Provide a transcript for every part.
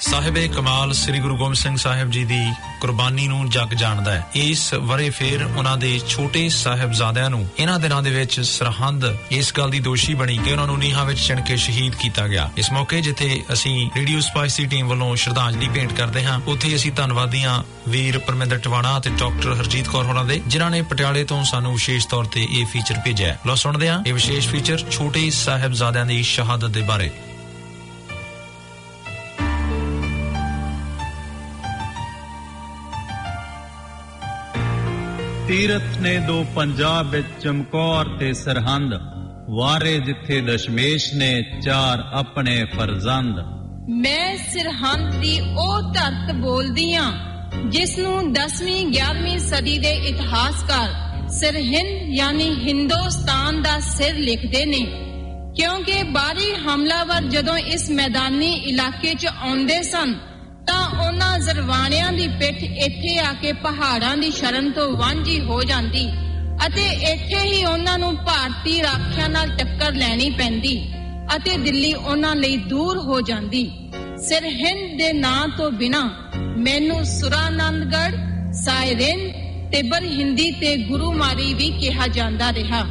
ਸਾਹਿਬੇ ਕਮਾਲ ਸ੍ਰੀ ਗੁਰੂ ਗੋਬਿੰਦ ਸਿੰਘ ਸਾਹਿਬ ਜੀ ਦੀ ਕੁਰਬਾਨੀ ਨੂੰ ਜਗ ਜਾਣਦਾ ਹੈ। ਇਸ ਵਰੇ ਫੇਰ ਉਹਨਾਂ ਦੇ ਛੋਟੇ ਸਾਹਿਬਜ਼ਾਦਿਆਂ ਨੂੰ ਇਹਨਾਂ ਦਿਨਾਂ ਦੇ ਵਿੱਚ ਸਰਹੰਦ ਇਸ ਗੱਲ ਦੀ ਦੋਸ਼ੀ ਬਣੀ ਕਿ ਉਹਨਾਂ ਨੂੰ ਨੀਹਾਂ ਵਿੱਚ ਚਿਣ ਕੇ ਸ਼ਹੀਦ ਕੀਤਾ ਗਿਆ। ਇਸ ਮੌਕੇ ਜਿੱਥੇ ਅਸੀਂ ਰੇਡੀਓ ਸਪਾਈਸੀ ਟੀਮ ਵੱਲੋਂ ਸ਼ਰਧਾਂਜਲੀ ਭੇਂਟ ਕਰਦੇ ਹਾਂ, ਉੱਥੇ ਅਸੀਂ ਧੰਨਵਾਦੀਆਂ ਵੀਰ ਪਰਮਿੰਦਰ ਟਵਾਣਾ ਅਤੇ ਡਾਕਟਰ ਹਰਜੀਤ ਕੌਰ ਹੋਰਾਂ ਦੇ, ਜਿਨ੍ਹਾਂ ਨੇ ਪਟਿਆਲੇ ਤੋਂ ਸਾਨੂੰ ਵਿਸ਼ੇਸ਼ ਤੌਰ ਤੇ ਇਹ ਫੀਚਰ ਭੇਜਿਆ ਲੋ ਸੁਣਦੇ ਹਾਂ ਇਹ ਵਿਸ਼ੇਸ਼ ਫੀਚਰ ਛੋਟੇ ਸਾਹਿਬਜ਼ਾਦਿਆਂ ਦੀ ਸ਼ਹਾਦਤ ਦੇ ਬਾਰੇ। ਤੀਰਥ ਨੇ ਦੋ ਪੰਜਾਬ ਵਿੱਚ ਚਮਕੌਰ ਤੇ ਸਰਹੰਦ, ਵਾਰੇ ਜਿੱਥੇ ਦਸ਼ਮੇਸ਼ ਨੇ ਚਾਰ ਆਪਣੇ ਫਰਜ਼ੰਦ। ਮੈਂ ਸਰਹੰਦ ਦੀ ਉਹ ਧਰਤ ਬੋਲਦੀ ਆ ਜਿਸ ਨੂੰ 10ਵੀਂ 11ਵੀਂ ਸਦੀ ਦੇ ਇਤਿਹਾਸਕਾਰ ਸਰਹਿੰਦ ਯਾਨੀ ਹਿੰਦੁਸਤਾਨ ਦਾ ਸਿਰ ਲਿਖਦੇ ਨੇ। ਕਿਉਂਕਿ ਬਾਹਰੀ ਹਮਲਾਵਰ ਜਦੋਂ ਇਸ ਮੈਦਾਨੀ ਇਲਾਕੇ 'ਚ ਆਉਂਦੇ ਸਨ ਤਾਂ ਉਹਨਾਂ ਜ਼ਰਵਾਣਿਆਂ ਦੀ ਪਿੱਠ ਇੱਥੇ ਆ ਕੇ ਪਹਾੜਾਂ ਦੀ ਸ਼ਰਨ ਤੋਂ ਵਾਂਝੀ ਹੋ ਜਾਂਦੀ ਅਤੇ ਇੱਥੇ ਹੀ ਉਹਨਾਂ ਨੂੰ ਭਾਰਤੀ ਰਾਖਿਆਂ ਨਾਲ ਟੱਕਰ ਲੈਣੀ ਪੈਂਦੀ ਅਤੇ ਦਿੱਲੀ ਉਹਨਾਂ ਲਈ ਦੂਰ ਹੋ ਜਾਂਦੀ। ਸਰਹਿੰਦ ਦੇ ਨਾਂ ਤੋਂ ਬਿਨਾ ਮੈਨੂੰ ਸੁਰਾਨੰਦਗੜ ਸਾਇਰਨ ਤਿੱਬਰ ਹਿੰਦੀ ਤੇ ਗੁਰੂਮਾਰੀ ਵੀ ਕਿਹਾ ਜਾਂਦਾ ਰਿਹਾ।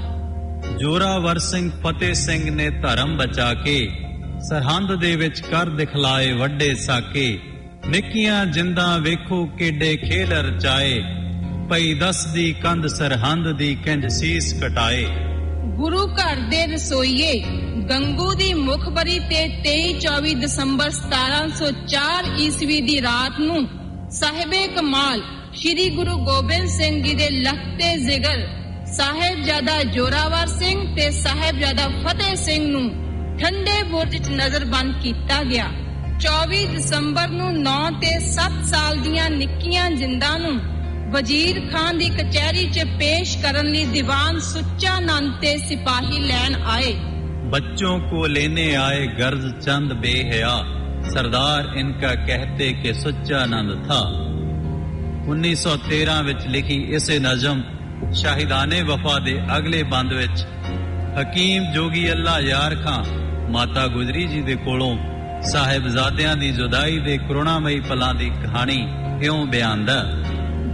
ਜੋਰਾਵਰ ਸਿੰਘ, ਫਤਿਹ ਸਿੰਘ ਨੇ ਧਰਮ ਬਚਾ ਕੇ ਸਰਹੰਦ ਦੇ ਵਿੱਚ ਕਰ ਦਿਖਲਾਏ ਵੱਡੇ ਸਾਕੇ ਨਿੱਕੀਆਂ ਜਿੰਦਾਂ ਵੇਖੋ ਕਿੱਡੇ ਖੇਲ ਰਚਾਏ ਪਈ ਦਸਦੀ ਕੰਧ ਸਰਹੰਦ ਦੀ ਕਿੰਜ ਸੀਸ ਕਟਾਏ। ਗੁਰੂ ਘਰ ਦੇ ਰਸੋਈਏ, ਗੰਗੂ ਦੀ ਮੁਖਬਰੀ ਤੇ 23-24 ਦਸੰਬਰ 1704 ਈਸਵੀ ਦੀ ਰਾਤ ਨੂੰ ਸਾਹਿਬੇ ਕਮਾਲ ਸ੍ਰੀ ਗੁਰੂ ਗੋਬਿੰਦ ਸਿੰਘ ਜੀ ਦੇ ਲਖਤੇ ਜ਼ਿਗਰ, ਸਾਹਿਬਜ਼ਾਦਾ ਜੋਰਾਵਰ ਸਿੰਘ ਤੇ ਸਾਹਿਬਜ਼ਾਦਾ ਫਤਿਹ ਸਿੰਘ ਨੂੰ ਠੰਡੇ ਬੁਰਜ 'ਚ ਨਜ਼ਰਬੰਦ ਕੀਤਾ ਗਿਆ। 24 ਦਸੰਬਰ ਨੂੰ 9 ਤੇ 7 ਸਾਲ ਦੀਆਂ ਨਿੱਕੀਆਂ ਜਿੰਦਾਂ ਨੂੰ ਵਜ਼ੀਰ ਖਾਨ ਦੀ ਕਚਹਿਰੀ 'ਚ ਪੇਸ਼ ਕਰਨ ਲਈ ਦੀਵਾਨ ਸੁੱਚਾ ਨੰਦ ਤੇ ਸਿਪਾਹੀ ਲੈਣ ਆਏ। ਬੱਚੋਂ ਕੋ ਲੈਨੇ ਆਏ ਗਰਜ਼ ਚੰਦ ਬੇਹਿਆ। ਸਰਦਾਰ ਇਨਕਾ ਕਹਤੇ ਕਿ ਸੁੱਚਾ ਨੰਦ ਥਾ। 1913 ਵਿੱਚ ਲਿਖੀ ਇਸੇ ਨਜ਼ਮ ਸ਼ਾਹਿਦਾਨੇ ਵਫਾ ਦੇ ਅਗਲੇ ਬੰਦ ਵਿੱਚ, ਹਕੀਮ ਜੋਗੀ ਅੱਲਾ ਯਾਰ ਖਾਂ, ਮਾਤਾ ਗੁਜਰੀ ਜੀ ਦੇ ਕੋਲੋਂ ਸਾਹਿਬਜ਼ਾਦਿਆਂ ਦੀ ਜੁਦਾਈ ਦੇ ਕਰੁਣਾਮਈ ਪਲਾਂ ਦੀ ਕਹਾਣੀ ਇਉਂ ਬਿਆਨਦਾ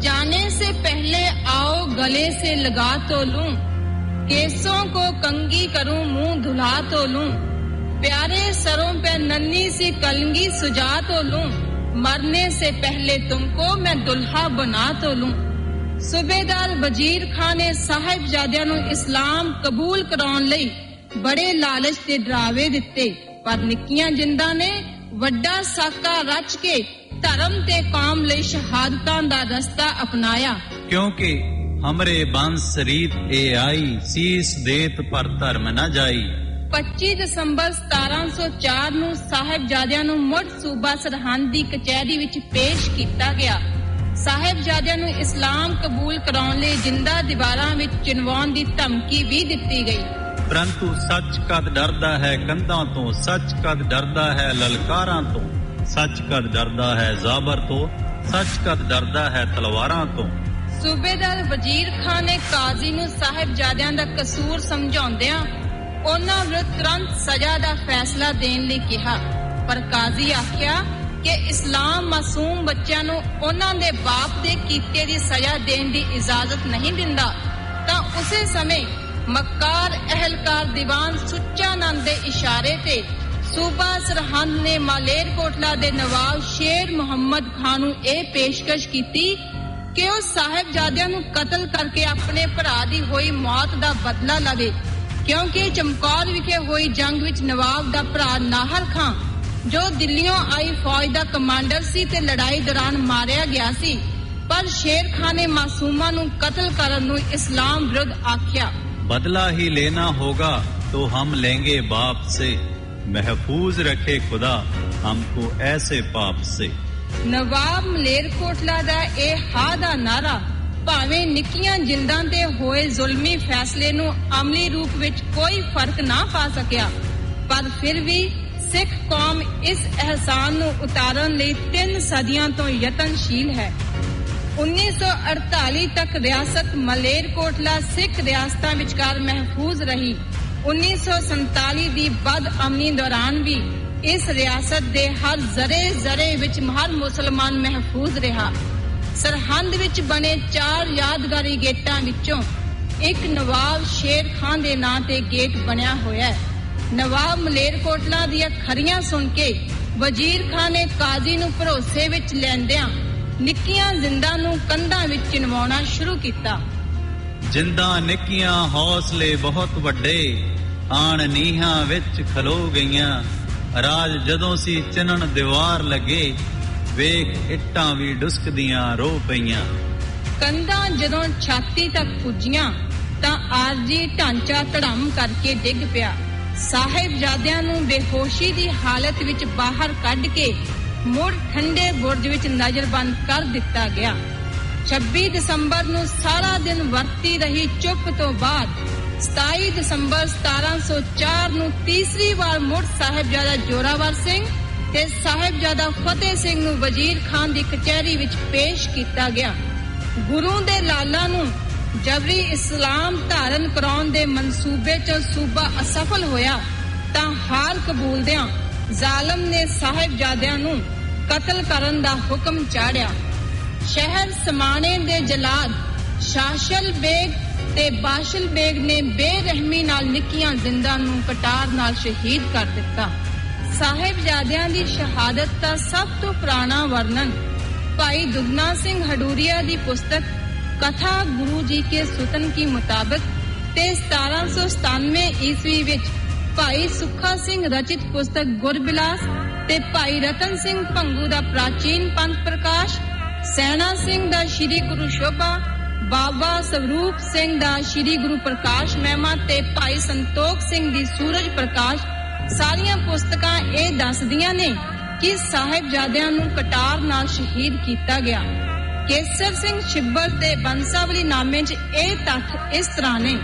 जाने से पहले आओ गले से लगा तो लूं केसों को कंगी करूं मुंह धुला तो लूं प्यारे सरों पे नन्ही सी कलंगी सुजा तो लूं मरने से पहले तुमको मैं दुल्हा बना तो लूं ਸੂਬੇਦਾਰ ਵਜ਼ੀਰ ਖਾਨ ਨੇ ਸਾਹਿਬਜ਼ਾਦਿਆਂ ਨੂੰ ਇਸਲਾਮ ਕਬੂਲ ਕਰਾਉਣ ਲਈ ਬੜੇ ਲਾਲਚ ਤੇ ਡਰਾਵੇ ਦਿੱਤੇ ਪਰ ਨਿੱਕੀਆਂ ਜਿੰਦਾਂ ਨੇ ਵੱਡਾ ਸਾਕਾ ਰਚ ਕੇ ਧਰਮ ਤੇ ਕੌਮ ਲਈ ਸ਼ਹਾਦਤਾਂ ਦਾ ਰਸਤਾ ਅਪਣਾਇਆ। ਕਿਉਂਕਿ ਹਮਰੇ ਬੰਸ ਰੀਤ ਏ ਆਈ ਸੀਸ ਦੇਤ ਪਰ ਧਰਮ ਨਾ ਜਾਈ। 25 ਦਸੰਬਰ 1704 ਨੂੰ ਸਾਹਿਬਜ਼ਾਦਿਆਂ ਨੂੰ ਮੁੜ ਸੂਬਾ ਸਰਹੰਦ ਦੀ ਕਚਹਿਰੀ ਵਿੱਚ ਪੇਸ਼ ਕੀਤਾ ਗਿਆ। ਸਾਹਿਬਜ਼ਾਦਿਆਂ ਨੂੰ ਇਸਲਾਮ ਕਬੂਲ ਕਰਾਉਣ ਲਈ ਜਿੰਦਾ ਦੀਵਾਰਾਂ ਵਿੱਚ ਚਿਣਵਾਉਣ ਦੀ ਧਮਕੀ ਵੀ ਦਿੱਤੀ ਗਈ। ਪਰੰਤੂ ਸੱਚ ਕਦ ਡਰਦਾ ਹੈ ਕੰਧਾਂ ਤੋਂ, ਸੱਚ ਕਦ ਡਰਦਾ ਹੈ ਲਲਕਾਰਾਂ ਤੋਂ? ਸੱਚ ਕਦ ਡਰਦਾ ਹੈ ਜ਼ਾਬਰ ਤੋਂ? ਸੱਚ ਕਦ ਡਰਦਾ ਹੈ ਤਲਵਾਰਾਂ ਤੋਂ? ਸੂਬੇਦਾਰ ਵਜ਼ੀਰ ਖਾਨ ਨੇ ਕਾਜ਼ੀ ਨੂੰ ਸਾਹਿਬਜ਼ਾਦਿਆਂ ਦਾ ਕਸੂਰ ਸਮਝਾਉਂਦਿਆਂ ਉਹਨਾਂ ਵਿਰੁੱਧ ਤੁਰੰਤ ਸਜ਼ਾ ਦਾ ਫੈਸਲਾ ਦੇਣ ਲਈ ਕਿਹਾ। ਪਰ ਕਾਜ਼ੀ ਆਖਿਆ ਕਿ ਇਸਲਾਮ ਮਾਸੂਮ ਬੱਚਿਆਂ ਨੂੰ ਉਹਨਾਂ ਦੇ ਬਾਪ ਦੇ ਕੀਤੇ ਦੀ ਸਜ਼ਾ ਦੇਣ ਦੀ ਇਜਾਜ਼ਤ ਨਹੀਂ ਦਿੰਦਾ। ਤਾਂ ਉਸੇ ਸਮੇਂ ਮੱਕਾਰ ਅਹਲਕਾਰ ਦੀਵਾਨ ਸੁੱਚਾ ਨੰਦ ਦੇ ਇਸ਼ਾਰੇ ਤੇ ਸੂਬਾ ਸਰਹੰਦ ਨੇ ਮਾਲੇਰ ਕੋਟਲਾ ਦੇ ਨਵਾਬ ਸ਼ੇਰ ਮੁਹੰਮਦ ਖਾਨ ਨੂੰ ਇਹ ਪੇਸ਼ਕਸ਼ ਕੀਤੀ ਕਿ ਉਹ ਸਾਹਿਬਜ਼ਾਦਿਆਂ ਨੂੰ ਕਤਲ ਕਰਕੇ ਆਪਣੇ ਭਰਾ ਦੀ ਹੋਈ ਮੌਤ ਦਾ ਬਦਲਾ ਲਵੇ, ਕਿਉਂਕਿ ਚਮਕੌਰ ਵਿਖੇ ਹੋਈ ਜੰਗ ਵਿੱਚ ਨਵਾਬ ਦਾ ਭਰਾ ਨਾਹਰ ਖਾਨ, ਜੋ ਦਿੱਲੀੋਂ ਆਈ ਫੌਜ ਦਾ ਕਮਾਂਡਰ ਸੀ ਤੇ ਲੜਾਈ ਦੌਰਾਨ ਮਾਰਿਆ ਗਿਆ ਸੀ, ਪਰ ਸ਼ੇਰ ਖਾਨ ਨੇ ਮਾਸੂਮਾਂ ਨੂੰ ਕਤਲ ਕਰਨ ਨੂੰ ਇਸਲਾਮ ਵਿਰੁੱਧ ਆਖਿਆ। बदला ही लेना होगा तो हम लेंगे बाप से महफूज रखे खुदा हमको ऐसे पाप से ਨਵਾਬ ਮਲੇਰਕੋਟਲਾ ਦਾ ਇਹ ਹਾਂ ਦਾ ਨਾਰਾ ਭਾਵੇਂ ਨਿੱਕੀਆਂ ਜਿੰਦਾਂ ਤੇ ਹੋਏ ਜ਼ੁਲਮੀ ਫੈਸਲੇ ਨੂੰ ਅਮਲੀ ਰੂਪ ਵਿੱਚ ਕੋਈ ਫਰਕ ਨਾ ਪਾ ਸਕਿਆ ਪਰ ਫਿਰ ਵੀ ਸਿੱਖ ਕੌਮ ਇਸ ਅਹਿਸਾਨ ਨੂੰ ਉਤਾਰਨ ਲਈ ਤਿੰਨ ਸਦੀਆਂ ਤੋਂ ਯਤਨਸ਼ੀਲ ਹੈ 1948 ਤੱਕ ਰਿਆਸਤ ਮਲੇਰਕੋਟਲਾ ਸਿੱਖ ਰਿਆਸਤਾਂ ਵਿਚਕਾਰ ਮਹਿਫੂਜ਼ ਰਹੀ। 1947 ਦੀ ਬਦ ਅਮਨੀ ਦੌਰਾਨ ਵੀ ਇਸ ਰਿਆਸਤ ਦੇ ਹਰ ਜ਼ਰੇ ਜ਼ਰੇ ਵਿੱਚ ਹਰ ਮੁਸਲਮਾਨ ਮਹਿਫੂਜ਼ ਰਿਹਾ। ਸਰਹੰਦ ਵਿੱਚ ਬਣੇ ਚਾਰ ਯਾਦਗਾਰੀ ਗੇਟਾਂ ਵਿੱਚੋਂ ਇੱਕ ਨਵਾਬ ਸ਼ੇਰ ਖਾਨ ਦੇ ਨਾਂ ਤੇ ਗੇਟ ਬਣਿਆ ਹੋਇਆ ਹੈ। ਨਵਾਬ ਮਲੇਰਕੋਟਲਾ ਦੀਆਂ ਖਰੀਆਂ ਸੁਣ ਕੇ ਵਜ਼ੀਰ ਖਾਨ ਨੇ ਕਾਜ਼ੀ ਨੂੰ ਭਰੋਸੇ ਵਿੱਚ ਲੈਂਦਿਆਂ ਨਿੱਕੀਆਂ ਜ਼ਿੰਦਾਂ ਨੂੰ ਕੰਧਾਂ ਵਿੱਚ ਚਿਣਵਾਉਣਾ ਸ਼ੁਰੂ ਕੀਤਾ। ਜਿੰਦਾਂ ਨਿੱਕੀਆਂ ਹੌਸਲੇ ਬਹੁਤ ਵੱਡੇ ਆਣ ਨੀਹਾਂ ਵਿੱਚ ਖਲੋ ਗਈਆਂ। ਰਾਜ ਜਦੋਂ ਸੀ ਚੰਨਣ ਦੀਵਾਰ ਲੱਗੇ ਵੇਖ ਇੱਟਾਂ ਵੀ ਡੁਸਕਦੀਆਂ ਰੋ ਪਈਆਂ। ਕੰਧਾਂ ਜਦੋਂ ਛਾਤੀ ਤੱਕ ਪੁੱਜੀਆਂ ਤਾਂ ਆਰਜੀ ਢਾਂਚਾ ਧੜਮ ਕਰਕੇ ਡਿੱਗ ਪਿਆ। ਸਾਹਿਬਜ਼ਾਦਿਆਂ ਨੂੰ ਬੇਹੋਸ਼ੀ ਦੀ ਹਾਲਤ ਵਿੱਚ ਬਾਹਰ ਕੱਢ ਕੇ ਮੁੜ ਠੰਡੇ ਬੁਰਜ ਵਿੱਚ ਨਜ਼ਰਬੰਦ ਕਰ ਦਿੱਤਾ ਗਿਆ। 26 ਦਸੰਬਰ ਨੂੰ ਸਾਰਾ ਦਿਨ ਵਰਤੀ ਰਹੀ ਚੁੱਪ ਤੋਂ ਬਾਅਦ 27 ਦਸੰਬਰ 1704 ਨੂੰ ਤੀਸਰੀ ਵਾਰ ਮੁੜ ਸਾਹਿਬਜ਼ਾਦਾ ਜੋਰਾਵਰ ਸਿੰਘ ਤੇ ਸਾਹਿਬਜ਼ਾਦਾ ਫਤਿਹ ਸਿੰਘ ਨੂੰ ਵਜ਼ੀਰ ਖਾਨ ਦੀ ਕਚਹਿਰੀ ਵਿੱਚ ਪੇਸ਼ ਕੀਤਾ ਗਿਆ। ਗੁਰੂ ਦੇ ਲਾਲਾ ਨੂੰ ਜਬਰੀ ਇਸਲਾਮ ਧਾਰਨ ਕਰਾਉਣ ਦੇ ਮਨਸੂਬੇ 'ਚ ਸੂਬਾ ਅਸਫਲ ਹੋਇਆ, ਤਾਂ ਹਾਰ ਕਬੂਲਦਿਆਂ ਜ਼ਾਲਮ ਨੇ ਸਾਹਿਬਜ਼ਾਦਿਆਂ ਨੂੰ ਕਤਲ ਕਰਨ ਦਾ ਹੁਕਮ ਚਾੜਿਆ। ਸ਼ਹਿਰ ਸਮਾਣੇ ਦੇ ਜਲਾਦ ਸ਼ਾਸ਼ਲ ਬੇਗ ਤੇ ਬਾਸ਼ਲ ਬੇਗ ਨੇ ਬੇਰਹਿਮੀ ਨਾਲ ਨਿੱਕੀਆਂ ਜ਼ਿੰਦਾਂ ਨੂੰ ਕਟਾਰ ਨਾਲ ਸ਼ਹੀਦ ਕਰ ਦਿੱਤਾ। ਸਾਹਿਬਜ਼ਾਦਿਆਂ ਦੀ ਸ਼ਹਾਦਤ ਦਾ ਸਭ ਤੋਂ ਪੁਰਾਣਾ ਵਰਣਨ ਭਾਈ ਦੁਗਨਾ ਸਿੰਘ ਹਡੂਰੀਆ ਦੀ ਪੁਸਤਕ ਕਥਾ ਗੁਰੂ ਜੀ ਕੇ ਸੁਤਨ ਕੀ ਮੁਤਾਬਕ ਤੇ 1797 ਈਸਵੀ ਵਿੱਚ ਭਾਈ ਸੁੱਖਾ ਸਿੰਘ ਰਚਿਤ ਪੁਸਤਕ ਗੁਰਬਿਲਾਸ ਤੇ ਭਾਈ ਰਤਨ ਸਿੰਘ ਭੰਗੂ ਦਾ ਪ੍ਰਾਚੀਨ ਪੰਥ ਪ੍ਰਕਾਸ਼, ਸੈਣਾ ਸਿੰਘ ਦਾ ਸ੍ਰੀ ਗੁਰੂ ਸ਼ੋਭਾ, ਬਾਬਾ ਸਵਰੂਪ ਸਿੰਘ ਦਾ ਸ੍ਰੀ ਗੁਰੂ ਪ੍ਰਕਾਸ਼ ਮਹਿਮਾ ਤੇ ਭਾਈ ਸੰਤੋਖ ਸਿੰਘ ਦੀ ਸੂਰਜ ਪ੍ਰਕਾਸ਼, ਸਾਰੀਆਂ ਪੁਸਤਕਾਂ ਇਹ ਦੱਸਦੀਆਂ ਨੇ ਕਿ ਸਾਹਿਬਜ਼ਾਦਿਆਂ ਨੂੰ ਕਟਾਰ ਨਾਲ ਸ਼ਹੀਦ ਕੀਤਾ ਗਿਆ। ਕੇਸਰ ਸਿੰਘ ਛਿੱਬਰ ਤੇ ਬੰਸਾਵਲੀ ਨਾਮੇ 'ਚ ਇਹ ਤੱਥ ਇਸ ਤਰ੍ਹਾਂ ਨੇ।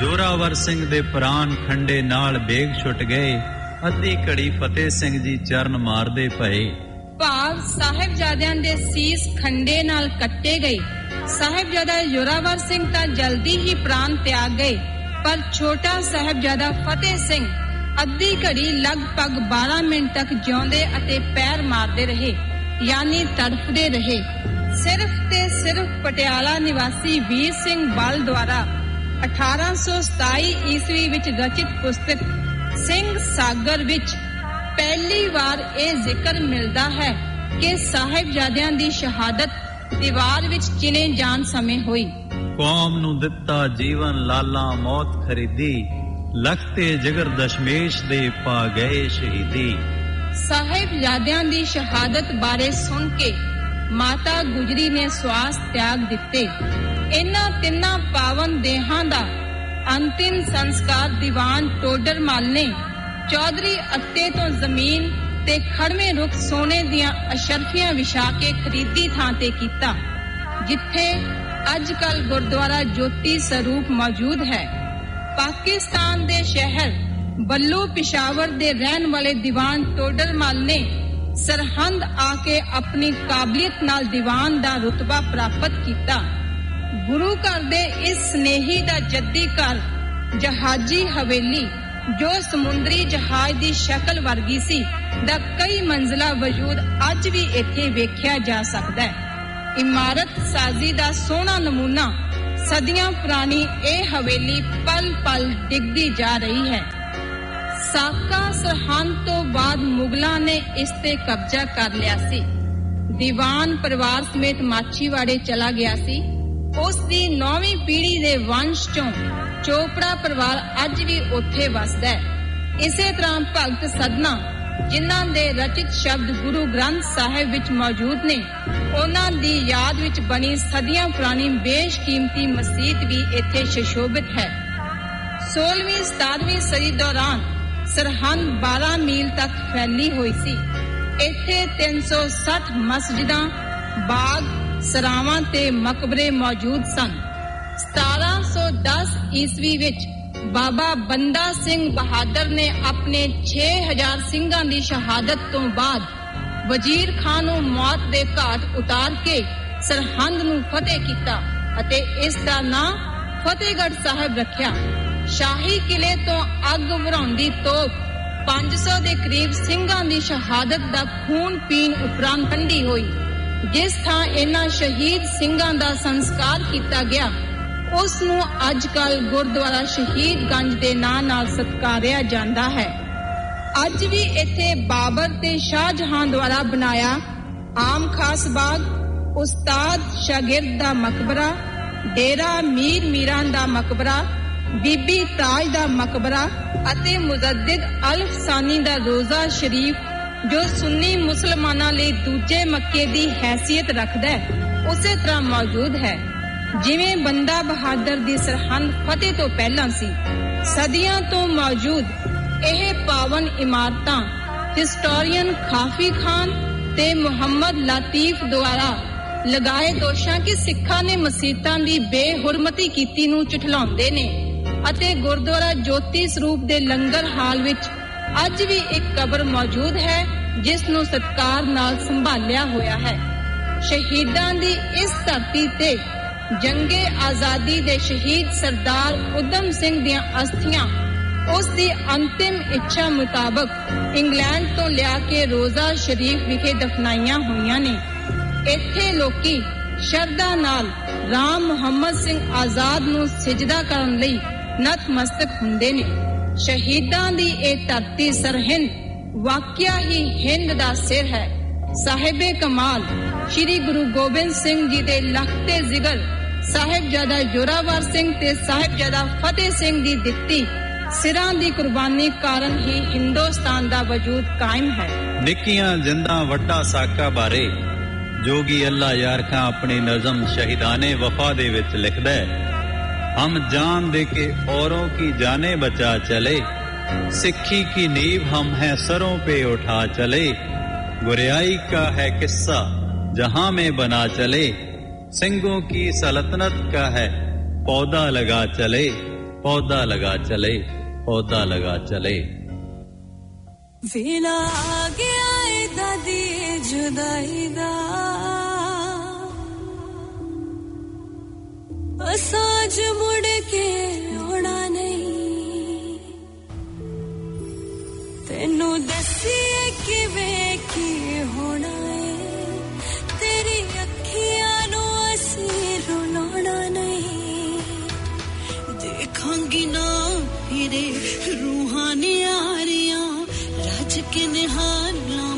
ਜੋਰਾਵਰ ਸਿੰਘ ਦੇ ਪ੍ਰਾਨ ਖੰਡੇ ਨਾਲ ਬੇਗ ਛੁੱਟ ਗਏ, ਅੱਧੀ ਘੜੀ ਫਤਿਹ ਸਿੰਘ ਜੀ ਚਰਨ ਮਾਰਦੇ ਪਏ। ਭਾਵ ਸਾਹਿਬਜ਼ਾਦਿਆਂ ਦੇ ਸੀਸ ਖੰਡੇ ਨਾਲ ਕੱਟੇ ਗਏ। ਸਾਹਿਬਜ਼ਾਦਾ ਜੋਰਾਵਰ ਸਿੰਘ ਤਾਂ ਜਲਦੀ ਹੀ ਪ੍ਰਾਨ ਤਿਆਗ ਗਏ, ਪਰ ਛੋਟਾ ਸਾਹਿਬਜ਼ਾਦਾ ਫਤਿਹ ਸਿੰਘ ਅੱਧੀ ਘੜੀ ਲਗਭਗ 12 ਮਿੰਟ ਤੱਕ ਜਿਉਂਦੇ ਅਤੇ ਪੈਰ ਮਾਰਦੇ ਰਹੇ, ਯਾਨੀ ਤੜਫਦੇ ਰਹੇ। ਸਿਰਫ ਤੇ ਸਿਰਫ ਪਟਿਆਲਾ ਨਿਵਾਸੀ ਵੀਰ ਸਿੰਘ ਬਲ ਦੁਆਰਾ 1827 ਈਸਵੀ ਵਿੱਚ ਰਚਿਤ ਪੁਸਤਕ ਸਿੰਘ ਸਾਗਰ ਵਿੱਚ ਪਹਿਲੀ ਵਾਰ ਇਹ ਜ਼ਿਕਰ ਮਿਲਦਾ ਹੈ ਕਿ ਸਾਹਿਬਜ਼ਾਦਿਆਂ ਦੀ ਸ਼ਹਾਦਤ ਦੀਵਾਰ ਵਿੱਚ ਚਿਣੇ ਜਾਣ ਸਮੇਂ ਹੋਈ। ਕੌਮ ਨੂੰ ਦਿੱਤਾ ਜੀਵਨ ਲਾਲਾ ਮੌਤ ਖਰੀਦੀ ਲਖਤੇ ਜਿਗਰ ਦਸ਼ਮੇਸ਼ ਦੇ ਪਾ ਗਏ ਸ਼ਹੀਦੀ। ਸਾਹਿਬਜ਼ਾਦਿਆਂ ਦੀ ਸ਼ਹਾਦਤ ਬਾਰੇ ਸੁਣ ਕੇ ਮਾਤਾ ਗੁਜਰੀ ਨੇ ਸਵਾਸ ਤਿਆਗ ਦਿੱਤੇ। ਇਹਨਾਂ ਤਿੰਨਾਂ ਪਾਵਨ ਦੇਹਾਂ ਦਾ ਅੰਤਿਮ ਸੰਸਕਾਰ ਦੀਵਾਨ ਟੋਡਰਮਲ ਨੇ ਚੌਧਰੀ ਅੱਤੇ ਤੋਂ ਜ਼ਮੀਨ ਤੇ ਖੜਵੇਂ ਰੁੱਖ ਸੋਨੇ ਦੀਆਂ ਅਸ਼ਰਫੀਆਂ ਵਿਛਾ ਕੇ ਖਰੀਦੀ ਥਾਂ ਤੇ ਕੀਤਾ, ਜਿੱਥੇ ਅੱਜ ਕੱਲ ਗੁਰਦੁਆਰਾ ਜੋਤੀ ਸਰੂਪ ਮੌਜੂਦ ਹੈ। ਪਾਕਿਸਤਾਨ ਦੇ ਸ਼ਹਿਰ ਬੱਲੂ ਪਿਸ਼ਾਵਰ ਦੇ ਰਹਿਣ ਵਾਲੇ ਦੀਵਾਨ ਟੋਡਰਮਲ ਨੇ ਸਰਹੰਦ ਆ ਕੇ ਆਪਣੀ ਕਾਬਲੀਅਤ ਨਾਲ ਦੀਵਾਨ ਦਾ ਰੁਤਬਾ ਪ੍ਰਾਪਤ ਕੀਤਾ। ਗੁਰੂ ਘਰ ਦੇ ਇਸ ਸਨੇਹੀ ਦਾ ਜੱਦੀ ਘਰ, ਜਹਾਜੀ ਹਵੇਲੀ, ਜੋ ਸਮੁੰਦਰੀ ਜਹਾਜ਼ ਦੀ ਸ਼ਕਲ ਵਰਗੀ ਸੀ, ਦਾ ਕਈ ਮੰਜ਼ਲਾ ਵਜੂਦ ਅੱਜ ਵੀ ਇੱਥੇ ਵੇਖਿਆ ਜਾ ਸਕਦਾ ਹੈ। ਇਮਾਰਤ ਸਾਜ਼ੀ ਦਾ ਸੋਹਣਾ ਨਮੂਨਾ, ਸਦੀਆਂ ਪੁਰਾਣੀ ਇਹ ਹਵੇਲੀ ਪਲ ਪਲ ਡਿੱਗਦੀ ਜਾ ਰਹੀ ਹੈ। ਸਾਕਾ ਸਰਹੰਦ ਤੋਂ ਬਾਅਦ ਮੁਗਲਾਂ ਨੇ ਇਸ ਤੇ ਕਬਜ਼ਾ ਕਰ ਲਿਆ ਸੀ। ਦੀਵਾਨ ਪਰਿਵਾਰ ਸਮੇਤ ਮਾਛੀਵਾੜੇ ਚਲਾ ਗਿਆ ਸੀ। ਉਸ ਦੀ ਨੌਵੀਂ ਪੀੜ੍ਹੀ ਦੇ ਵੰਸ਼ ਚੋਂ ਚੋਪੜਾ ਪਰਿਵਾਰ ਅੱਜ ਵੀ ਉੱਥੇ ਵਸਦਾ ਹੈ। ਇਸੇ ਤਰ੍ਹਾਂ ਭਗਤ ਸਦਨਾ ਜਿਨ੍ਹਾਂ ਦੇ ਰਚਿਤ ਸ਼ਬਦ ਗੁਰੂ ਗ੍ਰੰਥ ਸਾਹਿਬ ਵਿੱਚ ਮੌਜੂਦ ਨੇ, ਉਹਨਾਂ ਦੀ ਯਾਦ ਵਿੱਚ ਬਣੀ ਸਦੀਆਂ ਪੁਰਾਣੀ ਬੇਸ਼ਕੀਮਤੀ ਮਸਜਿਦ ਵੀ ਇੱਥੇ ਸ਼ਸ਼ੋਭਿਤ ਹੈ। 16ਵੀਂ 17ਵੀਂ ਸਦੀ ਦੌਰਾਨ ਸਰਹੰਦ 12 ਮੀਲ ਤੱਕ ਫੈਲੀ ਹੋਈ ਸੀ। ਇੱਥੇ 360 ਮਸਜਿਦਾਂ, ਬਾਗ ਸਰਾਵਾਂ ਤੇ ਮਕਬਰੇ ਮੌਜੂਦ ਸਨ। 1710 ਈਸਵੀ ਵਿੱਚ ਬਾਬਾ ਬੰਦਾ ਸਿੰਘ ਬਹਾਦਰ ਨੇ ਆਪਣੇ 6000 ਸਿੰਘਾਂ ਦੀ ਸ਼ਹਾਦਤ ਤੋਂ ਬਾਅਦ ਵਜ਼ੀਰ ਖਾਨ ਨੂੰ ਮੌਤ ਦੇ ਘਾਟ ਉਤਾਰ ਕੇ ਸਰਹੰਦ ਨੂੰ ਫਤਿਹ ਕੀਤਾ ਅਤੇ ਇਸ ਦਾ ਨਾਂ ਫਤਿਹਗੜ੍ਹ ਸਾਹਿਬ ਰੱਖਿਆ। ਸ਼ਾਹੀ ਕਿਲੇ ਤੋਂ ਅੱਗ ਵਰਾਉਂਦੀ ਤੋਪ 500 ਦੇ ਕਰੀਬ ਸਿੰਘਾਂ ਦੀ ਸ਼ਹਾਦਤ ਦਾ ਖੂਨ ਪੀਣ ਉਪਰੰਤ ਠੰਡੀ ਹੋਈ। ਜਿਸ ਥਾਂ ਇਹਨਾਂ ਸ਼ਹੀਦ ਸਿੰਘਾਂ ਦਾ ਸੰਸਕਾਰ ਕੀਤਾ ਗਿਆ, ਉਸ ਨੂੰ ਅੱਜ ਕੱਲ ਗੁਰਦੁਆਰਾ ਸ਼ਹੀਦ ਗੰਜ ਦੇ ਨਾਂ ਨਾਲ ਸਤਕਾਰਿਆ ਜਾਂਦਾ ਹੈ। ਅੱਜ ਵੀ ਇੱਥੇ ਬਾਬਰ ਤੇ ਸ਼ਾਹਜਹਾਨ ਦੁਆਰਾ ਬਣਾਇਆ ਆਮ ਖਾਸ ਬਾਗ, ਉਸਤਾਦ ਸ਼ਾਗਿਰਦ ਦਾ ਮਕਬਰਾ, ਡੇਰਾ ਮੀਰ ਮੀਰਾਂ ਦਾ ਮਕਬਰਾ, ਬੀਬੀ ਤਾਜ ਦਾ ਮਕਬਰਾ ਅਤੇ ਮੁਜੱਦਿਦ ਅਲ ਸਾਨੀ ਦਾ ਰੋਜ਼ਾ ਸ਼ਰੀਫ ਜੋ ਸੁੰਨੀ ਮੁਸਲਮਾਨਾਂ ਲਈ ਦੂਜੇ ਮੱਕੇ ਦੀ ਹੈਸੀਅਤ ਰੱਖਦਾ ਹੈ, ਉਸੇ ਤਰ੍ਹਾਂ ਮੌਜੂਦ ਹੈ। ਜਿਵੇਂ ਬੰਦਾ ਬਹਾਦਰ ਦੀ ਸਰਹੰਦ ਫਤਿਹ ਤੋਂ ਪਹਿਲਾਂ ਸੀ, ਸਦੀਆਂ ਤੋਂ ਮੌਜੂਦ ਇਹ ਪਾਵਨ ਇਮਾਰਤਾਂ, ਹਿਸਟੋਰੀਅਨ ਖਾਫੀ ਖਾਨ ਤੇ ਮੁਹੰਮਦ ਲਾਤੀਫ ਦੁਆਰਾ ਲਗਾਏ ਦੋਸ਼ਾਂ ਕਿ ਸਿੱਖਾਂ ਨੇ ਮਸਜਿਦਾਂ ਦੀ ਬੇਹੁਰਮਤੀ ਕੀਤੀ ਨੂੰ ਝਠਲਾਉਂਦੇ ਨੇ ਅਤੇ ਗੁਰਦੁਆਰਾ ਜੋਤੀ ਸਰੂਪ ਦੇ ਲੰਗਰ ਹਾਲ ਵਿੱਚ ਅੱਜ ਵੀ ਇੱਕ ਕਬਰ ਮੌਜੂਦ ਹੈ ਜਿਸ ਨੂੰ ਸਤਕਾਰ ਨਾਲ ਸੰਭਾਲਿਆ ਹੋਇਆ ਹੈ। ਸ਼ਹੀਦਾਂ ਦੀ ਇਸ ਧਰਤੀ ਤੇ ਜੰਗੇ ਆਜ਼ਾਦੀ ਦੇ ਸ਼ਹੀਦ ਸਰਦਾਰ ਉਦਮ ਸਿੰਘ ਦੀਆਂ ਅਸਥੀਆਂ, ਉਸ ਦੀ ਅੰਤਿਮ ਇੱਛਾ ਮੁਤਾਬਕ ਇੰਗਲੈਂਡ ਤੋਂ ਲਿਆ ਕੇ ਰੋਜ਼ਾ ਸ਼ਰੀਫ ਵਿਖੇ ਦਫਨਾਈਆਂ ਹੋਈਆਂ ਨੇ। ਇੱਥੇ ਲੋਕੀ ਸ਼ਰਧਾ ਨਾਲ ਰਾਮ ਮੁਹੰਮਦ ਸਿੰਘ ਆਜ਼ਾਦ ਨੂੰ ਸਜਦਾ ਕਰਨ ਲਈ ਨਤਮਸਤਕ ਹੁੰਦੇ ਨੇ। ਸ਼ਹੀਦਾਂ ਦੀ ਇਹ ਧਰਤੀ ਸਰਹਿੰਦ ਵਾਕਿਆ ਹੀ ਹਿੰਦ ਦਾ ਸਿਰ ਹੈ। ਸਾਹਿਬੇ ਕਮਾਲ, ਸ੍ਰੀ ਗੁਰੂ ਗੋਬਿੰਦ ਸਿੰਘ ਜੀ ਦੇ ਲਖਤੇ ਜ਼ਿਗਰ, ਸਾਹਿਬਜ਼ਾਦਾ ਜੋਰਾਵਰ ਸਿੰਘ ਤੇ ਸਾਹਿਬਜ਼ਾਦਾ ਫਤਿਹ ਸਿੰਘ ਦੀ ਦਿੱਤੀ। ਸਿਰਾਂ ਦੀ ਕੁਰਬਾਨੀ ਕਾਰਨ ਹੀ ਹਿੰਦੁਸਤਾਨ ਦਾ ਵਜੂਦ ਕਾਇਮ ਹੈ। ਨਿੱਕੀਆਂ ਜਿੰਦਾਂ ਵੱਡਾ ਸਾਕਾ ਬਾਰੇ, ਜੋਗੀ ਅੱਲਾ ਯਾਰ ਖਾਂ ਆਪਣੀ ਨਜ਼ਮ ਸ਼ਹੀਦਾਨੇ ਵਫਾ ਦੇ ਵਿੱਚ ਲਿਖਦਾ ਹੈ। हम जान दे के औरों की जाने बचा चले। सिक्खी की नींव हम है सरों पे उठा चले। गुरियाई का है किस्सा जहाँ में बना चले। सिंगों की सल्तनत का है पौधा लगा चले। पौधा लगा चले, पौधा लगा चले। वेला आ गया जुदाई दा। ਅਸਾਜ ਮੁੜ ਕੇ ਆਉਣਾ ਨਹੀਂ। ਤੈਨੂੰ ਦੱਸੀਏ ਕਿਵੇਂ ਕੀ ਹੋਣਾ ਏ। ਤੇਰੀ ਅੱਖੀਆਂ ਨੂੰ ਅਸੀਂ ਰੁਲਾਉਣਾ ਨਹੀਂ। ਦੇਖਾਂਗੀ ਨਾ ਫਿਰੇ ਰੂਹਾਂ ਨਿਆਰੀਆਂ ਰੱਜ ਕੇ ਨਿਹਾਰਾਂ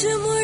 ਅਸਾਜ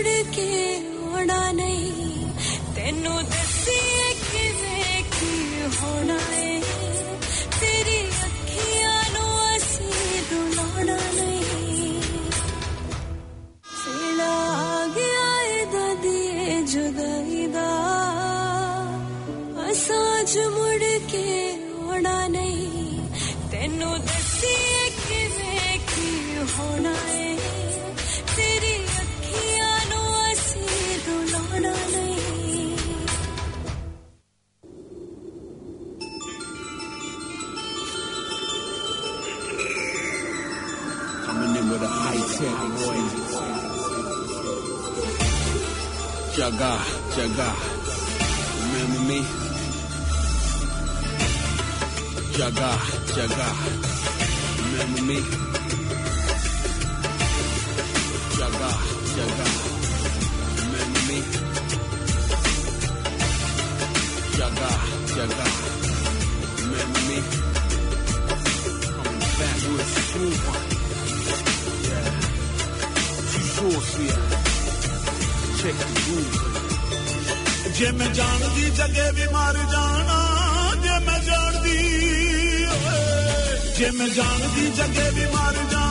Jaga, Jaga. Remember me? Jaga, Jaga. Remember me? Jaga, Jaga. Remember me? Jaga, Jaga. Remember me? Coming back with a smooth one. Sure, Check the groove. ਜੇ ਮੈਂ ਜਾਣਦੀ ਜਗੇ ਵੀ ਮਰ ਜਾਣਾ, ਜੇ ਮੈਂ ਜਾਣਦੀ, ਓਏ ਜੇ ਮੈਂ ਜਾਣਦੀ ਜੱਗੇ ਵੀ ਮਰ ਜਾਣਾ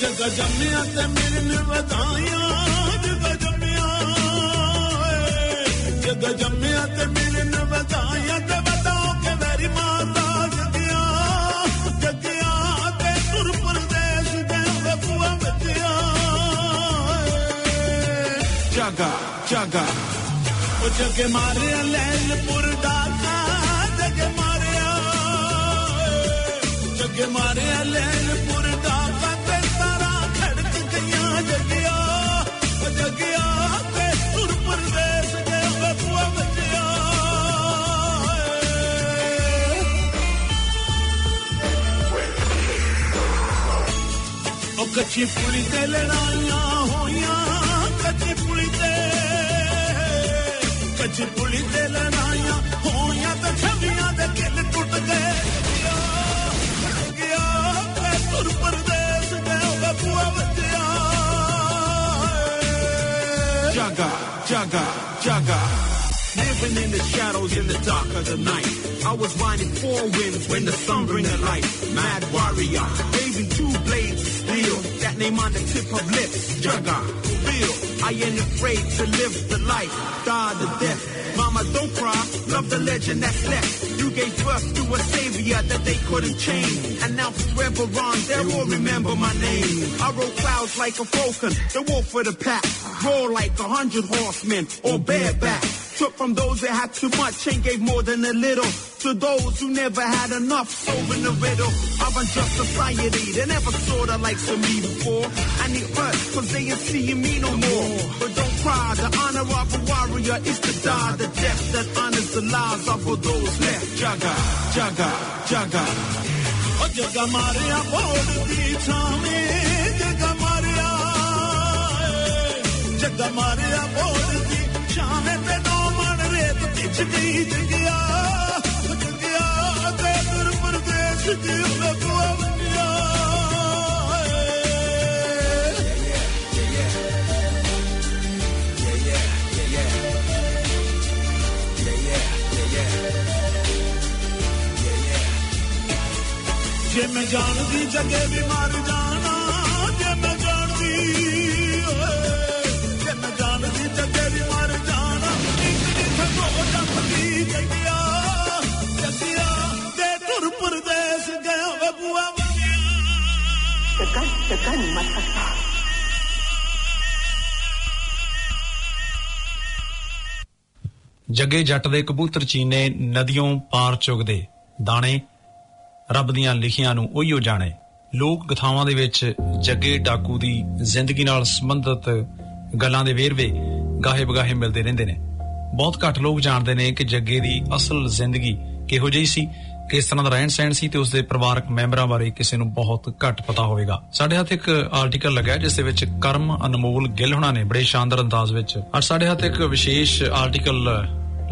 ਜੱਗਾ ਜੰਮਿਆ ਤੇ ਮੇਰੇ ਨੇ ਵਧਾਈਆਂ, ਜੱਗਾ ਜੰਮਿਆ, ਏ। ਜੱਗਾ ਜੰਮਿਆ ਤੇ ਮੇਰੇ ਨੇ ਵਧਾਈਆਂ, ਤੇ ਵਧਾਓ ਕੇ ਮੇਰੀ ਮਾਤਾ ਜੱਗਿਆ ਜੱਗਿਆ ਤੇ ਤੁਰ ਪਰਦੇਸ ਦੇ ਬਬੂਆ ਬੱਜਿਆ ਜਗਾ ਜਗਾ ਉਹ ਜੱਗੇ ਮਾਰਿਆ ਲੈਲਪੁਰ ਡਾਕਾ ਜੱਗੇ ਮਾਰਿਆ, ਏ। ਜੱਗੇ ਮਾਰਿਆ ਲੈਲਪੁਰ ਡਾਕਾ ਉਹ ਜੱਗਿਆ ਤੇ ਤੁਰ ਪਰਦੇਸ ਦੇ ਬਬੂਆ ਬੱਜਿਆ ਉਹ ਕੱਚੀ ਪੁਲੀ ਤੇ ਲੜਾਈਆਂ ਹੋਈਆਂ ਕੱਚੀ ਪੁਲੀ ਤੇ। ਕੱਚੀ ਪੁਲੀ ਤੇ ਲੜਾਈਆਂ ਹੋਈਆਂ ਤੇ ਛਵੀਆਂ ਦੇ ਕਿੱਲ ਟੁੱਟ ਗਏ। ਗਿਆ ਤੇ ਤੁਰ ਪਰਦੇਸ Jugga, jugga, jugga. Living in the shadows in the dark of the night. I was riding four winds when the sun bring a light. Mad warrior, waving two blades of steel. That name on the tip of lips, Jugga, real. I ain't afraid to live the life, die the death. Mama, don't cry, love the legend that's left. You gave birth to a savior that they couldn't change. And now forever on, they will remember my name. I wrote clouds like a falcon, the wolf of the pack roll like a hundred horsemen or bareback. Took from those that had too much and gave more than a little to those who never had enough. Solving the riddle of unjust society they never saw the likes of me before. I need earth cause they ain't seeing me no more. But don't cry, the honor of a warrior is to die. The death that honors the lives of all those left. Jaga, jaga, jaga. Jaga, Maria, oh, ਜਗਾ ਮਾਰਿਆ ਬੋੜ ਦੀ ਛਾਵੇਂ ਤੇ ਨੋ ਮਣ ਰੇਤ ਵਿੱਚ ਗਈ ਜਗਿਆ ਉਹ ਜਗਿਆ ਤੇ ਦੁਰ ਪਰਦੇਸ ਦੀ ਬਬੂਆ ਵੰਡਿਆ ਜੇ ਮੈਂ ਜਾਣਦੀ ਜਗੇ ਵੀ ਮਰ ਜਾਣਾ, ਜੇ ਮੈਂ Tekan, tekan mata sah. ਜੱਗੇ ਜੱਟ ਦੇ ਕਬੂਤਰ ਚੀਨੇ ਨਦੀਆਂ ਪਾਰ ਚੁਗਦੇ ਦਾਣੇ ਰੱਬ ਦੀਆਂ ਲਿਖੀਆਂ ਨੂੰ ਉਹੀਓ ਜਾਣੇ ਲੋਕ ਕਥਾਵਾਂ ਦੇ ਵਿੱਚ ਜੱਗੇ ਡਾਕੂ ਦੀ ਜ਼ਿੰਦਗੀ ਨਾਲ ਸੰਬੰਧਿਤ ਗੱਲਾਂ ਦੇ ਵੇਰਵੇ ਗਾਹੇ ਬਗਾਹੇ ਮਿਲਦੇ ਰਹਿੰਦੇ ਨੇ ਬਹੁਤ ਘੱਟ ਲੋਕ ਜਾਣਦੇ ਨੇ ਕਿ ਜੱਗੇ ਦੀ ਅਸਲ ਜ਼ਿੰਦਗੀ ਕਿਹੋ ਜਿਹੀ ਸੀ ਕਿਸ ਤਰ੍ਹਾਂ ਦਾ ਰਹਿਣ ਸਹਿਣ ਸੀ ਤੇ ਉਸਦੇ ਪਰਿਵਾਰਕ ਮੈਂਬਰਾਂ ਬਾਰੇ ਕਿਸੇ ਨੂੰ ਬਹੁਤ ਘੱਟ ਪਤਾ ਹੋਵੇਗਾ। ਸਾਡੇ ਹੱਥ ਇੱਕ ਆਰਟੀਕਲ ਲੱਗਾ ਹੈ, ਜਿਸ ਦੇ ਵਿੱਚ ਕਰਮ ਅਨਮੋਲ ਗਿੱਲ ਹੁਣਾਂ ਨੇ ਬੜੇ ਸ਼ਾਨਦਾਰ ਅੰਦਾਜ਼ ਵਿੱਚ ਔਰ ਸਾਡੇ ਹੱਥ ਇੱਕ ਵਿਸ਼ੇਸ਼ ਆਰਟੀਕਲ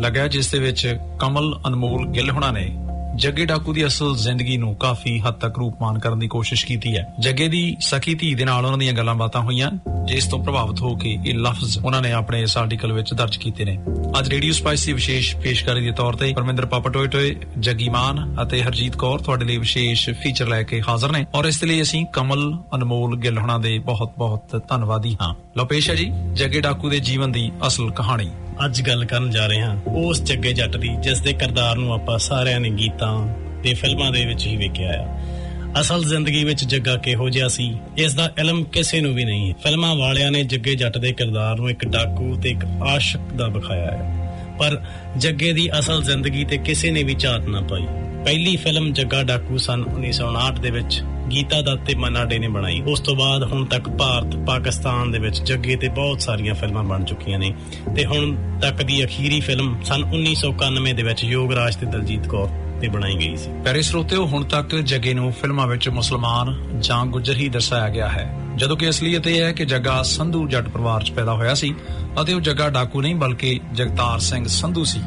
ਲੱਗਾ ਹੈ, ਜਿਸ ਦੇ ਵਿੱਚ ਕਮਲ ਅਨਮੋਲ ਗਿੱਲ ਹੁਣਾਂ ਨੇ ਜੱਗੇ ਡਾਕੂ ਦੀ ਅਸਲ ਜ਼ਿੰਦਗੀ ਨੂੰ ਕਾਫੀ ਹੱਦ ਤੱਕ ਰੂਪਮਾਨ ਕਰਨ ਦੀ ਕੋਸ਼ਿਸ਼ ਕੀਤੀ ਹੈ। ਜੱਗੇ ਦੀ ਸਖੀ ਧੀ ਦੇ ਨਾਲ ਉਹਨਾਂ ਦੀਆਂ ਗੱਲਾਂ ਬਾਤਾਂ ਹੋਈਆਂ, ਜਿਸ ਤੋਂ ਪ੍ਰਭਾਵਿਤ ਹੋ ਕੇ ਇਹ ਲਫ਼ਜ਼ ਉਹਨਾਂ ਨੇ ਆਪਣੇ ਇਸ ਆਰਟੀਕਲ ਵਿੱਚ ਦਰਜ ਕੀਤੇ ਨੇ। ਅੱਜ ਰੇਡੀਓ ਸਪਾਈਸ ਦੀ ਵਿਸ਼ੇਸ਼ ਪੇਸ਼ਕਾਰੀ ਦੇ ਤੌਰ ਤੇ ਪਰਮਿੰਦਰ ਪਾਪਾ ਟੋਏ ਟੋਏ, ਜੱਗੀ ਮਾਨ ਅਤੇ ਹਰਜੀਤ ਕੌਰ ਤੁਹਾਡੇ ਲਈ ਵਿਸ਼ੇਸ਼ ਫੀਚਰ ਲੈ ਕੇ ਹਾਜ਼ਰ ਨੇ। ਔਰ ਇਸ ਦੇ ਲਈ ਅਸੀਂ ਕਮਲ, ਅਨਮੋਲ ਗਿੱਲ ਹੁਣਾਂ ਦੇ ਬਹੁਤ-ਬਹੁਤ ਧੰਨਵਾਦੀ ਹਾਂ। ਲਓ, ਪੇਸ਼ ਹੈ ਜੀ ਜੱਗੇ ਡਾਕੂ ਦੇ ਜੀਵਨ ਦੀ ਅਸਲ ਕਹਾਣੀ। ਅੱਜ ਗੱਲ ਕਰਨ ਜਾ ਰਹੇ ਹਾਂ ਉਸ ਜੱਗੇ ਜੱਟ ਦੀ, ਜਿਸ ਦੇ ਕਿਰਦਾਰ ਨੂੰ ਆਪਾਂ ਸਾਰਿਆਂ ਨੇ ਗੀਤਾਂ ਤੇ ਫਿਲਮਾਂ ਦੇ ਵਿੱਚ ਹੀ ਵੇਖਿਆ ਆ। ਅਸਲ ਜ਼ਿੰਦਗੀ ਵਿੱਚ ਜੱਗਾ ਕਿਹੋ ਜਿਹਾ ਸੀ, ਇਸ ਦਾ ਇਲਮ ਕਿਸੇ ਨੂੰ ਵੀ ਨਹੀਂ। ਫਿਲਮਾਂ ਵਾਲਿਆਂ ਨੇ ਜੱਗੇ ਜੱਟ ਦੇ ਕਿਰਦਾਰ ਨੂੰ ਇੱਕ ਡਾਕੂ ਤੇ ਇੱਕ ਆਸ਼ਿਕ ਦਾ ਵਿਖਾਇਆ ਹੈ ਪਰ ਜੱਗੇ ਦੀ ਅਸਲ ਜ਼ਿੰਦਗੀ ਤੇ ਕਿਸੇ ਨੇ ਵੀ ਝਾਤ ਨਾ ਪਾਈ। ਪਹਿਲੀ ਫਿਲਮ ਜੱਗਾ ਡਾਕੂ ਸਨ 1959 ਦੇ ਵਿੱਚ। ਗੀਤਾ ਦੱਤ ਤੇ ਮਨਾ ਡੇ ਨੇ ਬਣਾਈ। ਉਸ ਤੋਂ ਬਾਅਦ ਹੁਣ ਤੱਕ ਭਾਰਤ, ਪਾਕਿਸਤਾਨ ਦੇ ਵਿੱਚ ਜੱਗੇ ਤੇ ਬਹੁਤ ਸਾਰੀਆਂ ਫਿਲਮਾਂ ਬਣ ਚੁੱਕੀਆਂ ਨੇ। ਤੇ ਹੁਣ ਤੱਕ ਦੀ ਅਖੀਰੀ ਫਿਲਮ ਸਨ 1991 ਦੇ ਵਿੱਚ ਯੋਗਰਾਜ ਤੇ ਦਲਜੀਤ ਕੌਰ ਤੇ ਬਣਾਈ ਗਈ ਸੀ। ਪਿਆਰੇ ਸਰੋਤਿਓ, ਹੁਣ ਤੱਕ ਜੱਗੇ ਨੂੰ ਫਿਲਮਾਂ ਵਿੱਚ ਮੁਸਲਮਾਨ ਜਾਂ ਗੁੱਜਰ ਹੀ ਦਰਸਾਇਆ ਗਿਆ ਹੈ। ਜਦੋਂ ਕਿ ਅਸਲੀਅਤ ਇਹ ਹੈ ਕਿ ਜੱਗਾ ਸੰਧੂ ਜੱਟ ਪਰਿਵਾਰ 'ਚ ਪੈਦਾ ਹੋਇਆ ਸੀ ਅਤੇ ਉਹ ਜੱਗਾ ਡਾਕੂ ਨਹੀਂ, ਬਲਕਿ ਜਗਤਾਰ ਸਿੰਘ ਸੰਧੂ ਸੀ।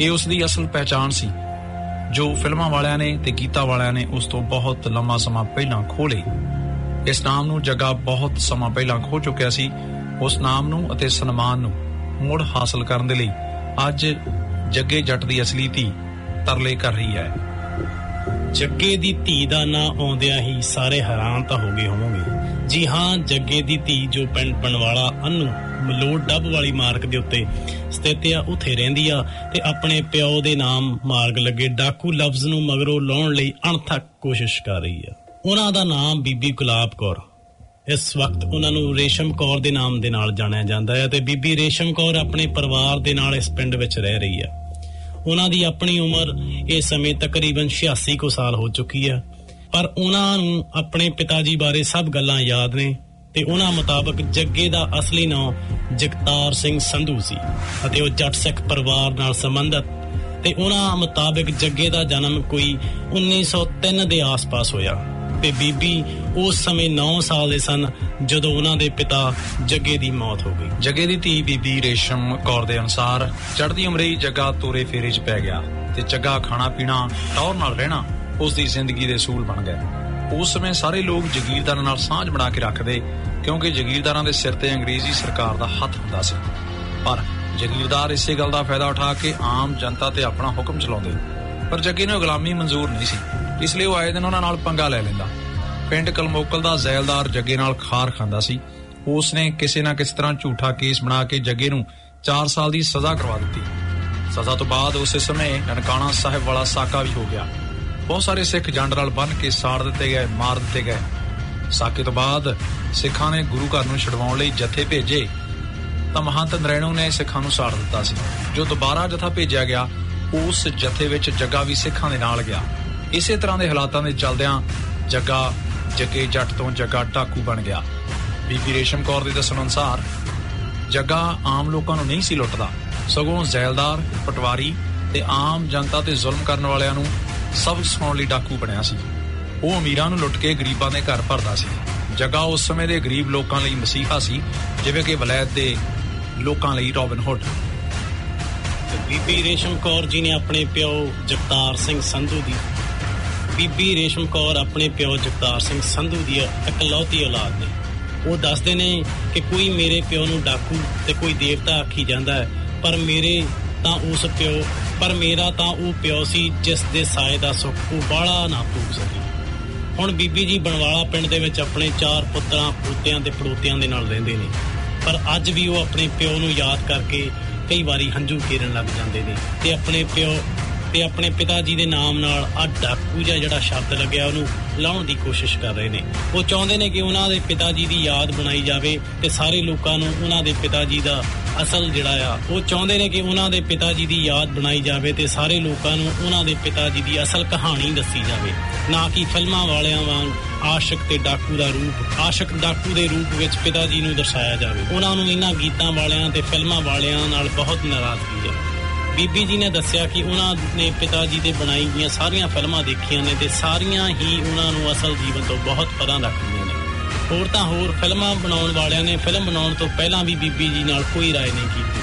ਇਹ ਉਸ ਦੀ ਅਸਲ ਪਹਿਚਾਣ ਸੀ। ਜੋ ਫਿਲਮਾਂ ਵਾਲਿਆਂ ਨੇ ਤੇ ਗੀਤਾਂ ਵਾਲਿਆਂ ਨੇ ਉਸ ਤੋਂ ਬਹੁਤ ਲੰਮਾ ਸਮਾਂ ਪਹਿਲਾਂ ਖੋਲੇ ਇਸ ਨਾਮ ਨੂੰ ਜੱਗਾ ਬਹੁਤ ਸਮਾਂ ਪਹਿਲਾਂ ਖੋ ਚੁੱਕਿਆ ਸੀ। ਉਸ ਨਾਮ ਨੂੰ ਅਤੇ ਸਨਮਾਨ ਨੂੰ ਮੁੜ ਹਾਸਲ ਕਰਨ ਦੇ ਲਈ ਅੱਜ ਜੱਗੇ ਜੱਟ ਦੀ ਅਸਲੀ ਧੀ ਤਰਲੇ ਕਰ ਰਹੀ ਹੈ। ਜੱਗੇ ਦੀ ਧੀ ਦਾ ਨਾਂ ਆਉਂਦਿਆਂ ਹੀ ਸਾਰੇ ਹੈਰਾਨ ਤਾਂ ਹੋ ਗਏ ਹੋਵੋਗੇ। ਜੀ ਹਾਂ, ਜੱਗੇ ਦੀ ਧੀ ਜੋ ਪਿੰਡ ਬਣਵਾਲਾ ਅੰਨੂ ਮਲੋੜ ਡੱਬ ਵਾਲੀ ਮਾਰਕ ਦੇ ਉੱਤੇ ਸਥਿਤ ਆ, ਉਥੇ ਰਹਿੰਦੀ ਆ ਤੇ ਆਪਣੇ ਪਿਓ ਦੇ ਨਾਮ ਮਾਰਗ ਲੱਗੇ ਡਾਕੂ ਲਫ਼ਜ਼ ਨੂੰ ਮਗਰੋਂ ਲਾਉਣ ਲਈ ਅਣਥੱਕ ਕੋਸ਼ਿਸ਼ ਕਰ ਰਹੀ ਆ। ਉਹਨਾਂ ਦਾ ਨਾਮ ਬੀਬੀ ਗੁਲਾਬ ਕੌਰ। ਇਸ ਵਕਤ ਉਹਨਾਂ ਨੂੰ ਰੇਸ਼ਮ ਕੌਰ ਦੇ ਨਾਮ ਦੇ ਨਾਲ ਜਾਣਿਆ ਜਾਂਦਾ ਹੈ ਤੇ ਬੀਬੀ ਰੇਸ਼ਮ ਕੌਰ ਆਪਣੇ ਪਰਿਵਾਰ ਦੇ ਨਾਲ ਇਸ ਪਿੰਡ ਵਿੱਚ ਰਹਿ ਰਹੀ ਆ। ਉਹਨਾਂ ਦੀ ਆਪਣੀ ਉਮਰ ਇਸ ਸਮੇਂ ਤਕਰੀਬਨ 86 ਕੁ ਸਾਲ ਹੋ ਚੁੱਕੀ ਹੈ ਪਰ ਉਹਨਾਂ ਨੂੰ ਆਪਣੇ ਪਿਤਾ ਜੀ ਬਾਰੇ ਸਭ ਗੱਲਾਂ ਯਾਦ ਨੇ। ਤੇ ਉਹਨਾਂ ਮੁਤਾਬਕ ਜੱਗੇ ਦਾ ਅਸਲੀ ਨਾਮ ਜਗਤਾਰ ਸਿੰਘ ਸੰਧੂ ਸੀ ਅਤੇ ਉਹ ਜੱਟ ਸਿੱਖ ਪਰਿਵਾਰ ਨਾਲ ਸੰਬੰਧਿਤ ਤੇ ਉਹਨਾਂ ਮੁਤਾਬਕ ਜੱਗੇ ਦਾ ਜਨਮ ਕੋਈ 1903 ਦੇ ਆਸ-ਪਾਸ ਹੋਇਆ ਤੇ ਬੀਬੀ ਉਸ ਸਮੇਂ 9 ਸਾਲ ਦੇ ਸਨ ਜਦੋਂ ਉਹਨਾਂ ਦੇ ਪਿਤਾ ਜੱਗੇ ਦੀ ਮੌਤ ਹੋ ਗਈ। ਜੱਗੇ ਦੀ ਧੀ ਬੀਬੀ ਰੇਸ਼ਮ ਕੌਰ ਦੇ ਅਨੁਸਾਰ ਚੜ੍ਹਦੀ ਉਮਰੇ ਹੀ ਜੱਗਾ ਤੋਰੇ ਫੇਰੇ 'ਚ ਪੈ ਗਿਆ ਤੇ ਜੱਗਾ ਖਾਣਾ ਪੀਣਾ ਟੌਰ ਨਾਲ ਰਹਿਣਾ ਉਸ ਦੀ ਜ਼ਿੰਦਗੀ ਦੇ ਅਸੂਲ ਬਣ ਗਏ ਉਸ ਸਮੇਂ ਸਾਰੇ ਲੋਕ ਜ਼ਗੀਰਦਾਰਾਂ ਨਾਲ ਸਾਂਝ ਬਣਾ ਕੇ ਰੱਖਦੇ, ਕਿਉਂਕਿ ਜ਼ਗੀਰਦਾਰਾਂ ਦੇ ਸਿਰ ਤੇ ਅੰਗਰੇਜ਼ੀ ਸਰਕਾਰ ਦਾ ਹੱਥ ਹੁੰਦਾ ਸੀ। ਪਰ ਜ਼ਗੀਰਦਾਰ ਇਸੇ ਗੱਲ ਦਾ ਫਾਇਦਾ ਉਠਾ ਕੇ ਆਮ ਜਨਤਾ ਤੇ ਆਪਣਾ ਹੁਕਮ ਚਲਾਉਂਦੇ। ਪਰ ਜੱਗੇ ਨੂੰ ਗੁਲਾਮੀ ਮਨਜ਼ੂਰ ਨਹੀਂ ਸੀ, ਇਸ ਲਈ ਉਹ ਆਏ ਦਿਨ ਉਹਨਾਂ ਨਾਲ ਪੰਗਾ ਲੈ ਲੈਂਦਾ। ਪਿੰਡ ਕਲਮੋਕਲ ਦਾ ਜ਼ੈਲਦਾਰ ਜੱਗੇ ਨਾਲ ਖਾਰ ਖਾਂਦਾ ਸੀ। ਉਸ ਨੇ ਕਿਸੇ ਨਾ ਕਿਸੇ ਤਰ੍ਹਾਂ ਝੂਠਾ ਕੇਸ ਬਣਾ ਕੇ ਜੱਗੇ ਨੂੰ 4 ਸਾਲ ਦੀ ਸਜ਼ਾ ਕਰਵਾ ਦਿੱਤੀ। ਸਜ਼ਾ ਤੋਂ ਬਾਅਦ ਉਸੇ ਸਮੇਂ ਨਨਕਾਣਾ ਸਾਹਿਬ ਵਾਲਾ ਸਾਕਾ ਵੀ ਹੋ ਗਿਆ। ਬਹੁਤ ਸਾਰੇ ਸਿੱਖ ਜੰਡ ਨਾਲ ਬੰਨ ਕੇ ਸਾੜ ਦਿੱਤੇ ਗਏ, ਮਾਰ ਦਿੱਤੇ ਗਏ। ਸਾਕੇ ਤੋਂ ਬਾਅਦ ਸਿੱਖਾਂ ਨੇ ਗੁਰੂ ਘਰ ਨੂੰ ਛਡਵਾਉਣ ਲਈ ਜਥੇ ਭੇਜੇ। ਤਾਂ ਮਹੰਤ ਨਰੈਣੂ ਨੇ ਸਿੱਖਾਂ ਨੂੰ ਸਾੜ ਦਿੱਤਾ ਸੀ। ਜੋ ਦੁਬਾਰਾ ਜਥਾ ਭੇਜਿਆ ਗਿਆ, ਉਸ ਜਥੇ ਵਿੱਚ ਜੱਗਾ ਵੀ ਸਿੱਖਾਂ ਦੇ ਨਾਲ ਗਿਆ। ਇਸੇ ਤਰ੍ਹਾਂ ਦੇ ਹਾਲਾਤਾਂ ਦੇ ਚੱਲਦਿਆਂ ਜੱਗਾ ਜੱਗੇ ਜੱਟ ਤੋਂ ਜੱਗਾ ਟਾਕੂ ਬਣ ਗਿਆ। ਬੀਬੀ ਰੇਸ਼ਮ ਕੌਰ ਦੇ ਦੱਸਣ ਅਨੁਸਾਰ ਜੱਗਾ ਆਮ ਲੋਕਾਂ ਨੂੰ ਨਹੀਂ ਸੀ ਲੁੱਟਦਾ। ਸਗੋਂ ਜ਼ੈਲਦਾਰ, ਪਟਵਾਰੀ ਤੇ ਆਮ ਜਨਤਾ ਤੇ ਜ਼ੁਲਮ ਕਰਨ ਵਾਲਿਆਂ ਨੂੰ ਸਬਕ ਸਿਖਾਉਣ ਲਈ ਡਾਕੂ ਬਣਿਆ ਸੀ। ਉਹ ਅਮੀਰਾਂ ਨੂੰ ਲੁੱਟ ਕੇ ਗਰੀਬਾਂ ਦੇ ਘਰ ਭਰਦਾ ਸੀ। ਜੱਗਾ ਉਸ ਸਮੇਂ ਦੇ ਗਰੀਬ ਲੋਕਾਂ ਲਈ ਮਸੀਹਾ ਸੀ, ਜਿਵੇਂ ਕਿ ਵਲਾਇਤ ਦੇ ਲੋਕਾਂ ਲਈ ਰੋਬਿਨ ਹੁੱਡ। ਤੇ ਬੀਬੀ ਰੇਸ਼ਮ ਕੌਰ ਜੀ ਨੇ ਆਪਣੇ ਪਿਓ ਜਗਤਾਰ ਸਿੰਘ ਸੰਧੂ ਦੀ ਬੀਬੀ ਰੇਸ਼ਮ ਕੌਰ ਆਪਣੇ ਪਿਓ ਜਗਤਾਰ ਸਿੰਘ ਸੰਧੂ ਦੀ ਇਕਲੌਤੀ ਔਲਾਦ ਨੇ। ਉਹ ਦੱਸਦੇ ਨੇ ਕਿ ਕੋਈ ਮੇਰੇ ਪਿਓ ਨੂੰ ਡਾਕੂ ਤੇ ਕੋਈ ਦੇਵਤਾ ਆਖੀ ਜਾਂਦਾ ਹੈ, ਪਰ ਮੇਰੇ ਤਾਂ ਉਸ ਪਿਓ ਪਰ ਮੇਰਾ ਤਾਂ ਉਹ ਪਿਓ ਸੀ ਜਿਸ ਦੇ ਸਾਏ ਦਾ ਸੁੱਖ ਉਹ ਬਾਲਾ ਨਾ ਪੂਗ ਸਕੀ। ਹੁਣ ਬੀਬੀ ਜੀ ਬਣਵਾਲਾ ਪਿੰਡ ਦੇ ਵਿੱਚ ਆਪਣੇ ਚਾਰ ਪੁੱਤਰਾਂ, ਪੋਤਿਆਂ ਤੇ ਪੜੋਤਿਆਂ ਦੇ ਨਾਲ ਰਹਿੰਦੇ ਨੇ। ਪਰ ਅੱਜ ਵੀ ਉਹ ਆਪਣੇ ਪਿਓ ਨੂੰ ਯਾਦ ਕਰਕੇ ਕਈ ਵਾਰੀ ਹੰਝੂ ਕੇਰਨ ਲੱਗ ਜਾਂਦੇ ਨੇ ਤੇ ਆਪਣੇ ਪਿਓ ਤੇ ਆਪਣੇ ਪਿਤਾ ਜੀ ਦੇ ਨਾਮ ਨਾਲ ਆ। ਡਾਕੂ ਜਿਹਾ ਜਿਹੜਾ ਸ਼ਬਦ ਲੱਗਿਆ, ਉਹਨੂੰ ਲਾਉਣ ਦੀ ਕੋਸ਼ਿਸ਼ ਕਰ ਰਹੇ ਨੇ। ਉਹ ਚਾਹੁੰਦੇ ਨੇ ਕਿ ਉਹਨਾਂ ਦੇ ਪਿਤਾ ਜੀ ਦੀ ਯਾਦ ਬਣਾਈ ਜਾਵੇ ਤੇ ਸਾਰੇ ਲੋਕਾਂ ਨੂੰ ਉਹਨਾਂ ਦੇ ਪਿਤਾ ਜੀ ਦਾ ਅਸਲ ਜਿਹੜਾ ਆ, ਉਹ ਚਾਹੁੰਦੇ ਨੇ ਕਿ ਉਹਨਾਂ ਦੇ ਪਿਤਾ ਜੀ ਦੀ ਯਾਦ ਬਣਾਈ ਜਾਵੇ ਤੇ ਸਾਰੇ ਲੋਕਾਂ ਨੂੰ ਉਹਨਾਂ ਦੇ ਪਿਤਾ ਜੀ ਦੀ ਅਸਲ ਕਹਾਣੀ ਦੱਸੀ ਜਾਵੇ। ਨਾ ਕਿ ਫਿਲਮਾਂ ਵਾਲਿਆਂ ਵਾਂਗ ਆਸ਼ਿਕ ਤੇ ਡਾਕੂ ਦਾ ਰੂਪ, ਆਸ਼ਿਕ ਡਾਕੂ ਦੇ ਰੂਪ ਵਿੱਚ ਪਿਤਾ ਜੀ ਨੂੰ ਦਰਸਾਇਆ ਜਾਵੇ। ਉਹਨਾਂ ਨੂੰ ਇਹਨਾਂ ਗੀਤਾਂ ਵਾਲਿਆਂ ਤੇ ਫਿਲਮਾਂ ਵਾਲਿਆਂ ਨਾਲ ਬਹੁਤ ਨਾਰਾਜ਼ਗੀ ਹੈ। ਬੀਬੀ ਜੀ ਨੇ ਦੱਸਿਆ ਕਿ ਉਹਨਾਂ ਨੇ ਪਿਤਾ ਜੀ ਦੇ ਬਣਾਈ ਗਈਆਂ ਸਾਰੀਆਂ ਫਿਲਮਾਂ ਦੇਖੀਆਂ ਨੇ ਤੇ ਸਾਰੀਆਂ ਹੀ ਉਹਨਾਂ ਨੂੰ ਅਸਲ ਜੀਵਨ ਤੋਂ ਬਹੁਤ ਪਰਾਂ ਰੱਖਦੀਆਂ ਨੇ ਹੋਰ ਤਾਂ ਹੋਰ ਫਿਲਮਾਂ ਬਣਾਉਣ ਵਾਲਿਆਂ ਨੇ ਫਿਲਮ ਬਣਾਉਣ ਤੋਂ ਪਹਿਲਾਂ ਵੀ ਬੀਬੀ ਜੀ ਨਾਲ ਕੋਈ رائے ਨਹੀਂ ਕੀਤੀ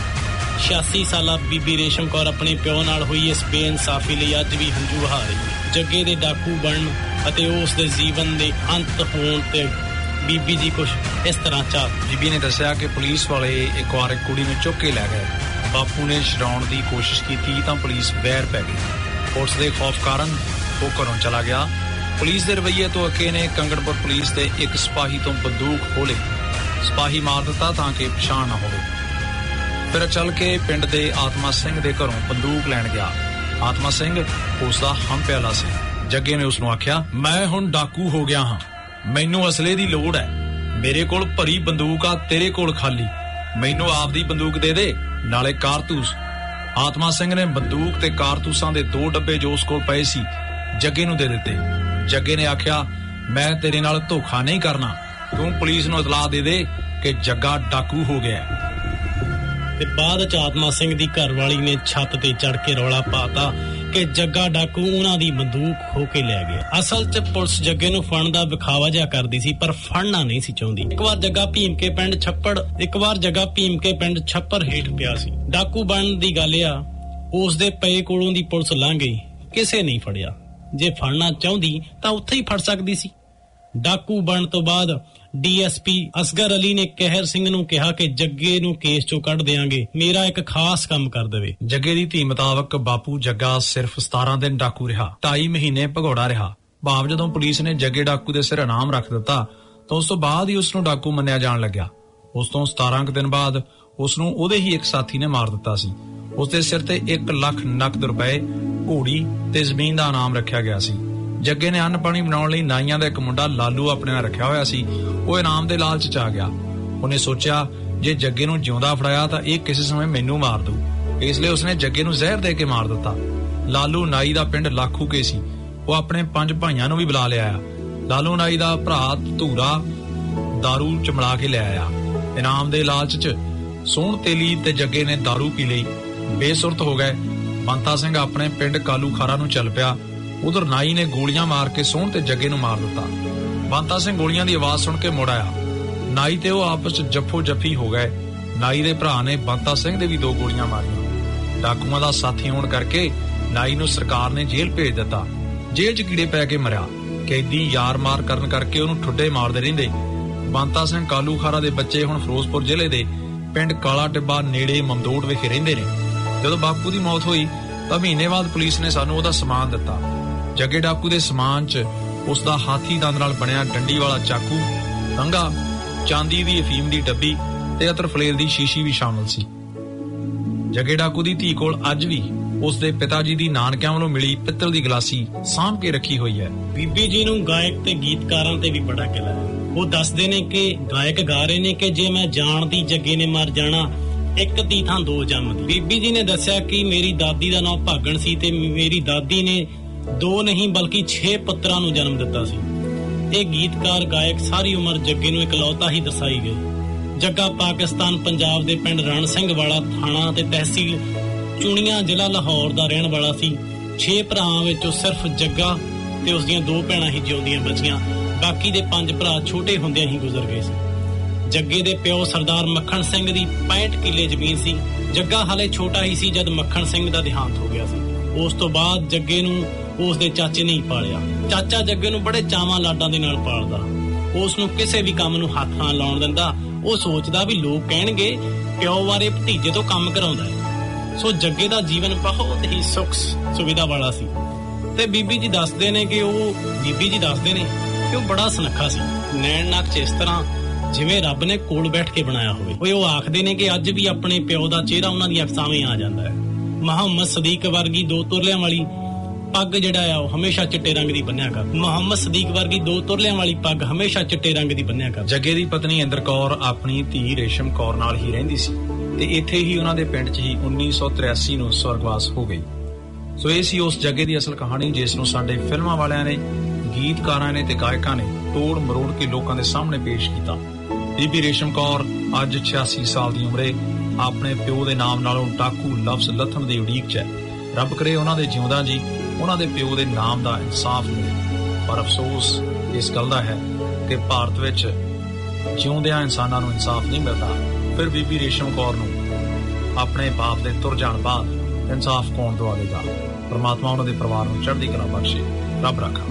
86 ਸਾਲਾ ਬੀਬੀ ਰੇਸ਼ਮ ਕੌਰ ਆਪਣੇ ਪਿਓ ਨਾਲ ਹੋਈ ਇਸ ਬੇਇਨਸਾਫੀ ਲਈ ਅੱਜ ਵੀ ਹੰਝੂ ਵਹਾ ਰਹੀ ਹੈ ਜੱਗੇ ਦੇ ਡਾਕੂ ਬਣਨ ਅਤੇ ਉਸ ਦੇ ਜੀਵਨ ਦੇ ਅੰਤ ਹੋਣ ਤੇ ਬੀਬੀ ਜੀ ਕੁਝ ਇਸ ਤਰ੍ਹਾਂ ਚਾਹ ਬੀਬੀ ਨੇ ਦੱਸਿਆ ਕਿ ਪੁਲਿਸ ਵਾਲੇ ਇੱਕ ਵਾਰ ਇੱਕ ਕੁੜੀ ਨੂੰ ਚੁੱਕ ਕੇ ਲੈ ਗਏ ਬਾਪੂ ਨੇ ਛਡਾਉਣ ਦੀ ਕੋਸ਼ਿਸ਼ ਕੀਤੀ ਤਾਂ ਪੁਲਿਸ ਵੈਰ ਪੈ ਗਈ। ਪੁਲਿਸ ਦੇ ਖੌਫ ਕਾਰਨ ਉਹ ਘਰੋਂ ਚਲਾ ਗਿਆ। ਪੁਲਿਸ ਦੇ ਰਵੱਈਏ ਤੋਂ ਅਕੇ ਨੇ ਕੰਗੜਪੁਰ ਪੁਲਿਸ ਦੇ ਇੱਕ ਸਿਪਾਹੀ ਤੋਂ ਬੰਦੂਕ ਖੋਲੇ ਸਿਪਾਹੀ ਮਾਰ ਦਿੱਤਾ ਤਾਂ ਕਿ ਪਛਾਣ ਨਾ ਹੋਵੇ। ਫਿਰ ਚੱਲ ਕੇ ਪਿੰਡ ਦੇ ਆਤਮਾ ਸਿੰਘ ਦੇ ਘਰੋਂ ਬੰਦੂਕ ਲੈਣ ਗਿਆ। ਆਤਮਾ ਸਿੰਘ ਉਸ ਦਾ ਹਮ ਪਿਆਲਾ ਸੀ। ਜੱਗੇ ਨੇ ਉਸ ਨੂੰ ਆਖਿਆ, ਮੈਂ ਹੁਣ ਡਾਕੂ ਹੋ ਗਿਆ ਹਾਂ। ਮੈਨੂੰ ਅਸਲੇ ਦੀ ਲੋੜ ਹੈ। ਮੇਰੇ ਕੋਲ ਭਰੀ ਬੰਦੂਕ ਆ, ਤੇਰੇ ਕੋਲ ਖਾਲੀ। ਮੈਨੂੰ ਆਪਦੀ ਬੰਦੂਕ ਦੇ ਦੇ। ਨਾਲੇ ਕਾਰਤੂਸ। ਆਤਮਾ ਸਿੰਘ ਨੇ ਬੰਦੂਕ ਤੇ ਕਾਰਤੂਸਾਂ ਦੇ ਦੋ ਡੱਬੇ ਜੋ ਉਸ ਕੋਲ ਪਏ ਸੀ, ਜੱਗੇ ਨੂੰ ਦੇ ਦਿੱਤੇ। ਜੱਗੇ ਨੇ ਆਖਿਆ, ਮੈਂ ਤੇਰੇ ਨਾਲ ਧੋਖਾ ਨਹੀਂ ਕਰਨਾ। ਤੂੰ ਪੁਲਿਸ ਨੂੰ ਇਤਲਾਹ ਦੇ ਦੇ ਕਿ ਜੱਗਾ ਡਾਕੂ ਹੋ ਗਿਆ ਤੇ ਬਾਅਦ ਚ ਆਤਮਾ ਸਿੰਘ ਦੀ ਘਰਵਾਲੀ ਨੇ ਛੱਤ ਤੇ ਚੜ ਕੇ ਰੌਲਾ ਪਾਤਾ। ਕਿ ਜੱਗਾ ਡਾਕੂ ਉਹਨਾਂ ਦੀ ਬੰਦੂਕ ਖੋ ਕੇ ਲੈ ਗਿਆ ਅਸਲ 'ਚ ਪੁਲਿਸ ਜੱਗੇ ਨੂੰ ਫੜਨ ਦਾ ਵਿਖਾਵਾ ਜਿਹਾ ਕਰਦੀ ਸੀ, ਪਰ ਫੜਨਾ ਨਹੀਂ ਸੀ ਚਾਹੁੰਦੀ। ਇੱਕ ਵਾਰ ਜੱਗਾ ਭੀਮ ਕੇ ਪਿੰਡ ਛੱਪੜ, ਇੱਕ ਵਾਰ ਜੱਗਾ ਭੀਮ ਕੇ ਪਿੰਡ ਛੱਪਰ ਹੇਠ ਪਿਆ ਸੀ। ਡਾਕੂ ਬਣਨ ਦੀ ਗੱਲ ਆ, ਉਸ ਦੇ ਪਏ ਕੋਲੋਂ ਦੀ ਪੁਲਿਸ ਲੰਘ ਗਈ। ਕਿਸੇ ਨਹੀਂ ਫੜਿਆ। ਜੇ ਫੜਨਾ ਚਾਹੁੰਦੀ ਤਾਂ ਉੱਥੇ ਹੀ ਫੜ ਸਕਦੀ ਸੀ। ਡਾਕੂ ਬਣਨ ਤੋਂ ਬਾਅਦ ਡੀਐਸਪੀ ਅਸਗਰ ਅਲੀ ਨੇ ਕਹਿਰ ਸਿੰਘ ਨੂੰ ਕਿਹਾ ਕਿ ਜੱਗੇ ਨੂੰ ਕੇਸ ਚੋਂ ਕੱਢ ਦੇਾਂਗੇ ਮੇਰਾ ਇੱਕ ਖਾਸ ਕੰਮ ਕਰ ਦੇਵੇ। ਜੱਗੇ ਦੀ ਧੀ ਮੁਤਾਬਕ ਬਾਪੂ ਜੱਗਾ ਸਿਰਫ 17 ਦਿਨ ਡਾਕੂ ਰਿਹਾ 2.5 ਮਹੀਨੇ ਭਗੌੜਾ ਰਿਹਾ। ਭਾਵ ਜਦੋਂ ਪੁਲਿਸ ਨੇ ਜੱਗੇ ਡਾਕੂ ਦੇ ਸਿਰ ਇਨਾਮ ਰੱਖ ਦਿੱਤਾ, ਤਾਂ ਉਸ ਤੋਂ ਬਾਅਦ ਹੀ ਉਸ ਨੂੰ ਡਾਕੂ ਮੰਨਿਆ ਜਾਣ ਲੱਗਿਆ। ਉਸ ਤੋਂ 17 ਕੁ ਦਿਨ ਬਾਅਦ ਉਸ ਨੂੰ ਉਹਦੇ ਹੀ ਇੱਕ ਸਾਥੀ ਨੇ ਮਾਰ ਦਿੱਤਾ ਸੀ। ਉਸ ਦੇ ਸਿਰ ਤੇ 1 ਲੱਖ ਨਕਦ ਰੁਪਏ, ਘੋੜੀ ਤੇ ਜ਼ਮੀਨ ਦਾ ਇਨਾਮ ਰੱਖਿਆ ਗਿਆ ਸੀ। ਜੱਗੇ ਨੇ ਅੰਨ ਪਾਣੀ ਬਣਾਉਣ ਲਈ ਨਾਈਆਂ ਦਾ ਇੱਕ ਮੁੰਡਾ ਲਾਲੂ ਆਪਣੇ ਨਾਲ ਰੱਖਿਆ ਹੋਇਆ ਸੀ ਉਹ ਇਨਾਮ ਦੇ ਲਾਲਚ ਚ ਆ ਗਿਆ ਉਹਨੇ ਸੋਚਿਆ ਜੇ ਜੱਗੇ ਨੂੰ ਜਿਉਂਦਾ ਫੜਾਇਆ ਤਾਂ ਇਹ ਕਿਸੇ ਸਮੇਂ ਮੈਨੂੰ ਮਾਰ ਦੂ ਇਸ ਲਈ ਉਸਨੇ ਜੱਗੇ ਨੂੰ ਜ਼ਹਿਰ ਦੇ ਕੇ ਮਾਰ ਦਿੱਤਾ ਲਾਲੂ ਨਾਈ ਦਾ ਪਿੰਡ ਲਾਖੂ ਕੇ ਸੀ ਉਹ ਆਪਣੇ ਪੰਜ ਭਾਈਆਂ ਨੂੰ ਵੀ ਬੁਲਾ ਲਿਆਇਆ ਲਾਲੂ ਨਾਈ ਦਾ ਭਰਾ ਧੂਰਾ दारू ਚਮੜਾ ਕੇ ਲੈ ਆਇਆ ਇਨਾਮ ਦੇ ਲਾਲਚ ਚ ਸੋਹਣ ਤੇਲੀ ਤੇ ਜੱਗੇ ਨੇ दारू ਪੀ ਲਈ ਬੇਸੁਰਤ ਹੋ ਗਏ ਬੰਤਾ ਸਿੰਘ ਆਪਣੇ ਪਿੰਡ ਕਾਲੂ ਖਾਰਾ ਨੂੰ ਚੱਲ ਪਿਆ ਉਧਰ ਨਾਈ ਨੇ ਗੋਲੀਆਂ ਮਾਰ ਕੇ ਸੋਹਣ ਤੇ ਜੱਗੇ ਨੂੰ ਮਾਰ ਦਿੱਤਾ। ਬੰਤਾ ਸਿੰਘ ਗੋਲੀਆਂ ਦੀ ਆਵਾਜ਼ ਸੁਣ ਕੇ ਮੁੜ ਆਇਆ। ਨਾਈ ਤੇ ਉਹ ਆਪਸ ਚ ਜੱਫੋ ਜੱਫੀ ਹੋ ਗਏ। ਨਾਈ ਦੇ ਭਰਾ ਨੇ ਬੰਤਾ ਸਿੰਘ ਦੇ ਵੀ ਦੋ ਗੋਲੀਆਂ ਮਾਰੀਆਂ। ਡਾਕੂਆਂ ਦਾ ਸਾਥੀ ਹੋਣ ਕਰਕੇ ਨਾਈ ਨੂੰ ਸਰਕਾਰ ਨੇ ਜੇਲ੍ਹ ਭੇਜ ਦਿੱਤਾ। ਜੇਲ੍ਹ 'ਚ ਕੀੜੇ ਪੈ ਕੇ ਮਰਿਆ। ਕੈਦੀ ਯਾਰ ਮਾਰ ਕਰਨ ਕਰਕੇ ਉਹਨੂੰ ਠੁੱਡੇ ਮਾਰਦੇ ਰਹਿੰਦੇ। ਬੰਤਾ ਸਿੰਘ ਕਾਲੂ ਖਾਰਾ ਦੇ ਬੱਚੇ ਹੁਣ ਫਿਰੋਜ਼ਪੁਰ ਜ਼ਿਲ੍ਹੇ ਦੇ ਪਿੰਡ ਕਾਲਾ ਟਿੱਬਾ ਨੇੜੇ ਮਮਦੋੜ ਵਿਖੇ ਰਹਿੰਦੇ ਨੇ। ਜਦੋਂ ਬਾਪੂ ਦੀ ਮੌਤ ਹੋਈ ਤਾਂ ਮਹੀਨੇ ਬਾਅਦ ਪੁਲਿਸ ਨੇ ਸਾਨੂੰ ਉਹਦਾ ਸਮਾਨ ਦਿੱਤਾ। ਜੱਗੇ ਡਾਕੂ ਦੇ ਸਮਾਨ 'ਚ ਉਸ ਦਾ ਹਾਥੀ ਦੰਦ ਨਾਲ ਬਣਿਆ ਡੰਡੀ ਵਾਲਾ ਚਾਕੂ ਕੰਗਾ ਚਾਂਦੀ ਦੀ ਅਫੀਮ ਦੀ ਡੱਬੀ ਤੇ ਅਤਰ ਫਲੇਲ ਦੀ ਸ਼ੀਸ਼ੀ ਵੀ ਸ਼ਾਮਲ ਸੀ। ਜੱਗੇ ਡਾਕੂ ਦੀ ਧੀ ਕੋਲ ਅੱਜ ਵੀ ਉਸ ਦੇ ਪਿਤਾ ਜੀ ਦੀ ਨਾਨਕਿਆਂ ਵੱਲੋਂ ਮਿਲੀ ਪਿੱਤਲ ਦੀ ਗਲਾਸੀ ਸਾਂਭ ਕੇ ਰੱਖੀ ਹੋਈ ਹੈ। ਬੀਬੀ ਜੀ ਨੂੰ ਗਾਇਕ ਤੇ ਗੀਤਕਾਰਾਂ ਤੇ ਵੀ ਬੜਾ ਗਿਲਾ ਹੈ। ਉਹ ਦੱਸਦੇ ਨੇ ਕਿ ਗਾਇਕ ਗਾ ਰਹੇ ਨੇ ਕਿ ਜੇ ਮੈਂ ਜਾਣਦੀ ਜੱਗੇ ਨੇ ਮਰ ਜਾਣਾ, ਇੱਕ ਦੀ ਥਾਂ ਦੋ ਜੰਮਦੀ ਬੀਬੀ ਜੀ ਨੇ ਦੱਸਿਆ ਕਿ ਮੇਰੀ ਦਾਦੀ ਦਾ ਨਾਮ ਭਾਗਣ ਸੀ ਤੇ ਮੇਰੀ ਦਾਦੀ ਨੇ ਦੋ ਨਹੀਂ, ਬਲਕਿ 6 ਪੁੱਤਰਾਂ ਨੂੰ ਜਨਮ ਦਿੱਤਾ ਸੀ। ਇਹ ਗੀਤਕਾਰ, ਗਾਇਕ ਸਾਰੀ ਉਮਰ ਜੱਗੇ ਨੂੰ ਇਕਲੌਤਾ ਹੀ ਦਰਸਾਈ ਗਈ ਜੱਗਾ ਪਾਕਿਸਤਾਨ ਪੰਜਾਬ ਦੇ ਪਿੰਡ ਰਣ ਸਿੰਘ ਵਾਲਾ ਥਾਣਾ ਤੇ ਤਹਿਸੀਲ ਚੁਣੀਆਂ ਜ਼ਿਲ੍ਹਾ ਲਾਹੌਰ ਦਾ ਰਹਿਣ ਵਾਲਾ ਸੀ। 6 ਭਰਾਵਾਂ ਵਿੱਚੋਂ ਸਿਰਫ ਜੱਗਾ ਤੇ ਉਸ ਦੀਆਂ ਦੋ ਭੈਣਾਂ ਹੀ ਜਿਉਂਦੀਆਂ ਬਚੀਆਂ। ਬਾਕੀ ਦੇ ਪੰਜ ਭਰਾ ਛੋਟੇ ਹੁੰਦਿਆਂ ਹੀ ਗੁਜ਼ਰ ਗਏ ਸੀ। ਜੱਗੇ ਦੇ ਪਿਓ ਸਰਦਾਰ ਮੱਖਣ ਸਿੰਘ ਦੀ 65 ਕਿੱਲੇ ਜ਼ਮੀਨ ਸੀ। ਜੱਗਾ ਹਾਲੇ ਛੋਟਾ ਹੀ ਸੀ ਜਦ ਮੱਖਣ ਸਿੰਘ ਦਾ ਦੇਹਾਂਤ ਹੋ ਗਿਆ ਸੀ। ਉਸ ਤੋਂ ਬਾਅਦ ਜੱਗੇ ਨੂੰ ਉਸ ਦੇ ਚਾਚੇ ਨੇ ਹੀ ਪਾਲਿਆ। ਚਾਚਾ ਜੱਗੇ ਨੂੰ ਬੜੇ ਚਾਵਾਂ ਲਾਡਾਂ ਦੇ ਨਾਲ ਪਾਲਦਾ। ਉਸ ਨੂੰ ਕਿਸੇ ਵੀ ਕੰਮ ਨੂੰ ਹੱਥ ਨਾ ਲਾਉਣ ਦਿੰਦਾ। ਉਹ ਸੋਚਦਾ ਵੀ ਲੋਕ ਕਹਿਣਗੇ, ਪਿਓ ਬਾਰੇ ਭਤੀਜੇ ਤੋਂ ਕੰਮ ਕਰਾਉਂਦਾ ਹੈ। ਸੋ ਜੱਗੇ ਦਾ ਜੀਵਨ ਬਹੁਤ ਹੀ ਸੁਖ ਸੁਵਿਧਾ ਵਾਲਾ ਸੀ। ਤੇ ਬੀਬੀ ਜੀ ਦੱਸਦੇ ਨੇ ਕਿ ਉਹ, ਬੀਬੀ ਜੀ ਦੱਸਦੇ ਨੇ ਕਿ ਉਹ ਬੜਾ ਸੁਨੱਖਾ ਸੀ। ਨੈਣ ਨੱਕ ਚ ਇਸ ਤਰ੍ਹਾਂ ਜਿਵੇਂ ਰੱਬ ਨੇ ਕੋਲ ਬੈਠ ਕੇ ਬਣਾਇਆ ਹੋਵੇ। ਓਏ ਉਹ ਆਖਦੇ ਨੇ ਕਿ ਅੱਜ ਵੀ ਆਪਣੇ ਪਿਓ ਦਾ ਚਿਹਰਾ ਉਹਨਾਂ ਦੀਆਂ ਅੱਖਾਂ ਵਿੱਚ ਆ ਜਾਂਦਾ ਹੈ। ਮੁਹੰਮਦ ਸਦੀਕ ਵਰਗੀ ਦੋ ਤੁਰਲਿਆਂ ਵਾਲੀ ਪੱਗ ਜਿਹੜਾ ਆ, ਉਹ ਹਮੇਸ਼ਾ ਚਿੱਟੇ ਰੰਗ ਦੀ ਬੰਨਿਆ ਕਰ। ਮੁਹੰਮਦ ਸਦੀਕ ਵਰਗੀ ਦੋ ਤੁਰਲਿਆਂ ਵਾਲੀ ਪੱਗ ਹਮੇਸ਼ਾ ਚਿੱਟੇ ਰੰਗ ਦੀ ਬੰਨਿਆ ਕਰ। ਜੱਗੇ ਦੀ ਪਤਨੀ ਇੰਦਰ ਕੌਰ ਆਪਣੀ ਧੀ ਰੇਸ਼ਮ ਕੌਰ ਨਾਲ ਹੀ ਰਹਿੰਦੀ ਸੀ ਤੇ ਇੱਥੇ ਹੀ ਉਹਨਾਂ ਦੇ ਪਿੰਡ 'ਚ ਹੀ 1983 ਨੂੰ ਸਵਰਗਵਾਸ ਹੋ ਗਈ। ਸੋ ਇਹ ਸੀ ਉਸ ਜੱਗੇ ਦੀ ਅਸਲ ਕਹਾਣੀ, ਜਿਸ ਨੂੰ ਸਾਡੇ ਫਿਲਮਾਂ ਵਾਲਿਆਂ ਨੇ, ਗੀਤਕਾਰਾਂ ਨੇ ਤੇ ਗਾਇਕਾਂ ਨੇ ਤੋੜ ਮਰੋੜ ਕੇ ਲੋਕਾਂ ਦੇ ਸਾਹਮਣੇ ਪੇਸ਼ ਕੀਤਾ। ਬੀਬੀ ਰੇਸ਼ਮ ਕੌਰ ਅੱਜ 86 ਸਾਲ ਦੀ ਉਮਰੇ ਆਪਣੇ ਪਿਓ ਦੇ ਨਾਮ ਨਾਲੋਂ ਡਾਕੂ ਲਫ਼ਜ਼ ਲਥਣ ਦੀ ਉਡੀਕ 'ਚ ਹੈ। ਰੱਬ ਕਰੇ ਉਹਨਾਂ ਦੇ ਜਿਉਂਦਾ ਜੀ, ਉਹਨਾਂ ਦੇ ਪਿਓ ਦੇ ਨਾਮ ਦਾ ਇਨਸਾਫ ਮਿਲੇ। ਪਰ ਅਫਸੋਸ ਇਸ ਗੱਲ ਦਾ ਹੈ ਕਿ ਭਾਰਤ ਵਿੱਚ ਜਿਉਂਦਿਆਂ ਇਨਸਾਨਾਂ ਨੂੰ ਇਨਸਾਫ ਨਹੀਂ ਮਿਲਦਾ। ਫਿਰ ਬੀਬੀ ਰੇਸ਼ਮ ਕੌਰ ਨੂੰ ਆਪਣੇ ਬਾਪ ਦੇ ਤੁਰ ਜਾਣ ਬਾਅਦ ਇਨਸਾਫ ਕੌਣ ਦਵਾਵੇਗਾ ਪਰਮਾਤਮਾ ਉਹਨਾਂ ਦੇ ਪਰਿਵਾਰ ਨੂੰ ਚੜ੍ਹਦੀ ਕਲਾ ਬਖਸ਼ੇ। ਰੱਬ ਰਾਖਾ।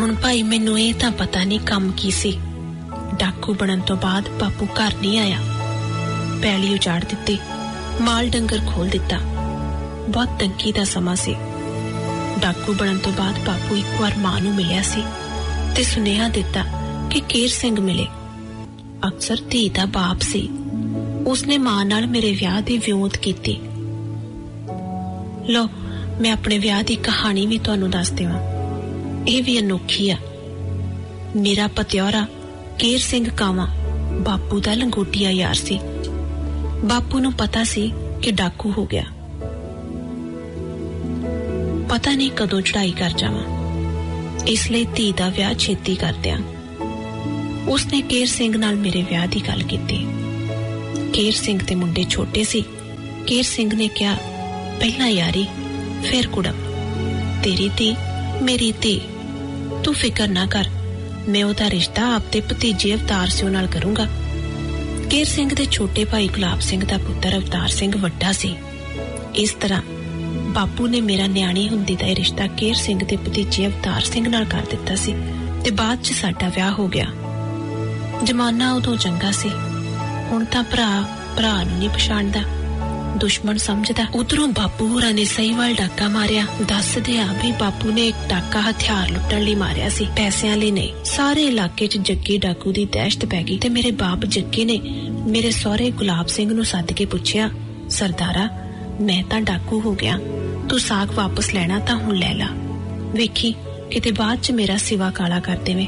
ਹੁਣ ਭਾਈ, ਮੈਨੂੰ ਇਹ ਤਾਂ ਪਤਾ ਨਹੀਂ ਕੰਮ ਕੀ ਸੀ। ਡਾਕੂ ਬਣਨ ਤੋਂ ਬਾਅਦ ਬਾਪੂ ਘਰ ਨਹੀਂ ਆਇਆ। ਪੈਲੀ ਉਜਾੜ ਦਿੱਤੀ। ਮਾਲ ਡੰਗਰ ਖੋਲ ਦਿੱਤਾ। ਬਹੁਤ ਤੰਗੀ ਦਾ ਸਮਾਂ ਸੀ। ਡਾਕੂ ਬਣਨ ਤੋਂ ਬਾਅਦ ਬਾਪੂ ਇੱਕ ਵਾਰ ਮਾਂ ਨੂੰ ਮਿਲਿਆ ਸੀ ਤੇ ਸੁਨੇਹਾ ਦਿੱਤਾ ਕਿ ਕੇਰ ਸਿੰਘ ਮਿਲੇ। ਅਕਸਰ ਧੀ ਦਾ ਬਾਪ ਸੀ। ਉਸਨੇ ਮਾਂ ਨਾਲ ਮੇਰੇ ਵਿਆਹ ਦੀ ਵਿਉਂਤ ਕੀਤੀ। ਲੋ ਮੈਂ ਆਪਣੇ ਵਿਆਹ ਦੀ ਕਹਾਣੀ ਵੀ ਤੁਹਾਨੂੰ ਦੱਸ ਦੇਵਾਂ। ਇਹ ਵੀ ਅਨੋਖੀ ਆ। ਮੇਰਾ ਪਤਿਆਰਾ ਕੇਰ ਸਿੰਘ ਕਾਵਾ, ਬਾਪੂ ਦਾ ਲੰਗੋਟੀਆ ਯਾਰ ਸੀ। ਬਾਪੂ ਨੂੰ ਪਤਾ ਸੀ ਕਿ ਡਾਕੂ ਹੋ ਗਿਆ ਪਤਾ ਨਹੀਂ ਕਦੋਂ ਚੜਾਈ ਕਰ ਜਾਵਾਂ ਇਸ ਲਈ ਧੀ ਦਾ ਵਿਆਹ ਛੇਤੀ ਕਰ ਦਿਆਂ ਉਸਨੇ ਕੇਰ ਸਿੰਘ ਨਾਲ ਮੇਰੇ ਵਿਆਹ ਦੀ ਗੱਲ ਕੀਤੀ ਕੇਰ ਸਿੰਘ ਦੇ ਮੁੰਡੇ ਛੋਟੇ ਸੀ ਕੇਰ ਸਿੰਘ ਨੇ ਕਿਹਾ ਪਹਿਲਾਂ ਯਾਰੀ ਫਿਰ ਕੁੜਮ ਤੇਰੀ ਧੀ ਮੇਰੀ ਧੀ ਤੂੰ ਫਿਕਰ ਨਾ ਕਰ ਮੈਂ ਉਹਦਾ ਰਿਸ਼ਤਾ ਆਪਦੇ ਭਤੀਜੇ ਅਵਤਾਰ ਸਿੰਘ ਨਾਲ ਕਰੂੰਗਾ ਕੇਰ ਸਿੰਘ ਦੇ ਛੋਟੇ ਭਾਈ ਗੁਲਾਬ ਸਿੰਘ ਦਾ ਪੁੱਤਰ ਅਵਤਾਰ ਸਿੰਘ ਵੱਡਾ ਸੀ। ਇਸ ਤਰ੍ਹਾਂ ਬਾਪੂ ਨੇ ਮੇਰਾ ਨਿਆਣੀ ਹੁੰਦੀ ਦਾ ਇਹ ਰਿਸ਼ਤਾ ਕੇਰ ਸਿੰਘ ਦੇ ਭਤੀਜੇ ਅਵਤਾਰ ਸਿੰਘ ਨਾਲ ਕਰ ਦਿੱਤਾ ਸੀ ਤੇ ਬਾਅਦ 'ਚ ਸਾਡਾ ਵਿਆਹ ਹੋ ਗਿਆ। ਜ਼ਮਾਨਾ ਉਦੋਂ ਚੰਗਾ ਸੀ। ਹੁਣ ਤਾਂ ਭਰਾ ਭਰਾ ਨੂੰ ਨਹੀਂ ਪਛਾਣਦਾ। ਦੁਸ਼ਮਣ ਸਮਝਦਾ ਉਧਰੋਂ ਬਾਪੂ ਹੋਰਾਂ ਨੇ ਸਹੀ ਵਾਲ ਡਾਕਾ ਮਾਰਿਆ ਦੱਸਦੇ ਆ ਵੀ ਬਾਪੂ ਨੇ ਇੱਕ ਡਾਕਾ ਹਥਿਆਰ ਲੁੱਟਣ ਲਈ ਮਾਰਿਆ ਸੀ ਪੈਸਿਆਂ ਲਈ ਨਹੀਂ ਸਾਰੇ ਇਲਾਕੇ 'ਚ ਜੱਗੀ ਡਾਕੂ ਦੀ ਦਹਿਸ਼ਤ ਪੈ ਗਈ ਤੇ ਮੇਰੇ ਬਾਪ ਜੱਗੀ ਨੇ ਮੇਰੇ ਸਹੁਰੇ ਗੁਲਾਬ ਸਿੰਘ ਨੂੰ ਸੱਦ ਕੇ ਪੁੱਛਿਆ ਸਰਦਾਰਾ ਮੈਂ ਤਾਂ ਡਾਕੂ ਹੋ ਗਿਆ ਤੂੰ ਸਾਗ ਵਾਪਸ ਲੈਣਾ ਤਾਂ ਹੁਣ ਲੈ ਲਾ ਵੇਖੀ ਕਿਤੇ ਬਾਅਦ 'ਚ ਮੇਰਾ ਸਿਵਾ ਕਾਲਾ ਕਰ ਦੇਵੇਂ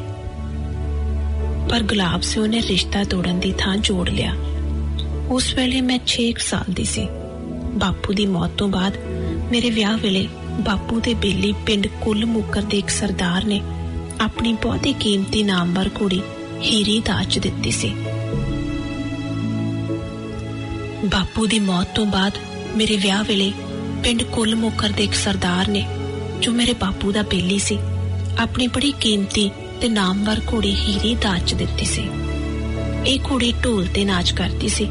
ਪਰ ਗੁਲਾਬ ਸਿੰਘ ਨੇ ਰਿਸ਼ਤਾ ਤੋੜਨ ਦੀ ਥਾਂ ਜੋੜ ਲਿਆ ਉਸ ਵੇਲੇ ਮੈਂ 6 ਸਾਲ ਦੀ ਸੀ ਬਾਪੂ ਦੀ ਮੌਤ ਤੋਂ ਬਾਅਦ ਮੇਰੇ ਵਿਆਹ ਵੇਲੇ ਬਾਪੂ ਦੇ ਬੇਲੀ ਪਿੰਡ ਕੁੱਲ ਮੁੱਕਰ ਦੇ ਇੱਕ ਸਰਦਾਰ ਨੇ ਆਪਣੀ ਬਹੁਤੀ ਕੀਮਤੀ ਨਾਮਵਰ ਕੁੜੀ ਹੀਰੀ ਦਾਜ ਦਿੱਤੀ ਸੀ। ਬਾਪੂ ਦੀ ਮੌਤ ਤੋਂ ਬਾਅਦ ਮੇਰੇ ਵਿਆਹ ਵੇਲੇ ਪਿੰਡ ਕੁੱਲ ਮੁੱਕਰ ਦੇ ਇੱਕ ਸਰਦਾਰ ਨੇ, ਜੋ ਮੇਰੇ ਬਾਪੂ ਦਾ ਬੇਲੀ ਸੀ, ਆਪਣੀ ਬੜੀ ਕੀਮਤੀ ਤੇ ਨਾਮਵਰ ਕੁੜੀ ਹੀਰੀ ਦਾਜ ਦਿੱਤੀ ਸੀ। ਇਹ ਕੁੜੀ ਢੋਲ ਤੇ ਨਾਚ ਕਰਦੀ ਸੀ।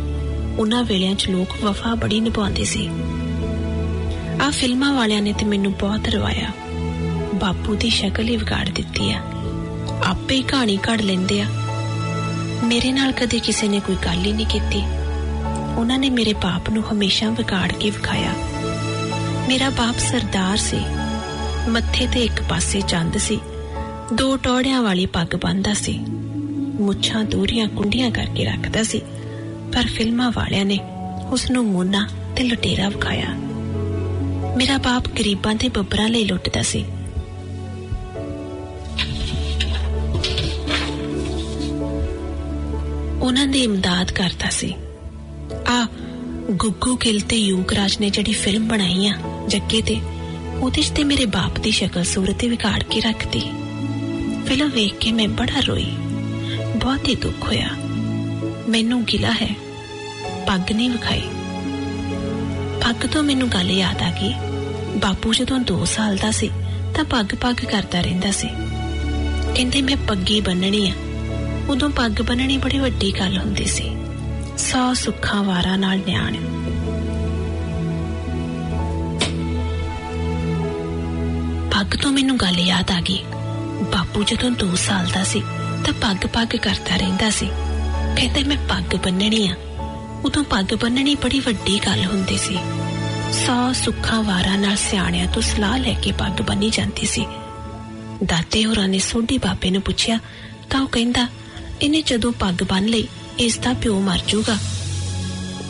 ਉਹਨਾਂ ਵੇਲਿਆਂ 'ਚ ਲੋਕ ਵਫਾ ਬੜੀ ਨਿਭਾਉਂਦੇ ਸੀ। ਆ ਫਿਲਮਾਂ ਵਾਲਿਆਂ ਨੇ ਤੇ ਮੈਨੂੰ ਬਹੁਤ ਰਵਾਇਆ। ਬਾਪੂ ਦੀ ਸ਼ਕਲ ਹੀ ਵਿਗਾੜ ਦਿੱਤੀ ਆ। ਆਪੇ ਹੀ ਕਹਾਣੀ ਘੜ ਲੈਂਦੇ ਆ। ਮੇਰੇ ਨਾਲ ਕਦੇ ਕਿਸੇ ਨੇ ਕੋਈ ਗੱਲ ਹੀ ਨਹੀਂ ਕੀਤੀ। ਉਹਨਾਂ ਨੇ ਮੇਰੇ ਬਾਪ ਨੂੰ ਹਮੇਸ਼ਾ ਵਿਗਾੜ ਕੇ ਵਿਖਾਇਆ। ਮੇਰਾ ਬਾਪ ਸਰਦਾਰ ਸੀ। ਮੱਥੇ ਤੇ ਇੱਕ ਪਾਸੇ ਚੰਦ ਸੀ। ਦੋ ਟੋੜਿਆਂ ਵਾਲੀ ਪੱਗ ਬੰਨਦਾ ਸੀ। ਮੁੱਛਾਂ ਦੂਰੀਆਂ ਕੁੰਡੀਆਂ ਕਰਕੇ ਰੱਖਦਾ ਸੀ। ਪਰ ਫਿਲਮਾਂ ਵਾਲਿਆਂ ਨੇ ਉਸ ਨੂੰ ਮੋਨਾ ਤੇ ਲੁਟੇਰਾ ਵਿਖਾਇਆ। ਮੇਰਾ ਬਾਪ ਗਰੀਬਾਂ ਤੇ ਬੱਬਰਾਂ ਲਈ ਲੁੱਟਦਾ ਸੀ। ਉਹਨਾਂ ਦੀ ਇਮਦਾਦ ਕਰਦਾ ਸੀ। ਆ, ਗੁੱਗੂ ਗਿੱਲ ਤੇ ਯੂਗਰਾਜ ਨੇ ਜਿਹੜੀ ਫਿਲਮ ਬਣਾਈ ਆ, ਜੱਗੇ ਤੇ, ਉਹਦੇ 'ਚ ਤੇ ਮੇਰੇ ਬਾਪ ਦੀ ਸ਼ਕਲ ਸੂਰਤ ਹੀ ਵਿਗਾੜ ਕੇ ਰੱਖਤੀ। ਫਿਲਮ ਵੇਖ ਕੇ ਮੈਂ ਬੜਾ ਰੋਈ। ਬਹੁਤ ਹੀ ਦੁੱਖ ਹੋਇਆ। ਮੈਨੂੰ ਗਿਲਾ ਹੈ। ਪੱਗ ਨਹੀਂ ਵਿਖਾਈ। ਪੱਗ ਤੋਂ ਮੈਨੂੰ ਗੱਲ ਯਾਦ ਆ ਗਈ। ਬਾਪੂ ਜਦੋਂ 2 ਸਾਲ ਦਾ ਸੀ, ਤਾਂ ਪੱਗ ਪੱਗ ਕਰਦਾ ਰਹਿੰਦਾ ਸੀ। ਕਹਿੰਦੇ ਮੈਂ ਪੱਗੀ ਬੰਨਣੀ ਆ। ਉਦੋਂ ਪੱਗ ਬੰਨਣੀ ਬੜੀ ਵੱਡੀ ਗੱਲ ਹੁੰਦੀ ਸੀ। ਸੌ ਸੁੱਖਾਂ ਵਾਰਾਂ ਨਾਲ ਨਿਆਣ। ਪੱਗ ਤੋਂ ਮੈਨੂੰ ਗੱਲ ਯਾਦ ਆ ਗਈ। ਬਾਪੂ ਜਦੋਂ 2 ਸਾਲ ਦਾ ਸੀ, ਤਾਂ ਪੱਗ ਪੱਗ ਕਰਦਾ ਰਹਿੰਦਾ ਸੀ। ਕਹਿੰਦੇ ਮੈਂ ਪੱਗ ਬੰਨਣੀ ਆ। ਉਦੋਂ ਪੱਗ ਬੰਨਣੀ ਬੜੀ ਵੱਡੀ ਗੱਲ ਹੁੰਦੀ ਸੀ। ਸੌ ਸੁੱਖਾਂ ਵਾਰਾਂ ਨਾਲ ਸਿਆਣਿਆਂ ਤੋਂ ਸਲਾਹ ਲੈ ਕੇ ਪੱਗ ਬੰਨੀ ਜਾਂਦੀ ਸੀ। ਦਾਤੇ ਹੋਰਾਂ ਨੇ ਸੋਢੀ ਬਾਬੇ ਨੂੰ ਪੁੱਛਿਆ, ਤਾਂ ਉਹ ਕਹਿੰਦਾ, ਇਹਨੇ ਜਦੋਂ ਪੱਗ ਬੰਨ ਲਈ, ਇਸ ਦਾ ਪਿਓ ਮਰ ਜਾਊਗਾ।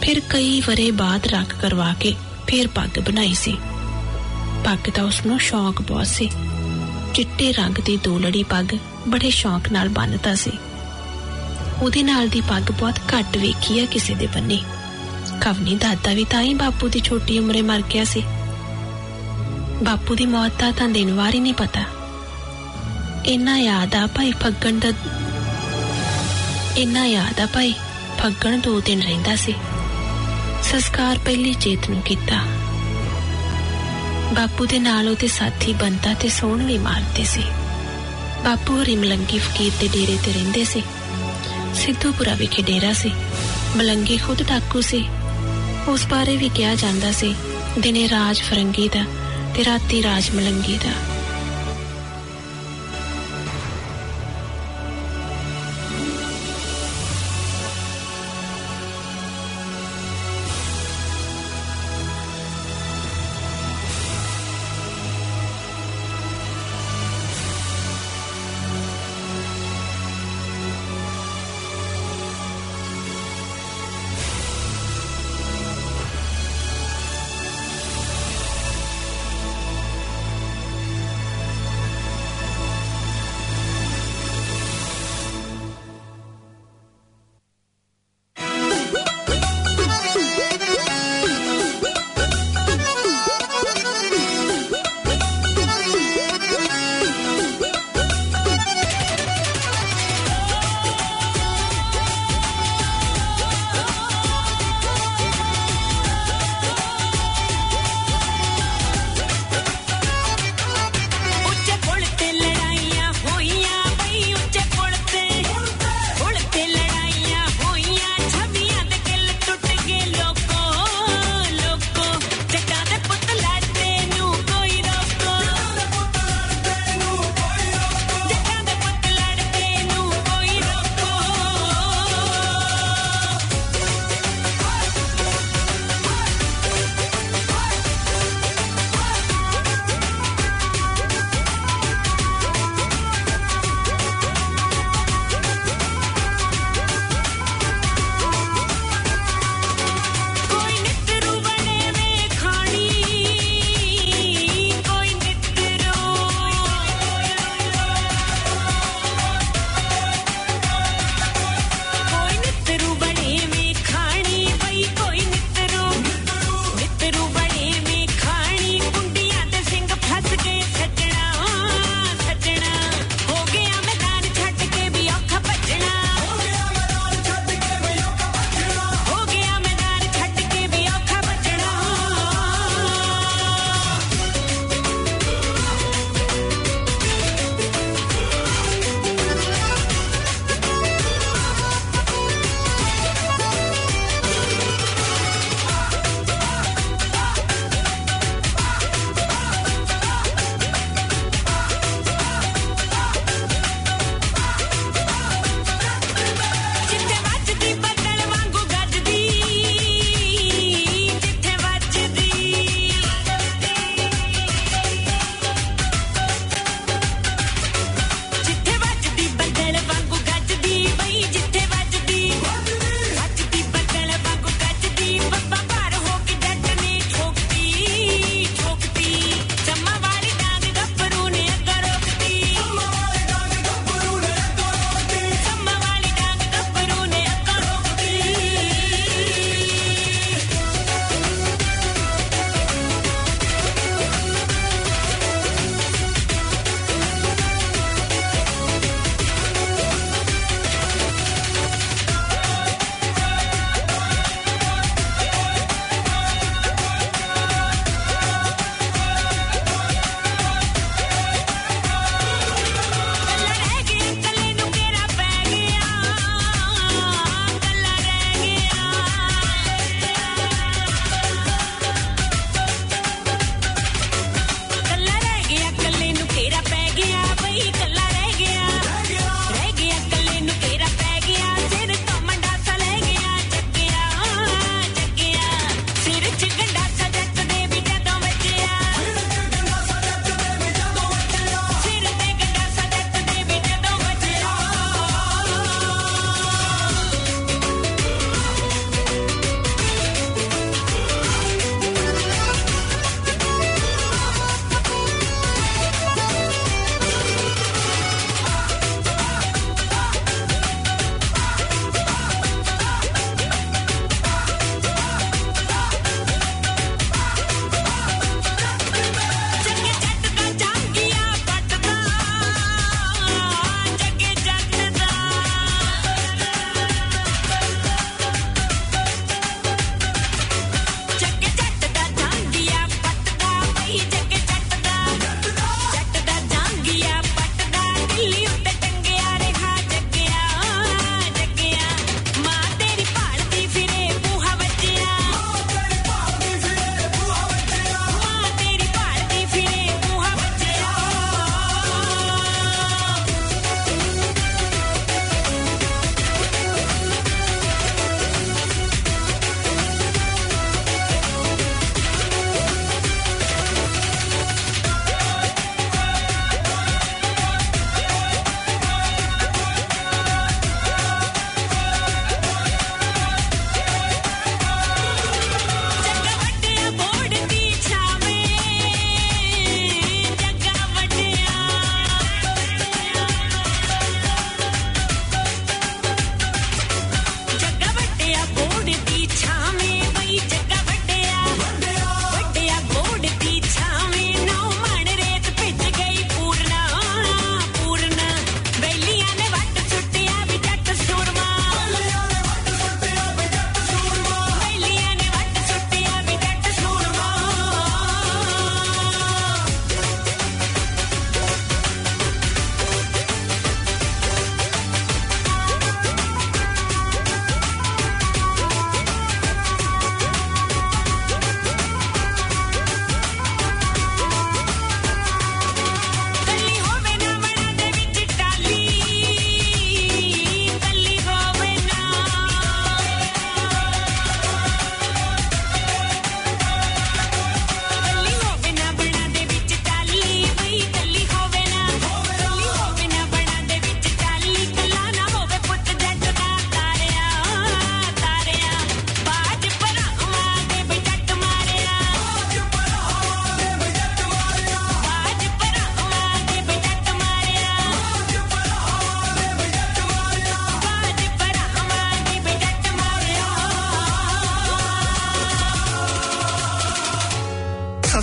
ਫਿਰ ਕਈ ਵਰੇ ਬਾਅਦ ਰੱਖ ਕਰਵਾ ਕੇ ਫਿਰ ਪੱਗ ਬਣਾਈ ਸੀ। ਪੱਗ ਦਾ ਉਸ ਨੂੰ ਸ਼ੌਕ ਬਹੁਤ ਸੀ। ਚਿੱਟੇ ਰੰਗ ਦੀ ਦੋ ਲੜੀ ਪੱਗ ਬੜੇ ਸ਼ੌਕ ਨਾਲ ਬੰਨਦਾ ਸੀ। ਉਹਦੇ ਨਾਲ ਦੀ ਪੱਗ ਬਹੁਤ ਘੱਟ ਵੇਖੀ ਆ ਕਿਸੇ ਦੇ ਬੰਨੀ। ਕਵਨੀ ਦਾਦਾ ਵੀ ਤਾਂ ਹੀ ਬਾਪੂ ਦੀ ਛੋਟੀ ਉਮਰੇ ਮਰ ਗਿਆ ਸੀ। ਬਾਪੂ ਦੀ ਮੌਤ ਦਾ ਤਾਂ ਦਿਨ ਵਾਰ ਹੀ ਨਹੀਂ ਪਤਾ। ਇੰਨਾ ਯਾਦ ਆ ਭਾਈ ਫੱਗਣ ਦਾ ਇੰਨਾ ਯਾਦ ਆ ਭਾਈ ਫੱਗਣ ਦੋ ਦਿਨ ਰਹਿੰਦਾ ਸੀ। ਸੰਸਕਾਰ ਪਹਿਲੀ ਚੇਤ ਨੂੰ ਕੀਤਾ। ਬਾਪੂ ਦੇ ਨਾਲ ਉਹਦੇ ਸਾਥੀ ਬੰਤਾ ਤੇ ਸੋਹਣ ਵੀ ਮਾਰਦੇ ਸੀ। ਬਾਪੂ ਹਰੀ ਮਲੰਗੀ ਫਕੀਰ ਦੇ ਡੇਰੇ ਤੇ ਰਹਿੰਦੇ ਸੀ। ਸਿੱਧੂਪੁਰਾ ਵਿਖੇ ਡੇਰਾ ਸੀ। ਮਲੰਗੀ ਖੁਦ ਡਾਕੂ ਸੀ। ਉਸ ਬਾਰੇ ਵੀ ਕਿਹਾ ਜਾਂਦਾ ਸੀ, ਦਿਨੇ ਰਾਜ ਫਰੰਗੀ ਦਾ ਤੇ ਰਾਤੀ ਰਾਜ ਮਲੰਗੀ ਦਾ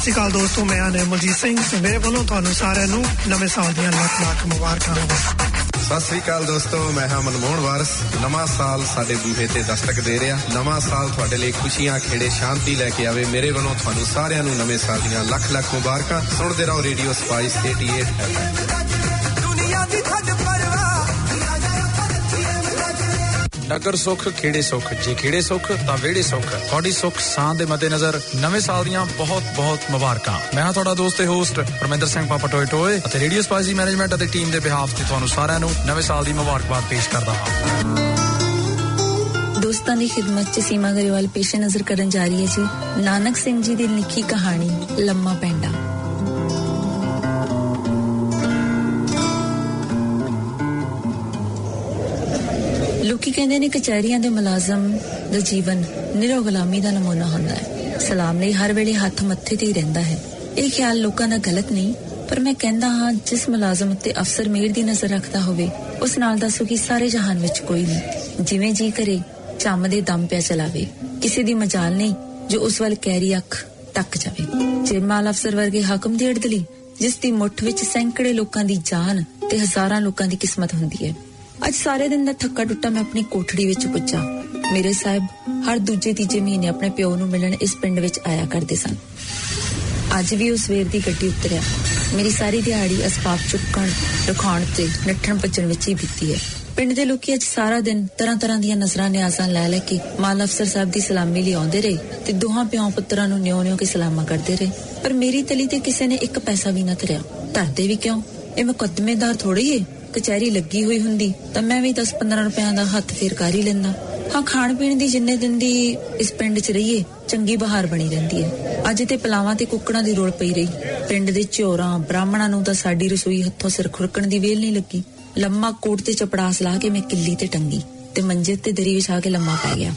ਸ਼੍ਰੀ ਅਕਾਲ ਦੋਸਤੋ, ਮੈਂ ਹਾਂ ਨਿਰਮਲਜੀਤ ਸਿੰਘ ਤੇ ਮੇਰੇ ਵੱਲੋਂ ਤੁਹਾਨੂੰ ਸਾਰਿਆਂ ਨੂੰ ਨਵੇਂ ਸਾਲ ਦੀਆਂ ਲੱਖ ਲੱਖ ਮੁਬਾਰਕਾਂ। ਹੋਣ ਸਤਿ ਸ੍ਰੀ ਅਕਾਲ ਦੋਸਤੋ, ਮੈਂ ਹਾਂ ਮਨਮੋਹਨ ਵਾਰਸ। ਨਵਾਂ ਸਾਲ ਸਾਡੇ ਬੂਹੇ ਤੇ ਦਸਤਕ ਦੇ ਰਿਹਾ। ਨਵਾਂ ਸਾਲ ਤੁਹਾਡੇ ਲਈ ਖੁਸ਼ੀਆਂ, ਖੇੜੇ, ਸ਼ਾਂਤੀ ਲੈ ਕੇ ਆਵੇ। ਮੇਰੇ ਵੱਲੋਂ ਤੁਹਾਨੂੰ ਸਾਰਿਆਂ ਨੂੰ ਨਵੇਂ ਸਾਲ ਦੀਆਂ ਲੱਖ ਲੱਖ ਮੁਬਾਰਕਾਂ। ਸੁਣਦੇ ਰਹੋ ਰੇਡੀਓ ਸਪਾਈਸ 88 ਐਫਐਮ ਨਗਰ ਸੁਖ ਖੇੜੇ ਸੁਖ? ਜੇ ਖੇੜੇ ਸੁਖ, ਤਾਂ ਵਿਹੜੇ ਸੁਖ। ਤੁਹਾਡੀ ਸੁਖ ਸਾਂ ਦੇ ਮੱਦੇਨਜ਼ਰ ਨਵੇਂ ਸਾਲ ਦੀਆਂ ਬਹੁਤ ਬਹੁਤ ਮੁਬਾਰਕਾਂ। ਮੈਂ ਹਾਂ ਤੁਹਾਡਾ ਦੋਸਤ ਤੇ ਹੋਸਟ ਪਰਮਿੰਦਰ ਸਿੰਘ ਪਾਪਾ ਟੋਏ ਟੋਏ ਅਤੇ ਰੇਡੀਓ ਸਪਾਈਸੀ ਮੈਨੇਜਮੈਂਟ ਅਤੇ ਟੀਮ ਦੇ ਬਿਹਾਫ ਤੇ ਤੁਹਾਨੂੰ ਸਾਰਿਆਂ ਨੂੰ ਨਵੇਂ ਸਾਲ ਦੀ ਮੁਬਾਰਕਬਾਦ ਪੇਸ਼ ਕਰਦਾ ਹਾਂ। ਦੋਸਤਾਂ ਦੀ ਖਿਦਮਤ 'ਚ ਸੀਮਾ ਗਰੇਵਾਲ ਪੇਸ਼ੇ ਨਜ਼ਰ ਕਰਨ ਜਾ ਰਹੀ ਹੈ ਜੀ। ਨਾਨਕ ਸਿੰਘ ਜੀ ਦੀ ਲਿਖੀ ਕਹਾਣੀ, ਲੰਮਾ ਪੈਂਡਾ। ਲੋਕੀ ਕਹਿੰਦੇ ਨੇ ਕਚਹਿਰੀਆਂ ਦੇ ਮੁਲਾਜ਼ਮ ਦਾ ਜੀਵਨ ਨਿਰੋ ਗੁਲਾਮੀ ਦਾ ਨਮੂਨਾ ਹੁੰਦਾ ਹੈ। ਸਲਾਮ ਲਈ ਹਰ ਵੇਲੇ ਹੱਥ ਮੱਥੇ ਤੇ ਹੀ ਰਹਿੰਦਾ ਹੈ। ਇਹ ਖਿਆਲ ਲੋਕਾਂ ਦਾ ਗਲਤ ਨਹੀਂ, ਪਰ ਮੈਂ ਕਹਿੰਦਾ ਹਾਂ, ਜਿਸ ਮੁਲਾਜ਼ਮ ਉੱਤੇ ਅਫਸਰ ਮੇਰ ਦੀ ਨਜ਼ਰ ਰੱਖਦਾ ਹੋਵੇ, ਉਸ ਨਾਲ ਦੱਸੋ ਕਿ ਸਾਰੇ ਜਹਾਨ ਵਿੱਚ ਕੋਈ ਨਹੀਂ। ਜਿਵੇਂ ਜੀ ਕਰੇ, ਚੰਮ ਦੇ ਦਮ ਪਿਆ ਚਲਾਵੇ। ਕਿਸੇ ਦੀ ਮਜਾਲ ਨਹੀਂ, ਜੋ ਉਸ ਵੱਲ ਕਹਿਰੀ ਅੱਖ ਤੱਕ ਜਾਵੇ। ਜੇਮਾਲ ਅਫਸਰ ਵਰਗੇ ਹਾਕਮ ਦੀ ਅੜਦਲੀ, ਜਿਸ ਦੀ ਮੁੱਠ ਵਿੱਚ ਸੈਂਕੜੇ ਲੋਕਾਂ ਦੀ ਜਾਨ ਤੇ ਹਜ਼ਾਰਾਂ ਲੋਕਾਂ ਦੀ ਕਿਸਮਤ ਹੁੰਦੀ ਹੈ। ਅੱਜ ਸਾਰੇ ਦਿਨ ਦਾ ਥੱਕਾ ਟੁੱਟਾ ਮੈਂ ਆਪਣੀ ਕੋਠੜੀ ਵਿੱਚ ਪੁੱਜਾ। ਮੇਰੇ ਸਾਹਿਬ ਹਰ ਦੂਜੇ ਤੀਜੇ ਮਹੀਨੇ ਆਪਣੇ ਪਿਓ ਨੂੰ ਮਿਲਣ ਇਸ ਪਿੰਡ ਵਿੱਚ ਆਇਆ ਕਰਦੇ ਸਨ। ਅੱਜ ਵੀ ਉਸ ਸਵੇਰ ਦੀ ਗੱਡੀ ਉਤਰਿਆ। ਮੇਰੀ ਸਾਰੀ ਦਿਹਾੜੀ ਅਸਬਾਬ ਚੁੱਕਣ, ਰਖਾਉਣ ਤੇ ਨੱਠਣ ਭੱਜਣ ਵਿੱਚ ਹੀ ਬੀਤੀ ਹੈ। ਪਿੰਡ ਦੇ ਲੋਕੀ ਅੱਜ ਸਾਰਾ ਦਿਨ ਤਰ੍ਹਾਂ ਤਰ੍ਹਾਂ ਦੀਆਂ ਨਜ਼ਰਾਂ ਨਿਆਜ਼ਾਂ ਲੈ ਲੈ ਕੇ ਮਾਲ ਅਫਸਰ ਸਾਹਿਬ ਦੀ ਸਲਾਮੀ ਲਈ ਆਉਂਦੇ ਰਹੇ ਤੇ ਦੋਹਾਂ ਪਿਓ ਪੁੱਤਰਾਂ ਨੂੰ ਨਿਉ ਨਿਉ ਕੇ ਸਲਾਮਾਂ ਕਰਦੇ ਰਹੇ। ਪਰ ਮੇਰੀ ਤਲੀ ਤੇ ਕਿਸੇ ਨੇ ਇੱਕ ਪੈਸਾ ਵੀ ਨਾ ਧਰਿਆ। ਧਰਦੇ ਵੀ ਕਿਉਂ? ਇਹ ਮੁਕੱਦਮੇਦਾਰ ਥੋੜੀ ਏ। ਕਚਹਿਰੀ ਲੱਗੀ ਹੋਈ ਹੁੰਦੀ, ਤਾਂ ਮੈਂ ਵੀ 10-15 ਰੁਪਿਆਂ ਦਾ ਹੱਥ ਫੇਰ ਕਰ ਹੀ ਲੈਂਦਾ। ਹਾਂ, ਖਾਣ ਪੀਣ ਦੀ ਜਿੰਨੇ ਦਿਨ ਦੀ ਇਸ ਪਿੰਡ 'ਚ ਰਹੀਏ, ਚੰਗੀ ਬਹਾਰ ਬਣੀ ਰਹਿੰਦੀ ਹੈ। ਅੱਜ ਤੇ ਪਲਾਵਾਂ ਤੇ ਕੁੱਕੜਾਂ ਦੀ ਰੋਲ ਪਈ ਰਹੀ। ਪਿੰਡ ਦੇ ਚੋਰਾਂ ਬ੍ਰਾਹਮਣਾਂ ਨੂੰ ਤਾਂ ਸਾਡੀ ਰਸੋਈ ਹੱਥੋਂ ਸਿਰ ਖੁਰਕਣ ਦੀ ਵੇਲ ਨਹੀਂ ਲੱਗੀ। ਲੰਮਾ ਕੋਟ ਤੇ ਚਪੜਾਸ ਲਾ ਕੇ ਮੈਂ ਕਿੱਲੀ ਤੇ ਟੰਗੀ, ਤੇ ਮੰਜੇ ਤੇ ਦਰੀ ਵਿਛਾ ਕੇ ਲੰਮਾ ਪੈ ਗਿਆ।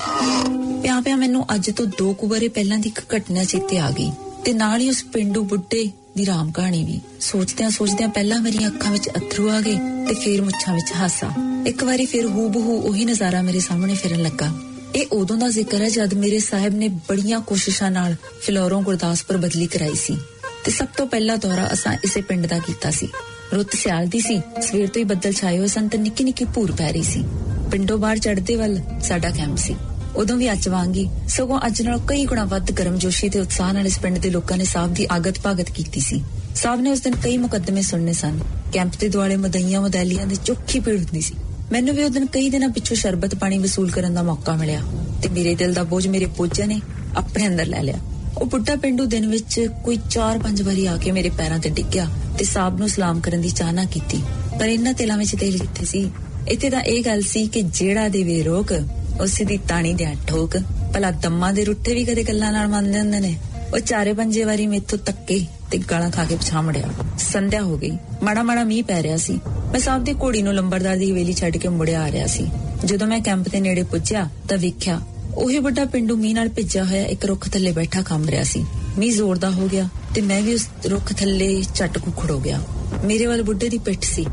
ਪਿਆ ਪਿਆ ਮੈਨੂੰ ਅੱਜ ਤੋਂ ਦੋ ਕੁ ਵਾਰੇ ਪਹਿਲਾਂ ਦੀ ਇੱਕ ਘਟਨਾ ਚੇਤੇ ਆ ਗਈ, ਤੇ ਨਾਲ ਹੀ ਉਸ ਪਿੰਡੂ ਬੁੱਢੇ ਦੀ ਰਾਮ ਕਹਾਣੀ ਵੀ। ਸੋਚਦਿਆਂ ਸੋਚਦਿਆਂ ਪਹਿਲਾਂ ਮੇਰੀਆਂ ਅੱਖਾਂ ਵਿੱਚ ਅਥਰੂ ਆ ਗਏ ਤੇ ਫੇਰ ਮੁੱਛਾਂ ਵਿੱਚ ਹਾਸਾ। ਇੱਕ ਵਾਰੀ ਫਿਰ ਹੂ ਬਹੂ ਉਹੀ ਨਜ਼ਾਰਾ ਮੇਰੇ ਸਾਹਮਣੇ ਫਿਰਨ ਲੱਗਾ। ਇਹ ਉਦੋਂ ਦਾ ਜ਼ਿਕਰ ਹੈ ਜਦ ਮੇਰੇ ਸਾਹਿਬ ਨੇ ਬੜੀਆਂ ਕੋਸ਼ਿਸ਼ਾਂ ਨਾਲ ਫਿਲੌਰੋਂ ਗੁਰਦਾਸਪੁਰ ਬਦਲੀ ਕਰਾਈ ਸੀ ਤੇ ਸਭ ਤੋਂ ਪਹਿਲਾ ਦੌਰਾ ਅਸਾਂ ਇਸੇ ਪਿੰਡ ਦਾ ਕੀਤਾ ਸੀ। ਰੁੱਤ ਸਿਆਲ ਦੀ ਸੀ, ਸਵੇਰ ਤੋਂ ਹੀ ਬੱਦਲ ਛਾਏ ਹੋਏ ਸਨ ਤੇ ਨਿੱਕੀ ਨਿੱਕੀ ਭੂਰ ਪੈ ਰਹੀ ਸੀ। ਪਿੰਡੋਂ ਬਾਹਰ ਚੜਦੇ ਵੱਲ ਸਾਡਾ ਕੈਂਪ ਸੀ। ਉਦੋਂ ਵੀ ਅੱਜ ਵਾਂਗੀ। ਸਗੋਂ ਅੱਜ ਨਾਲ ਕਈ ਗੁਣਾ ਵੱਧ ਗਰਮਜੋਸ਼ੀ ਤੇ ਉਤਸ਼ਾਹ ਨਾਲ ਇਸ ਪਿੰਡ ਦੇ ਲੋਕਾਂ ਨੇ ਸਾਹਿਬ ਦੀ ਆਗਤ ਭਾਗਤ ਕੀਤੀ ਸੀ। ਸਾਹਿਬ ਨੇ ਉਸ ਦਿਨ ਕਈ ਮੁਕੱਦਮੇ ਸੁਣਨੇ ਸਨ। ਕੈਂਪ ਦੇ ਦੁਆਲੇ ਮਦਈਆਂ ਮਦੈਲੀਆਂ ਦੀ ਚੁੱਕੀ ਭੀੜ ਹੁੰਦੀ ਸੀ। ਮੈਨੂੰ ਵੀ ਉਹ ਦਿਨ ਕਈ ਦਿਨਾਂ ਪਿੱਛੋਂ ਸ਼ਰਬਤ ਪਾਣੀ ਵਸੂਲ ਕਰਨ ਦਾ ਮੌਕਾ ਮਿਲਿਆ ਤੇ ਮੇਰੇ ਦਿਲ ਦਾ ਬੋਝ ਮੇਰੇ ਪੋਜਾ ਨੇ ਆਪਣੇ ਅੰਦਰ ਲੈ ਲਿਆ। ਉਹ ਬੁੱਢਾ ਪਿੰਡੂ ਦਿਨ ਵਿੱਚ ਕੋਈ 4-5 ਵਾਰੀ ਆ ਕੇ ਮੇਰੇ ਪੈਰਾਂ ਤੇ ਡਿੱਗਿਆ ਤੇ ਸਾਹਿਬ ਨੂੰ ਸਲਾਮ ਕਰਨ ਦੀ ਚਾਹਨਾ ਕੀਤੀ। ਪਰ ਇਹਨਾਂ ਤੇਲਾਂ ਵਿੱਚ ਤੇਲ ਕਿੱਥੇ ਸੀ, ਇੱਥੇ ਤਾਂ ਇਹ ਗੱਲ ਸੀ ਕਿ ਜਿਹੜਾ ਦੇਵੇ ਰੋਕ ਉਸੇ ਦੀ ਤਾਣੀ ਦੇ ਠੋਕ, ਭਲਾ ਦੰਮਾਂ ਦੇ ਰੁੱਠੇ ਵੀ ਕਦੇ ਗੱਲਾਂ ਨਾਲ ਮੰਨਦੇ ਹੁੰਦੇ ਨੇ? ਉਹ ਚਾਰੇ ਪੰਜੇ ਵਾਰੀ ਮੇਥੋਂ ਤੱਕੇ ਤੇ ਗਾਲਾਂ ਖਾ ਕੇ ਪਛਾ ਮੁੜਿਆ। ਸੰਧਿਆ ਹੋ ਗਈ। ਮਾੜਾ ਮਾੜਾ ਮੀਂਹ ਪੈ ਰਿਹਾ ਸੀ। ਮੈਂ ਸਾਹਿਬ ਦੀ ਘੋੜੀ ਨੂੰ ਲੰਬਰਦਾਰ ਦੀ ਹਵੇਲੀ ਛੱਡ ਕੇ ਮੁੜਿਆ ਆ ਰਿਹਾ ਸੀ। ਜਦੋਂ ਮੈਂ ਕੈਂਪ ਦੇ ਨੇੜੇ ਪੁੱਜਿਆ ਤਾਂ ਵੇਖਿਆ, ਉਹੀ ਵੱਡਾ ਪਿੰਡੂ ਮੀਂਹ ਨਾਲ ਭਿੱਜਿਆ ਹੋਇਆ ਇੱਕ ਰੁੱਖ ਥੱਲੇ ਬੈਠਾ ਕੰਬ ਰਿਹਾ ਸੀ। ਮੀਂਹ ਜ਼ੋਰ ਦਾ ਹੋ ਗਿਆ ਤੇ ਮੈਂ ਵੀ ਉਸ ਰੁੱਖ ਥੱਲੇ ਝਟ ਕੁ ਹੋ ਗਿਆ। ਮੇਰੇ ਵੱਲ ਬੁੱਢੇ ਦੀ ਪਿੱਠ ਸੀ।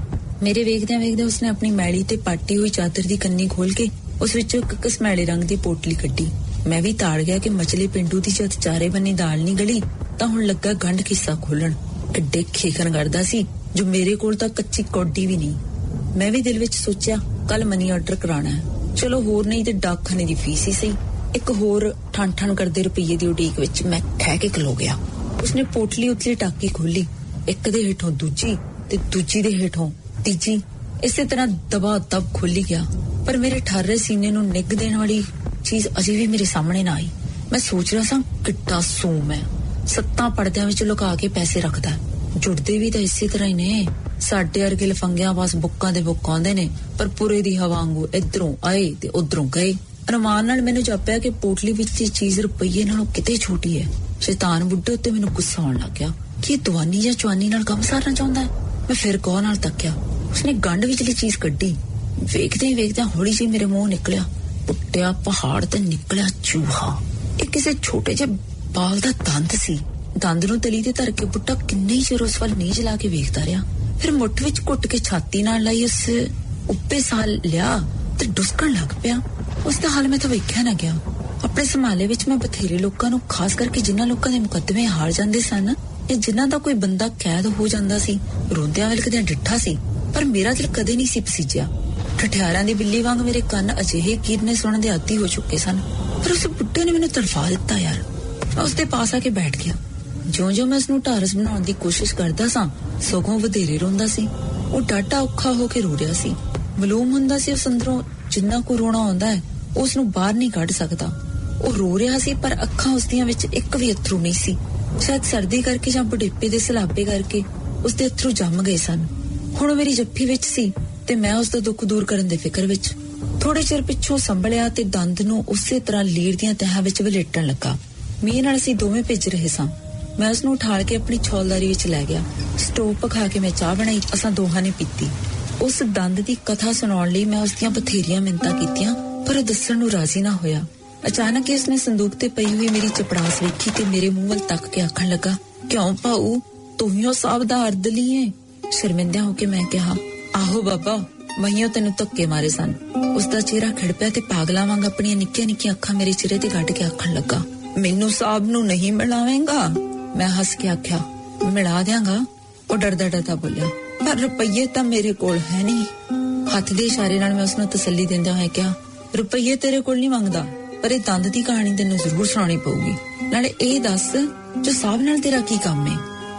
ਮੇਰੇ ਵੇਖਦਿਆਂ ਵੇਖਦਿਆਂ ਉਸਨੇ ਆਪਣੀ ਮੈਲੀ ਤੇ ਪਾਟੀ ਹੋਈ ਚਾਦਰ ਦੀ ਕੰਨੀ ਖੋਲ ਕੇ ਉਸ ਵਿੱਚੋਂ ਇੱਕ ਕਸਮੈਲੇ ਰੰਗ ਦੀ ਪੋਟਲੀ ਕੱਢੀ। ਮੈਂ ਵੀ ਤਾੜ ਗਿਆ ਕਿ ਮਛਲੀ ਪਿੰਡੂ ਦੀ ਜਦ ਚਾਰੇ ਬੰਨੇ ਦਾਲ ਨਹੀਂ ਗਲੀ, ਤਾਂ ਹੁਣ ਲੱਗਾ ਗੰਢ ਕਿੱਸਾ ਖੋਲਣ। ਐਡੇ ਖੇਖਣ ਕਰਦਾ ਸੀ, ਜੋ ਮੇਰੇ ਕੋਲ ਤਾਂ ਕੱਚੀ ਕੌਡੀ ਵੀ ਨਹੀਂ। ਮੈਂ ਵੀ ਦਿਲ ਵਿੱਚ ਸੋਚਿਆ ਕੱਲ ਮਨੀ ਆਰਡਰ ਕਰਾਉਣਾ ਹੈ। ਚਲੋ ਹੋਰ ਨਹੀਂ ਤੇ ਡਾਕਖਾਨੇ ਦੀ ਫੀਸ ਹੀ ਸਹੀ। ਇੱਕ ਹੋਰ ਠਣ ਠਣ ਕਰਦੇ ਰੁਪਈਏ ਦੀ ਉਡੀਕ ਵਿੱਚ ਮੈਂ ਠਹਿ ਕੇ ਖਲੋ ਗਿਆ। ਉਸਨੇ ਪੋਟਲੀ ਉਤਲੀ ਟਾਕੀ ਖੋਲੀ ਇੱਕ ਦੇ ਹੇਠੋਂ ਦੂਜੀ ਤੇ ਦੂਜੀ ਦੇ ਹੇਠੋਂ ਤੀਜੀ। ਇਸੇ ਤਰ੍ਹਾਂ ਦਬਾ ਦਬ ਖੋਲੀ ਗਿਆ। ਪਰ ਮੇਰੇ ਠਾਰੇ ਸੀਨੇ ਨੂੰ ਨਿੱਗ ਦੇਣ ਵਾਲੀ ਚੀਜ਼ ਅਜੇ ਵੀ ਮੇਰੇ ਸਾਹਮਣੇ ਨਾ ਆਈ। ਮੈਂ ਸੋਚ ਰਿਹਾ ਸਾਂ, ਕਿੱਡਾ ਸੂਮ ਹੈ ਸੱਤਾਂ ਪਰਦਿਆਂ ਵਿੱਚ ਲੁਕਾ ਕੇ ਪੈਸੇ ਰੱਖਦਾ ਜੁੜਦੇ ਵੀ ਤਾਂ ਇਸੇ ਤਰ੍ਹਾਂ ਹੀ ਨੇ। ਸਾਡੇ ਵਰਗੇ ਲਫੰਗਿਆਂ ਪਾਸ ਬੁੱਕਾਂ ਦੇ ਬੁੱਕ ਆਉਂਦੇ ਨੇ, ਪਰ ਪੂਰੇ ਦੀ ਹਵਾ ਵਾਂਗੂ ਇਧਰੋਂ ਆਏ ਤੇ ਉਧਰੋਂ ਗਏ। ਅਰਮਾਨ ਨਾਲ ਮੈਨੂੰ ਜਾਪਿਆ ਕਿ ਪੋਟਲੀ ਵਿੱਚ ਇਹ ਚੀਜ਼ ਰੁਪਈਏ ਨਾਲੋਂ ਕਿਤੇ ਛੋਟੀ ਹੈ। ਸ਼ੈਤਾਨ ਬੁੱਢੇ ਉੱਤੇ ਮੈਨੂੰ ਗੁੱਸਾ ਆਉਣ ਲੱਗ ਗਿਆ। ਕਿ ਦਵਾਨੀ ਜਾਂ ਚਵਾਨੀ ਨਾਲ ਕੰਮ ਸਾਰਨਾ ਚਾਹੁੰਦਾ ਹੈ? ਮੈਂ ਫਿਰ ਗੌਰ ਨਾਲ ਤੱਕਿਆ, ਉਸਨੇ ਗੰਢ ਵਿਚਲੀ ਚੀਜ਼ ਕੱਢੀ। ਵੇਖਦੇ ਹੀ ਵੇਖਦੇ ਹੌਲੀ ਜਿਹੀ ਮੇਰੇ ਮੂੰਹ ਨਿਕਲਿਆ। ਪੁੱਟਿਆ ਪਹਾੜ ਤੇ ਨਿਕਲਿਆ ਚੂਹਾ। ਇਹ ਕਿਸੇ ਛੋਟੇ ਜਿਹੇ ਬਾਲ ਦਾ ਦੰਦ ਸੀ। ਦੰਦ ਨੂੰ ਤਲੀ ਤੇ ਧਰ ਕੇ ਬੁੱਟਾ ਕਿੰਨੇ ਹੀ ਚਿਰ ਉਸ ਵੱਲ ਨੀਝ ਲਾ ਕੇ ਵੇਖਦਾ ਰਿਹਾ। ਫਿਰ ਮੁੱਠ ਵਿੱਚ ਘੁੱਟ ਕੇ ਛਾਤੀ ਨਾਲ ਲਾਈ ਉਸ ਉੱਪੇ ਸਾਲ ਲਿਆ ਤੇ ਡੁਸਕਣ ਲੱਗ ਪਿਆ। ਉਸ ਦਾ ਹਾਲ ਮੈਂ ਤਾਂ ਵੇਖਿਆ ਨਾ ਗਿਆ। ਆਪਣੇ ਸੰਭਾਲੇ ਵਿੱਚ ਮੈਂ ਬਥੇਰੇ ਲੋਕਾਂ ਨੂੰ, ਖਾਸ ਕਰਕੇ ਜਿਨ੍ਹਾਂ ਲੋਕਾਂ ਦੇ ਮੁਕੱਦਮੇ ਹਾਰ ਜਾਂਦੇ ਸਨ ਜਾਂ ਜਿਨ੍ਹਾਂ ਦਾ ਕੋਈ ਬੰਦਾ ਕੈਦ ਹੋ ਜਾਂਦਾ ਸੀ, ਰੋਂਦਿਆਂ ਵੇਲੇ ਡਿੱਠਾ ਸੀ, ਪਰ ਮੇਰਾ ਦਿਲ ਕਦੇ ਨਹੀਂ ਸੀ ਪਸੀਜਿਆ। ਠਠਿਆਰਾਂ ਦੀ ਬਿੱਲੀ ਵਾਂਗ ਮੇਰੇ ਕੰਨ ਅਜਿਹੇ ਕੀਰਨੇ ਸੁਣਨ ਦੇ ਆਦੀ ਹੋ ਚੁੱਕੇ ਸਨ। ਪਰ ਉਸ ਬੁੱਢੇ ਨੇ ਮੈਨੂੰ ਤੜਫਾ ਦਿੱਤਾ ਯਾਰ। ਮੈਂ ਉਸ ਦੇ ਪਾਸ ਆ ਕੇ ਬੈਠ ਗਿਆ। ਜਿਉਂ-ਜਿਉਂ ਮੈਂ ਉਸ ਨੂੰ ਢਾਰਸ ਬਣਾਉਣ ਦੀ ਕੋਸ਼ਿਸ਼ ਕਰਦਾ ਸਾਂ, ਸਗੋਂ ਵਧੇਰੇ ਰੋਂਦਾ ਸੀ। ਉਹ ਡਾਟਾ ਔਖਾ ਹੋ ਕੇ ਰੋ ਰਿਹਾ ਸੀ। ਮਲੂਮ ਹੁੰਦਾ ਸੀ ਉਸ ਅੰਦਰੋਂ, ਜਿੰਨਾ ਕੋ ਰੋਣਾ ਆਉਂਦਾ ਹੈ ਉਸ ਨੂੰ ਬਾਹਰ ਨਹੀਂ ਕੱਢ ਸਕਦਾ। ਉਹ ਰੋ ਰਿਹਾ ਸੀ, ਪਰ ਅੱਖਾਂ ਉਸ ਦੀਆਂ ਵਿੱਚ ਇੱਕ ਵੀ ਅਥਰੂ ਨਹੀਂ ਸੀ। ਸ਼ਾਇਦ ਸਰਦੀ ਕਰਕੇ ਜਾਂ ਬੁਢੇਪੇ ਦੇ ਸਲਾਬੇ ਕਰਕੇ ਉਸ ਦੇ ਅਥਰੂ ਜੰਮ ਗਏ ਸਨ। ਹੁਣ ਮੇਰੀ ਜੱਫੀ ਵਿੱਚ ਸੀ। ਤੇ ਮੈਂ ਉਸ ਦਾ ਦੁੱਖ ਦੂਰ ਕਰਨ ਦੇ ਫਿਕਰ ਵਿੱਚ ਥੋੜੇ ਚਿਰ ਪਿੱਛੋਂ ਸੰਭਲਿਆ ਤੇ ਦੰਦ ਨੂੰ ਉਸੇ ਤਰ੍ਹਾਂ ਲੀਰ ਦੀਆਂ ਤਹਾਂ ਵਿੱਚ ਵਲੇਟਣ ਲੱਗਾ। ਮੀਂਹ ਨਾਲ ਅਸੀਂ ਦੋਵੇਂ ਭਿੱਜ ਰਹੇ ਸਾਂ। ਮੈਂ ਉਸ ਨੂੰ ਉਠਾਲ ਕੇ ਆਪਣੀ ਛੋਲਦਾਰੀ ਵਿੱਚ ਲੈ ਗਿਆ। ਸਟੋਵ ਪਖਾ ਕੇ ਮੈਂ ਚਾਹ ਬਣਾਈ, ਅਸਾਂ ਦੋਹਾਂ ਨੇ ਪੀਤੀ। ਉਸ ਦੰਦ ਦੀ ਕਥਾ ਸੁਣਾਉਣ ਲਈ ਮੈਂ ਉਸ ਦੀਆਂ ਬਥੇਰੀਆਂ ਮਿੰਤਾਂ ਕੀਤੀਆਂ, ਪਰ ਉਹ ਦੱਸਣ ਨੂੰ ਰਾਜ਼ੀ ਨਾ ਹੋਇਆ। ਅਚਾਨਕ ਹੀ ਉਸਨੇ ਸੰਦੂਕ ਤੇ ਪਈ ਹੋਈ ਮੇਰੀ ਚਪੜਾਸ ਵੇਖੀ ਤੇ ਮੇਰੇ ਮੂੰਹ ਵੱਲ ਤੱਕ ਕੇ ਆਖਣ ਲੱਗਾ, ਕਿਉਂ ਭਾਊ? ਤੂੰ ਹੀ ਉਹ ਸਾਬ ਦਾ ਅਰਦ ਲਈ ਏ ਸ਼ਰਮਿੰਦਿਆ ਹੋ ਕੇ ਮੈਂ ਕਿਹਾ ਆਹੋ ਬਾਬਾ ਮਹੀਓ ਤੈਨੂੰ ਧੱਕੇ ਮਾਰੇ ਸਨ। ਉਸ ਦਾ ਚਿਹਰਾ ਖਿੜ ਪਿਆ ਤੇ ਪਾਗਲਾਂ ਵਾਂਗ ਆਪਣੀਆਂ ਨਿੱਕੀਆਂ ਨਿੱਕੀਆਂ ਅੱਖਾਂ ਮੇਰੇ ਚਿਹਰੇ ਤੇ ਕੱਢ ਕੇ ਆਖਣ ਲੱਗਾ, ਮੈਨੂੰ ਸਾਬ ਨੂੰ ਨਹੀਂ ਮਿਲਾਵੇਂਗਾ? ਮੈਂ ਹੱਸ ਕੇ ਆਖਿਆ ਮਿਲਾ ਦਿਆਂਗਾ। ਉਹ ਡਰਦਾ ਡਰਦਾ ਬੋਲਿਆ, ਪਰ ਰੁਪਈਏ ਤਾਂ ਮੇਰੇ ਕੋਲ ਹੈ ਨਹੀਂ। ਹੱਥ ਦੇ ਇਸ਼ਾਰੇ ਨਾਲ ਮੈਂ ਉਸ ਨੂੰ ਤਸੱਲੀ ਦਿੰਦਿਆਂ ਹੋਇਆ ਕਿਹਾ, ਰੁਪਈਏ ਤੇਰੇ ਕੋਲ ਨਹੀਂ ਮੰਗਦਾ, ਪਰ ਇਹ ਦੰਦ ਦੀ ਕਹਾਣੀ ਤੈਨੂੰ ਜ਼ਰੂਰ ਸੁਣਾਉਣੀ ਪਊਗੀ। ਨਾਲੇ ਇਹ ਦੱਸ, ਜੋ ਸਾਬ ਨਾਲ ਤੇਰਾ ਕੀ ਕੰਮ ਹੈ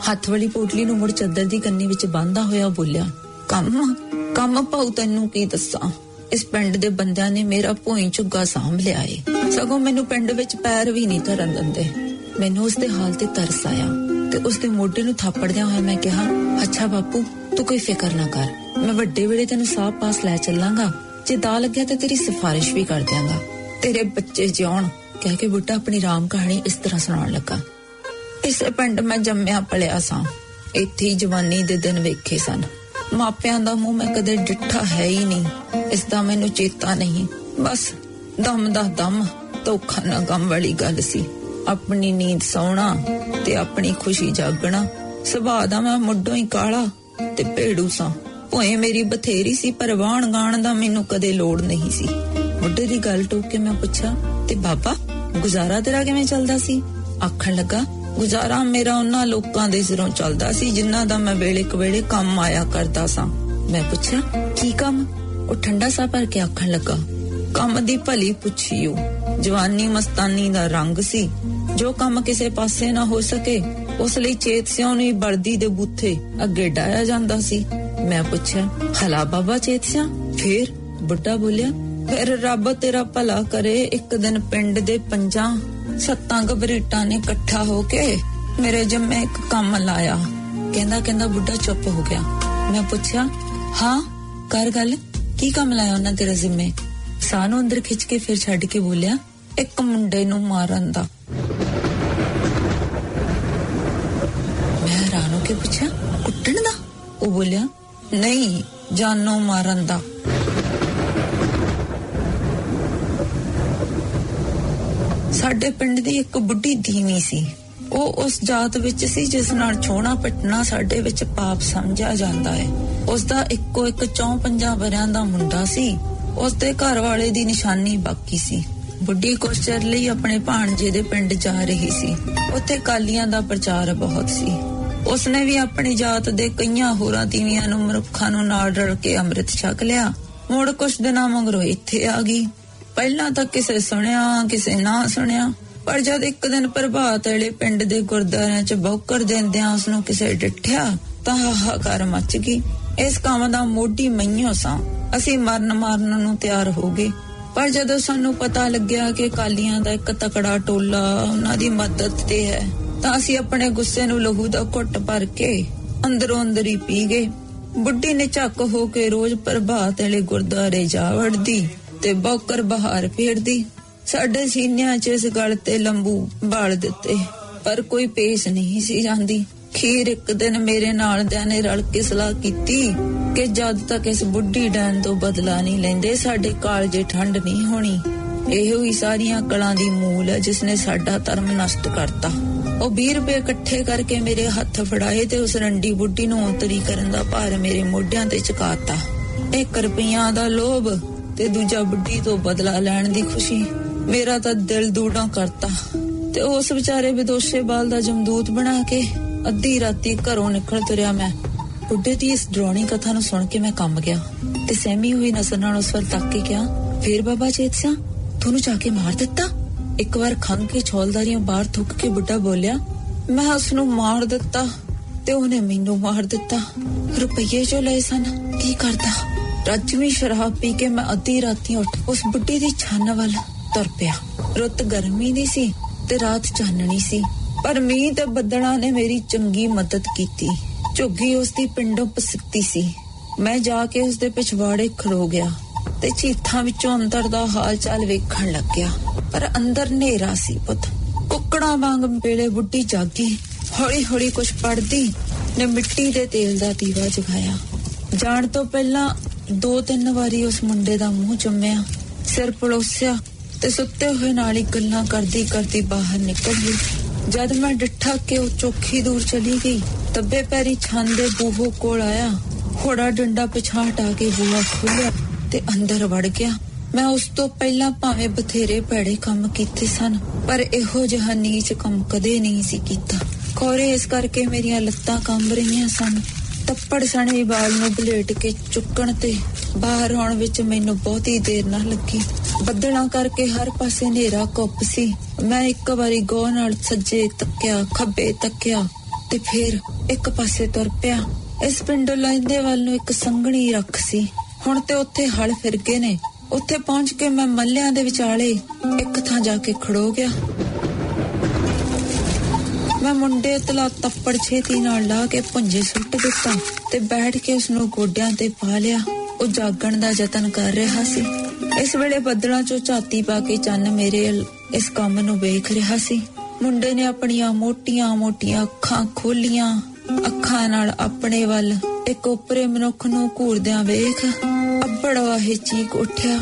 ਹੱਥ ਵਾਲੀ ਪੋਟਲੀ ਨੂੰ ਮੁੜ ਚੱਦਰ ਦੀ ਕੰਨੀ ਵਿੱਚ ਬੰਨ੍ਹਦਾ ਹੋਇਆ ਬੋਲਿਆ ਕੰਮ ਕੰਮ ਪਾਉ ਤੈਨੂੰ ਕੀ ਦੱਸਾਂ? ਇਸ ਪਿੰਡ ਦੇ ਬੰਦਿਆਂ ਨੇ ਮੇਰਾ ਭੋਈ ਝੁੱਗਾ ਸਾਂਭ ਲਿਆ ਏ। ਸਗੋਂ ਮੈਨੂੰ ਪਿੰਡ ਵਿੱਚ ਪੈਰ ਵੀ ਨਹੀਂ ਧਰਨ ਦਿੰਦੇ। ਮੈਨੂੰ ਉਸ ਦੇ ਹਾਲ ਤੇ ਤਰਸ ਆਇਆ ਤੇ ਉਸ ਦੇ ਮੋਢੇ ਨੂੰ ਥਾਪੜਦਿਆਂ ਹੋਇਆ ਮੈਂ ਕਿਹਾ, ਅੱਛਾ ਬਾਪੂ, ਤੂੰ ਕੋਈ ਫਿਕਰ ਨਾ ਕਰ। ਮੈਂ ਵੱਡੇ ਵੇਲੇ ਤੈਨੂੰ ਸਾਹ ਪਾਸ ਲੈ ਚੱਲਾਂਗਾ। ਜੇ ਦਾ ਲੱਗਿਆ ਤਾਂ ਤੇਰੀ ਸਿਫਾਰਿਸ਼ ਵੀ ਕਰ ਦਿਆਂਗਾ। ਤੇਰੇ ਬੱਚੇ ਜਿਉਣ। ਕਹਿ ਕੇ ਬੁੱਢਾ ਆਪਣੀ ਰਾਮ ਕਹਾਣੀ ਇਸ ਤਰ੍ਹਾਂ ਸੁਣਾਉਣ ਲੱਗਾ। ਇਸੇ ਪਿੰਡ ਮੈਂ ਜੰਮਿਆ ਪਲਿਆ ਸਾਂ। ਇੱਥੇ ਹੀ ਜਵਾਨੀ ਦੇ ਦਿਨ ਵੇਖੇ ਸਨ। ਮਾਪਿਆਂ ਦਾ ਮੂੰਹ ਮੈਂ ਕਦੇ ਡਿੱਠਾ ਹੈ ਹੀ ਨਹੀਂ। ਇਸ ਦਾ ਮੈਨੂੰ ਚੇਤਾ ਨਹੀਂ। ਬਸ ਦਮ ਦਾ ਦਮ, ਧੋਖਾ ਨਾ ਗਮ ਵਾਲੀ ਗੱਲ ਸੀ। ਆਪਣੀ ਨੀਂਦ ਸੌਣਾ ਤੇ ਆਪਣੀ ਖੁਸ਼ੀ ਜਾਗਣਾ। ਸੁਭਾਅ ਦਾ ਮੈਂ ਮੁੱਢੋਂ ਹੀ ਕਾਲਾ ਤੇ ਭੇੜੂ ਸਾਂ। ਭੋਏ ਮੇਰੀ ਬਥੇਰੀ ਸੀ, ਪਰ ਵਾਣ ਗਾਣ ਦਾ ਮੈਨੂੰ ਕਦੇ ਲੋੜ ਨਹੀਂ ਸੀ। ਮੁੱਢੇ ਦੀ ਗੱਲ ਟੋਕ ਕੇ ਮੈਂ ਪੁੱਛਿਆ, ਤੇ ਬਾਬਾ, ਗੁਜ਼ਾਰਾ ਤੇਰਾ ਕਿਵੇਂ ਚੱਲਦਾ ਸੀ? ਆਖਣ ਲੱਗਾ ਗੁਜ਼ਾਰਾ ਮੇਰਾ ਉਹਨਾਂ ਲੋਕਾਂ ਦੇ ਸਿਰੋਂ ਚੱਲਦਾ ਸੀ, ਜਿਨ੍ਹਾਂ ਦਾ ਮੈਂ ਵੇਲੇ ਕਵੇਲੇ ਕੰਮ ਆਇਆ ਕਰਦਾ ਸਾਂ। ਮੈਂ ਪੁੱਛਿਆ, ਕੀ ਕੰਮ? ਉਹ ਠੰਡਾ ਸਾਹ ਭਰ ਕੇ ਆਖਣ ਲੱਗਾ, ਕੰਮ ਦੀ ਭਲੀ ਪੁੱਛੀਓ। ਜਵਾਨੀ ਮਸਤਾਨੀ ਦਾ ਰੰਗ ਸੀ। ਜੋ ਕੰਮ ਕਿਸੇ ਪਾਸੇ ਨਾ ਹੋ ਸਕੇ, ਉਸ ਲਈ ਚੇਤ ਸਿਉ ਨੂੰ ਬਲਦੀ ਦੇ ਬੂਥੇ ਅੱਗੇ ਡਾਇਆ ਜਾਂਦਾ ਸੀ। ਮੈਂ ਪੁੱਛਿਆ, ਹਲਾ ਬਾਬਾ ਚੇਤ ਸਿਆ ਫੇਰ ਬੁੱਢਾ ਬੋਲਿਆ ਫਿਰ ਰੱਬ ਤੇਰਾ ਭਲਾ ਕਰੇ, ਇੱਕ ਦਿਨ ਪਿੰਡ ਦੇ ਪੰਜਾਂ ਸੱਤਾਂ ਗਬਰੀਟਾਂ ਨੇ ਇਕੱਠਾ ਹੋ ਕੇ ਮੇਰੇ ਜੰਮੇ ਇੱਕ ਕੰਮ ਲਾਇਆ। ਕਹਿੰਦਾ ਕਹਿੰਦਾ ਬੁੱਢਾ ਚੁੱਪ ਹੋ ਗਿਆ। ਮੈਂ ਪੁੱਛਿਆ, ਹਾਂ, ਕਰ ਗੱਲ? ਕੀ ਕੰਮ ਲਾਇਆ ਉਹਨਾਂ ਤੇਰੇ ਜ਼ਿੰਮੇ? ਸਾਹ ਨੂੰ ਅੰਦਰ ਖਿੱਚ ਕੇ ਫਿਰ ਛੱਡ ਕੇ ਬੋਲਿਆ, ਇੱਕ ਮੁੰਡੇ ਨੂੰ ਮਾਰਨ ਦਾ। ਮੈਂ ਹੈਰਾਨ ਹੋ ਕੇ ਪੁੱਛਿਆ, ਕੁੱਟਣ ਦਾ? ਉਹ ਬੋਲਿਆ, ਨਹੀਂ, ਜਾਨੋਂ ਮਾਰਨ ਦਾ। ਸਾਡੇ ਪਿੰਡ ਦੀ ਇੱਕ ਬੁੱਢੀ ਧੀਮੀ ਸੀ। ਉਹ ਉਸ ਜਾਤ ਵਿੱਚ ਸੀ, ਜਿਸ ਨਾਲ ਛੋਣਾ ਪਟਣਾ ਸਾਡੇ ਵਿੱਚ ਪਾਪ ਸਮਝਿਆ ਜਾਂਦਾ ਹੈ। ਉਸ ਦਾ ਇੱਕੋ ਇੱਕ ਚੌਂ ਪੰਜਾਂ ਵਰਿਆਂ ਦਾ ਮੁੰਡਾ ਸੀ। ਉਸ ਦੇ ਘਰ ਵਾਲੇ ਦੀ ਨਿਸ਼ਾਨੀ ਬਾਕੀ ਸੀ। ਬੁੱਢੀ ਕੁਛ ਚਿਰ ਲਈ ਆਪਣੇ ਭਾਣਜੇ ਦੇ ਪਿੰਡ ਜਾ ਰਹੀ ਸੀ। ਉੱਥੇ ਕਾਲੀਆਂ ਦਾ ਪ੍ਰਚਾਰ ਬਹੁਤ ਸੀ। ਉਸਨੇ ਵੀ ਆਪਣੀ ਜਾਤ ਦੇ ਕਈਆਂ ਹੋਰਾਂ ਤੀਵੀਆਂ ਨੂੰ ਮਨੁੱਖਾਂ ਨੂੰ ਨਾਲ ਰਲ ਕੇ ਅੰਮ੍ਰਿਤ ਛਕ ਲਿਆ। ਮੁੜ ਕੁਛ ਦਿਨਾਂ ਮਗਰੋਂ ਇੱਥੇ ਆ ਗਈ। ਪਹਿਲਾਂ ਤਾਂ ਕਿਸੇ ਸੁਣਿਆ, ਕਿਸੇ ਨਾ ਸੁਣਿਆ। ਪਰ ਜਦ ਇੱਕ ਦਿਨ ਪ੍ਰਭਾਤ ਵੇਲੇ ਪਿੰਡ ਦੇ ਗੁਰਦੁਆਰਿਆਂ 'ਚ ਬੌਕਰ ਦਿੰਦਿਆਂ ਉਸ ਨੂੰ ਕਿਸੇ ਡਿੱਠਿਆ, ਤਾਂ ਹਾਹਾਕਾਰ ਮਚ ਗਈ। ਇਸ ਕੰਮ ਦਾ ਮੋਢੀ ਮਈਓ ਸਾਂ। ਅਸੀਂ ਮਰਨ ਮਾਰਨ ਨੂੰ ਤਿਆਰ ਹੋ ਗਏ। ਪਰ ਜਦੋਂ ਸਾਨੂੰ ਪਤਾ ਲੱਗਿਆ ਕਿ ਕਾਲੀਆਂ ਦਾ ਇੱਕ ਤਕੜਾ ਟੋਲਾ ਉਹਨਾਂ ਦੀ ਮਦਦ ਤੇ ਹੈ, ਤਾਂ ਅਸੀਂ ਆਪਣੇ ਗੁੱਸੇ ਨੂੰ ਲਹੂ ਦਾ ਘੁੱਟ ਭਰ ਕੇ ਅੰਦਰੋਂ ਅੰਦਰ ਹੀ ਪੀ ਗਏ। ਬੁੱਢੀ ਨੇ ਝੱਕ ਹੋ ਕੇ ਰੋਜ਼ ਪ੍ਰਭਾਤ ਵੇਲੇ ਗੁਰਦੁਆਰੇ ਜਾ ਵੜਦੀ। ਤੇ ਬੌਕਰ ਬਹਾਰ ਫੇਰਦੀ। ਸਾਡੇ ਸੀਨਿਆਂ 'ਚ ਇਸ ਗੱਲ ਤੇ ਲੰਬੂ ਬਾਲ ਦਿੱਤੇ, ਪਰ ਕੋਈ ਪੇਸ਼ ਨਹੀਂ ਸੀ ਜਾਂਦੀ। ਖੀਰ ਇੱਕ ਦਿਨ ਮੇਰੇ ਨਾਲ ਦਿਆਂ ਨੇ ਰਲ ਕੇ ਸਲਾਹ ਕੀਤੀ ਕਿ ਜਦ ਤੱਕ ਇਸ ਬੁੱਢੀ ਡੈਣ ਤੋਂ ਬਦਲਾ ਨਹੀਂ ਲੈਂਦੇ, ਸਾਡੇ ਕਾਲਜੇ ਠੰਡ ਨਹੀਂ ਹੋਣੀ। ਇਹੋ ਹੀ ਸਾਰੀਆਂ ਕਲਾਂ ਦੀ ਮੂਲ ਹੈ ਜਿਸ ਨੇ ਸਾਡਾ ਧਰਮ ਨਸ਼ਟ ਕਰਤਾ। ਉਹ 20 ਰੁਪਏ ਇਕੱਠੇ ਕਰਕੇ ਮੇਰੇ ਹੱਥ ਫੜਾਏ ਤੇ ਉਸ ਰੰਡੀ ਬੁੱਢੀ ਨੂੰ ਔਂਤਰੀ ਕਰਨ ਦਾ ਭਾਰ ਮੇਰੇ ਮੋਢਿਆਂ ਤੇ ਚੁਕਾਤਾ। ਇੱਕ ਰੁਪਈਆਂ ਦਾ ਲੋਭ ਤੇ ਦੂਜਾ ਬੁੱਢੀ ਤੋਂ ਬਦਲਾ ਲੈਣ ਦੀ ਖੁਸ਼ੀ। ਮੇਰਾ ਤਾਂ ਦਿਲ ਦੂੜਾ ਕਰਤਾ। ਤੇ ਉਸ ਵਿਚਾਰੇ ਵਿਦੋਸ਼ੇ ਬਾਲ ਦਾ ਜਮਦੂਤ ਬਣਾ ਕੇ ਅੱਧੀ ਰਾਤੀ ਘਰੋਂ ਨਿਕਲ ਤੁਰਿਆ ਮੈਂ। ਬੁੱਢੇ ਦੀ ਇਸ ਡਰਾਉਣੀ ਕਥਾ ਨੂੰ ਸੁਣ ਕੇ ਮੈਂ ਕੰਬ ਗਿਆ। ਤੇ ਸਹਿਮੀ ਹੋਈ ਨਜ਼ਰ ਨਾਲ ਉਸ ਵੱਲ ਤੱਕ ਕੇ ਕਿਹਾ, ਫੇਰ ਬਾਬਾ ਚੇਤ ਸਿਆ, ਤੁਹਾਨੂੰ ਜਾ ਕੇ ਮਾਰ ਦਿੱਤਾ? ਇੱਕ ਵਾਰ ਖੰਗ ਕੇ ਛੋਲਦਾਰੀਆਂ ਬਾਹਰ ਥੁੱਕ ਕੇ ਬੁੱਢਾ ਬੋਲਿਆ, ਮੈਂ ਉਸ ਨੂੰ ਮਾਰ ਦਿੱਤਾ ਤੇ ਉਹਨੇ ਮੈਨੂੰ ਮਾਰ ਦਿੱਤਾ। ਰੁਪਈਏ ਜੋ ਲਏ ਸਨ, ਕੀ ਕਰਦਾ? ਰੱਜਵੀਂ ਸ਼ਰਾਬ ਪੀ ਕੇ ਮੈਂ ਅੱਧੀ ਰਾਤੀ ਉੱਠ ਉਸ ਬੁੱਢੀ ਦੀ ਛਾਨ ਵੱਲ ਤੁਰ ਪਿਆ। ਰੁੱਤ ਗਰਮੀ ਦੀ ਸੀ ਤੇ ਰਾਤ ਚਾਨਣੀ ਸੀ, ਪਰ ਮੀਂਹ ਤੇ ਬੱਦਲਾਂ ਨੇ ਮੇਰੀ ਚੰਗੀ ਮਦਦ ਕੀਤੀ। ਝੁੱਗੀ ਉਸ ਦੀ ਪਿੰਡੋਂ ਪਸਿੱਤੀ ਸੀ। ਮੈਂ ਜਾ ਕੇ ਉਸ ਦੇ ਪਿਛਵਾੜੇ ਖੜੋ ਗਿਆ ਤੇ ਚੀਥਾਂ ਵਿੱਚੋਂ ਅੰਦਰ ਦਾ ਹਾਲ ਚਾਲ ਵੇਖਣ ਲੱਗਿਆ। ਪਰ ਅੰਦਰ ਹਨੇਰਾ ਸੀ ਪੁੱਤ। ਕੁੱਕੜਾਂ ਵਾਂਗ ਵੇਲੇ ਬੁੱਢੀ ਜਾਗੀ ਹੌਲੀ ਹੌਲੀ ਕੁਝ ਪੜਦੀ ਨੇ ਮਿੱਟੀ ਦੇ ਤੇਲ ਦਾ ਦੀਵਾ ਜਗਾਇਆ। ਜਾਣ ਤੋਂ ਪਹਿਲਾਂ ਦੋ ਤਿੰਨ ਵਾਰੀ ਉਸ ਮੁੰਡੇ ਦਾ ਮੂੰਹ ਚੁੰਮਿਆ ਸਿਰ ਪਲੋਸਿਆ ਤੇ ਸੁੱਤੇ ਹੋਏ ਨਾਲ ਹੀ ਗੱਲਾਂ ਕਰਦੀ ਕਰਦੀ ਬਾਹਰ ਨਿਕਲ ਗਈ। ਜਦ ਮੈਂ ਡਿੱਠਾ ਕਿ ਉਹ ਚੋਖੀ ਦੂਰ ਚਲੀ ਗਈ, ਤੱਬੇ ਪੈਰੀ ਛਾਂਦੇ ਬੂਹੋ ਕੋਲ ਆਇਆ, ਘੋੜਾ ਡੰਡਾ ਪਿਛਾਂ ਹਟਾ ਕੇ ਬੂਹਾ ਖੋਲਿਆ ਤੇ ਅੰਦਰ ਵੜ ਗਿਆ। ਮੈਂ ਉਸ ਤੋਂ ਪਹਿਲਾਂ ਭਾਵੇਂ ਬਥੇਰੇ ਭੈੜੇ ਕੰਮ ਕੀਤੇ ਸਨ, ਪਰ ਇਹੋ ਜਿਹਾ ਨੀਚ ਕੰਮ ਕਦੇ ਨਹੀਂ ਸੀ ਕੀਤਾ। ਕੋਰੇ ਇਸ ਕਰਕੇ ਮੇਰੀਆਂ ਲੱਤਾਂ ਕੰਬ ਰਹੀਆਂ ਸਨ। ਤੱਪੜ ਸਣੇ ਵਾਲ ਨੂੰ ਬਲੇਟ ਕੇ ਚੁੱਕਣ ਤੇ ਬਾਹਰ ਆਉਣ ਵਿੱਚ ਮੈਨੂੰ ਬਹੁਤੀ ਦੇਰ ਨਾ ਲੱਗੀ। ਬੱਦਲਾਂ ਕਰਕੇ ਹਰ ਪਾਸੇ ਹਨੇਰਾ ਕੁੱਪ ਸੀ। ਮੈਂ ਇੱਕ ਵਾਰੀ ਗੌਰ ਨਾਲ ਸੱਜੇ ਤੱਕਿਆ, ਖੱਬੇ ਤੱਕਿਆ ਤੇ ਫਿਰ ਇੱਕ ਪਾਸੇ ਤੁਰ ਪਿਆ। ਇਸ ਪਿੰਡ ਲੈਂਦੇ ਵੱਲ ਨੂੰ ਇੱਕ ਸੰਘਣੀ ਰੱਖ ਸੀ। ਹੁਣ ਤੇ ਉੱਥੇ ਹਲ ਫਿਰ ਗਏ ਨੇ। ਉੱਥੇ ਪਹੁੰਚ ਕੇ ਮੈਂ ਮੱਲਿਆਂ ਦੇ ਵਿਚਾਲੇ ਇੱਕ ਥਾਂ ਜਾ ਕੇ ਖੜੋ ਗਿਆ। ਮੈਂ ਮੁੰਡੇ ਤਲਾ ਤੱਪੜ ਛੇਤੀ ਨਾਲ ਲਾ ਕੇ ਪੁੰਜੇ ਸੁੱਟ ਦਿੱਤਾ ਤੇ ਬੈਠ ਕੇ ਉਸ ਨੂੰ ਗੋਡਿਆਂ ਤੇ ਪਾ ਲਿਆ। ਉਹ ਜਾਗਣ ਦਾ ਯਤਨ ਕਰ ਰਿਹਾ ਸੀ। ਇਸ ਵੇਲੇ ਬੱਦਲਾਂ ਚੋਂ ਝਾਤੀ ਪਾ ਕੇ ਚੰਨ ਮੇਰੇ ਇਸ ਕੰਮ ਨੂੰ ਵੇਖ ਰਿਹਾ ਸੀ। ਮੁੰਡੇ ਨੇ ਆਪਣੀਆਂ ਮੋਟੀਆਂ-ਮੋਟੀਆਂ ਅੱਖਾਂ ਖੋਲੀਆਂ। ਅੱਖਾਂ ਨਾਲ ਆਪਣੇ ਵੱਲ ਇੱਕ ਉਪਰੇ ਮਨੁੱਖ ਨੂੰ ਘੂਰਦਿਆਂ ਵੇਖ ਅੱਬੜ ਵਾਹੇ ਚੀਕ ਉੱਠਿਆ।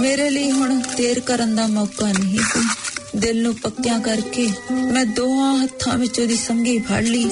ਮੇਰੇ ਲਈ ਹੁਣ ਦੇਰ ਕਰਨ ਦਾ ਮੌਕਾ ਨਹੀਂ ਸੀ। ਦਿਲ ਨੂੰ ਪੱਕਿਆਂ ਕਰਕੇ ਮੈਂ ਦੋਹਾਂ ਹੱਥਾਂ ਵਿੱਚ ਉਹਦੀ ਸੰਗੀ ਫੜ ਲਈ।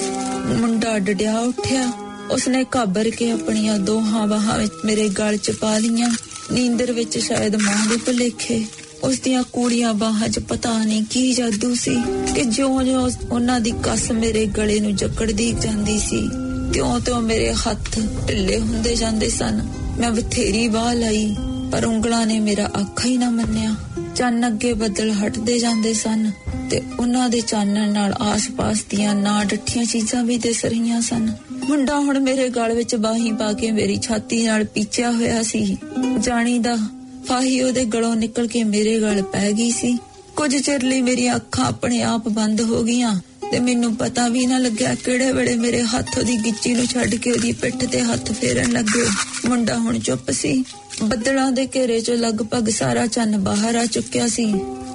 ਮੁੰਡਾ ਡਡਿਆ ਉੱਠਿਆ। ਉਸਨੇ ਘਾਬਰ ਕੇ ਆਪਣੀਆਂ ਦੋਹਾਂ ਬਾਹਾਂ ਵਿੱਚ ਮੇਰੇ ਗਲ 'ਚ ਪਾ ਲੀਆਂ ਨੀਂਦਰ ਵਿੱਚ ਸ਼ਾਇਦ ਮਾਂ ਦੇ ਭੁਲੇਖੇ। ਉਸ ਦੀਆਂ ਕੂੜੀਆਂ ਬਾਹਾਂ 'ਚ ਪਤਾ ਨਹੀਂ ਕੀ ਜਾਦੂ ਸੀ ਕਿ ਜਿਉਂ-ਜਿਉਂ ਉਹਨਾਂ ਦੀ ਕੱਸ ਮੇਰੇ ਗਲੇ ਨੂੰ ਜਕੜਦੀ ਜਾਂਦੀ ਸੀ, ਤਿਉਂ-ਤਿਉਂ ਮੇਰੇ ਹੱਥ ਢਿੱਲੇ ਹੁੰਦੇ ਜਾਂਦੇ ਸਨ। ਮੈਂ ਬਥੇਰੀ ਬਾਹ ਲਈ, ਪਰ ਉਂਗਲਾਂ ਨੇ ਮੇਰਾ ਆਖਾ ਹੀ ਨਾ ਮੰਨਿਆ। ਚੰਨ ਅੱਗੇ ਬੱਦਲ ਹਟਦੇ ਜਾਂਦੇ ਸਨ ਤੇ ਉਹਨਾਂ ਦੇ ਚਾਨਣ ਨਾਲ ਆਸ-ਪਾਸ ਦੀਆਂ ਨਾ ਡੱਠੀਆਂ ਚੀਜ਼ਾਂ ਵੀ ਦਿਸ ਰਹੀਆਂ ਸਨ। ਮੁੰਡਾ ਹੁਣ ਮੇਰੇ ਗਲ ਵਿੱਚ ਬਾਹੀ ਪਾ ਕੇ ਮੇਰੀ ਛਾਤੀ ਨਾਲ ਪੀਚਿਆ ਹੋਇਆ ਸੀ। ਜਾਣੀ ਦਾ ਫਾਹੀ ਉਹਦੇ ਗਲੋਂ ਨਿਕਲ ਕੇ ਮੇਰੇ ਗਲ ਪੈ ਗਈ ਸੀ। ਕੁਝ ਚਿਰ ਲਈ ਮੇਰੀਆਂ ਅੱਖਾਂ ਆਪਣੇ ਆਪ ਬੰਦ ਹੋ ਗਈਆਂ ਤੇ ਮੈਨੂੰ ਪਤਾ ਵੀ ਨਾ ਲੱਗਿਆ ਕਿਹੜੇ ਵੇਲੇ ਮੇਰੇ ਹੱਥ ਉਹਦੀ ਗਿੱਚੀ ਨੂੰ ਛੱਡ ਕੇ ਉਹਦੀ ਪਿੱਠ ਤੇ ਹੱਥ ਫੇਰਨ ਲੱਗੇ। ਮੁੰਡਾ ਹੁਣ ਚੁੱਪ ਸੀ। ਬੱਦਲਾਂ ਦੇ ਘੇਰੇ 'ਚੋਂ ਲਗਭਗ ਸਾਰਾ ਚੰਨ ਬਾਹਰ ਆ ਚੁੱਕਿਆ ਸੀ,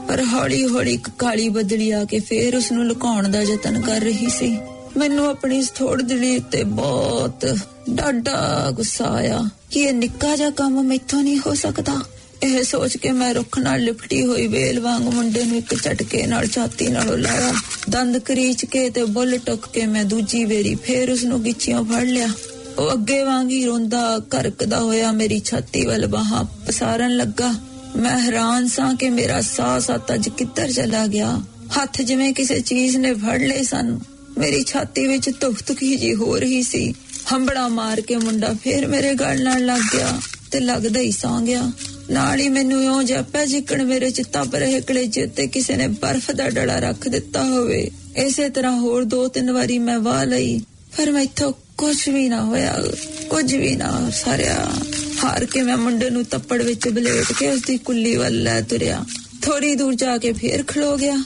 ਪਰ ਹੌਲੀ-ਹੌਲੀ ਇੱਕ ਕਾਲੀ ਬੱਦਲੀ ਆ ਕੇ ਫੇਰ ਉਸ ਨੂੰ ਲੁਕਾਉਣ ਦਾ ਯਤਨ ਕਰ ਰਹੀ ਸੀ। ਮੈਨੂੰ ਆਪਣੀ ਇਸ ਥੋੜ ਦਿਲੀ ਉੱਤੇ ਬਹੁਤ ਡਾਢਾ ਗੁੱਸਾ ਆਇਆ ਕਿ ਇਹ ਨਿੱਕਾ ਜਿਹਾ ਕੰਮ ਮੈਥੋਂ ਨਹੀਂ ਹੋ ਸਕਦਾ। ਇਹ ਸੋਚ ਕੇ ਮੈਂ ਰੁੱਖ ਨਾਲ ਲਿਪਟੀ ਹੋਈ ਵੇਲ ਵਾਂਗ ਮੁੰਡੇ ਨੂੰ ਇੱਕ ਝਟਕੇ ਨਾਲ ਛਾਤੀ ਨਾਲ ਲਾਇਆ। ਦੰਦ ਕਰੀਚ ਕੇ ਤੇ ਬੁੱਲ ਟੁੱਕ ਕੇ ਮੈਂ ਦੂਜੀ ਵੇਰੀ ਫੇਰ ਉਸ ਨੂੰ ਗਿੱਚੀਆਂ ਫੜ ਲਿਆ। ਉਹ ਅੱਗੇ ਵਾਂਗ ਹੀ ਰੋਂਦਾ ਕਰਕਦਾ ਹੋਇਆ ਮੇਰੀ ਛਾਤੀ ਵੱਲ ਬਾਹਾਂ ਪਸਾਰਨ ਲੱਗਾ। ਮੈਂ ਹੈਰਾਨ ਸਾਂ ਕਿ ਮੇਰਾ ਸਾਹ ਸੱਤ ਅੱਜ ਕਿੱਧਰ ਚਲਾ ਗਿਆ। ਹੱਥ ਜਿਵੇਂ ਕਿਸੇ ਚੀਜ਼ ਨੇ ਫੜ ਲਏ ਸਨ। ਮੇਰੀ ਛਾਤੀ ਵਿੱਚ ਧੁਕ ਧੁਕੀ ਜੀ ਹੋ ਰਹੀ ਸੀ। ਹੰਬੜਾ ਮਾਰ ਕੇ ਮੁੰਡਾ ਫੇਰ ਮੇਰੇ ਗਲ ਨਾਲ ਲੱਗ ਗਿਆ ਤੇ ਲੱਗਦਾ ਹੀ ਸੌਂ ਗਿਆ। ਨਾਲ ਹੀ ਮੈਨੂੰ ਇਉਂ ਜਾਪਿਆ ਜਿੱਕਣ ਮੇਰੇ ਚਿੱਤਾ ਪਰ ਇਹ ਕਲੇਜੇ ਤੇ ਕਿਸੇ ਨੇ ਬਰਫ਼ ਦਾ ਡਲਾ ਰੱਖ ਦਿੱਤਾ ਹੋਵੇ। ਇਸੇ ਤਰ੍ਹਾਂ ਹੋਰ ਦੋ ਤਿੰਨ ਵਾਰੀ ਮੈਂ ਵਾਹ ਲਈ। ਪਰ ਮੈਥੋਂ ਕੁਝ ਵੀ ਨਾ ਹੋਇਆ, ਕੁਝ ਵੀ ਨਾ ਸਾਰਿਆ। ਹਾਰ ਕੇ ਮੈਂ ਮੁੰਡੇ ਨੂੰ ਤੱਪੜ ਵਿੱਚ ਬਲੇਟ ਕੇ ਉਸ ਦੀ ਕੁੱਲੀ ਵੱਲ ਲੈ ਤੁਰਿਆ। ਥੋੜੀ ਦੂਰ ਜਾ ਕੇ ਫੇਰ ਖਲੋ ਗਿਆ,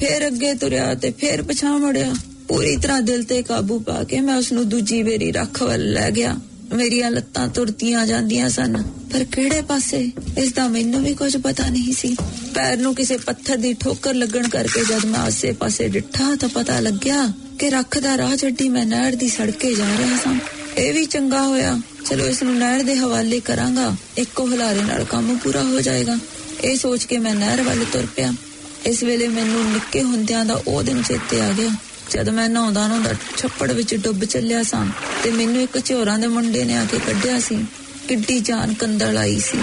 ਫੇਰ ਅੱਗੇ ਤੁਰਿਆ ਤੇ ਫੇਰ ਪਛਾਣ ਮੁੜਿਆ। ਪੂਰੀ ਤਰ੍ਹਾਂ ਦਿਲ ਤੇ ਕਾਬੂ ਪਾ ਕੇ ਮੈਂ ਉਸ ਨੂੰ ਦੂਜੀ ਵੇਰੀ ਰੱਖ ਵੱਲ ਲੈ ਗਿਆ। ਮੇਰੀਆਂ ਲੱਤਾਂ ਤੁਰਤੀਆਂ ਜਾਂਦੀਆਂ ਸਨ। ਪਰ ਕਿਹੜੇ ਪਾਸੇ? ਇਸ ਦਾ ਮੈਨੂੰ ਵੀ ਕੁਝ ਪਤਾ ਨਹੀਂ ਸੀ। ਪੈਰ ਨੂੰ ਕਿਸੇ ਪੱਥਰ ਦੀ ਠੋਕਰ ਲੱਗਣ ਕਰਕੇ ਜਦ ਮੈਂ ਆਸੇ-ਪਾਸੇ ਡਿੱਠਾ ਤਾਂ ਪਤਾ ਲੱਗਿਆ ਕਿ ਰੱਖ ਦਾ ਰਾਹ ਛੱਡੀ ਮੈਂ ਨਹਿਰ ਦੀ ਸੜਕੇ ਜਾ ਰਿਹਾ ਸਾਂ। ਇਹ ਵੀ ਚੰਗਾ ਹੋਇਆ। ਚਲੋ ਇਸ ਨੂੰ ਨਹਿਰ ਦੇ ਹਵਾਲੇ ਕਰਾਂਗਾ। ਇੱਕੋ ਹਲਾਰੇ ਨਾਲ ਕੰਮ ਪੂਰਾ ਹੋ ਜਾਏਗਾ। ਇਹ ਸੋਚ ਕੇ ਮੈਂ ਨਹਿਰ ਵੱਲ ਤੁਰ ਪਿਆ। ਇਸ ਵੇਲੇ ਮੈਨੂੰ ਨਿੱਕੇ ਹੁੰਦਿਆਂ ਦਾ ਉਹ ਦਿਨ ਚੇਤੇ ਆ ਗਿਆ। ਜਦ ਮੈਂ ਨਹਾਉਂਦਾ ਨਹਾਉਂਦਾ ਛੱਪੜ ਵਿੱਚ ਡੁੱਬ ਚੱਲਿਆ ਸਾਂ ਤੇ ਮੈਨੂੰ ਇੱਕ ਝੋਰਾਂ ਦੇ ਮੁੰਡੇ ਨੇ ਆ ਕੇ ਕੱਢਿਆ ਸੀ। ਕਿੱਡੀ ਜਾਨ ਕੰਦਲ ਆਈ ਸੀ।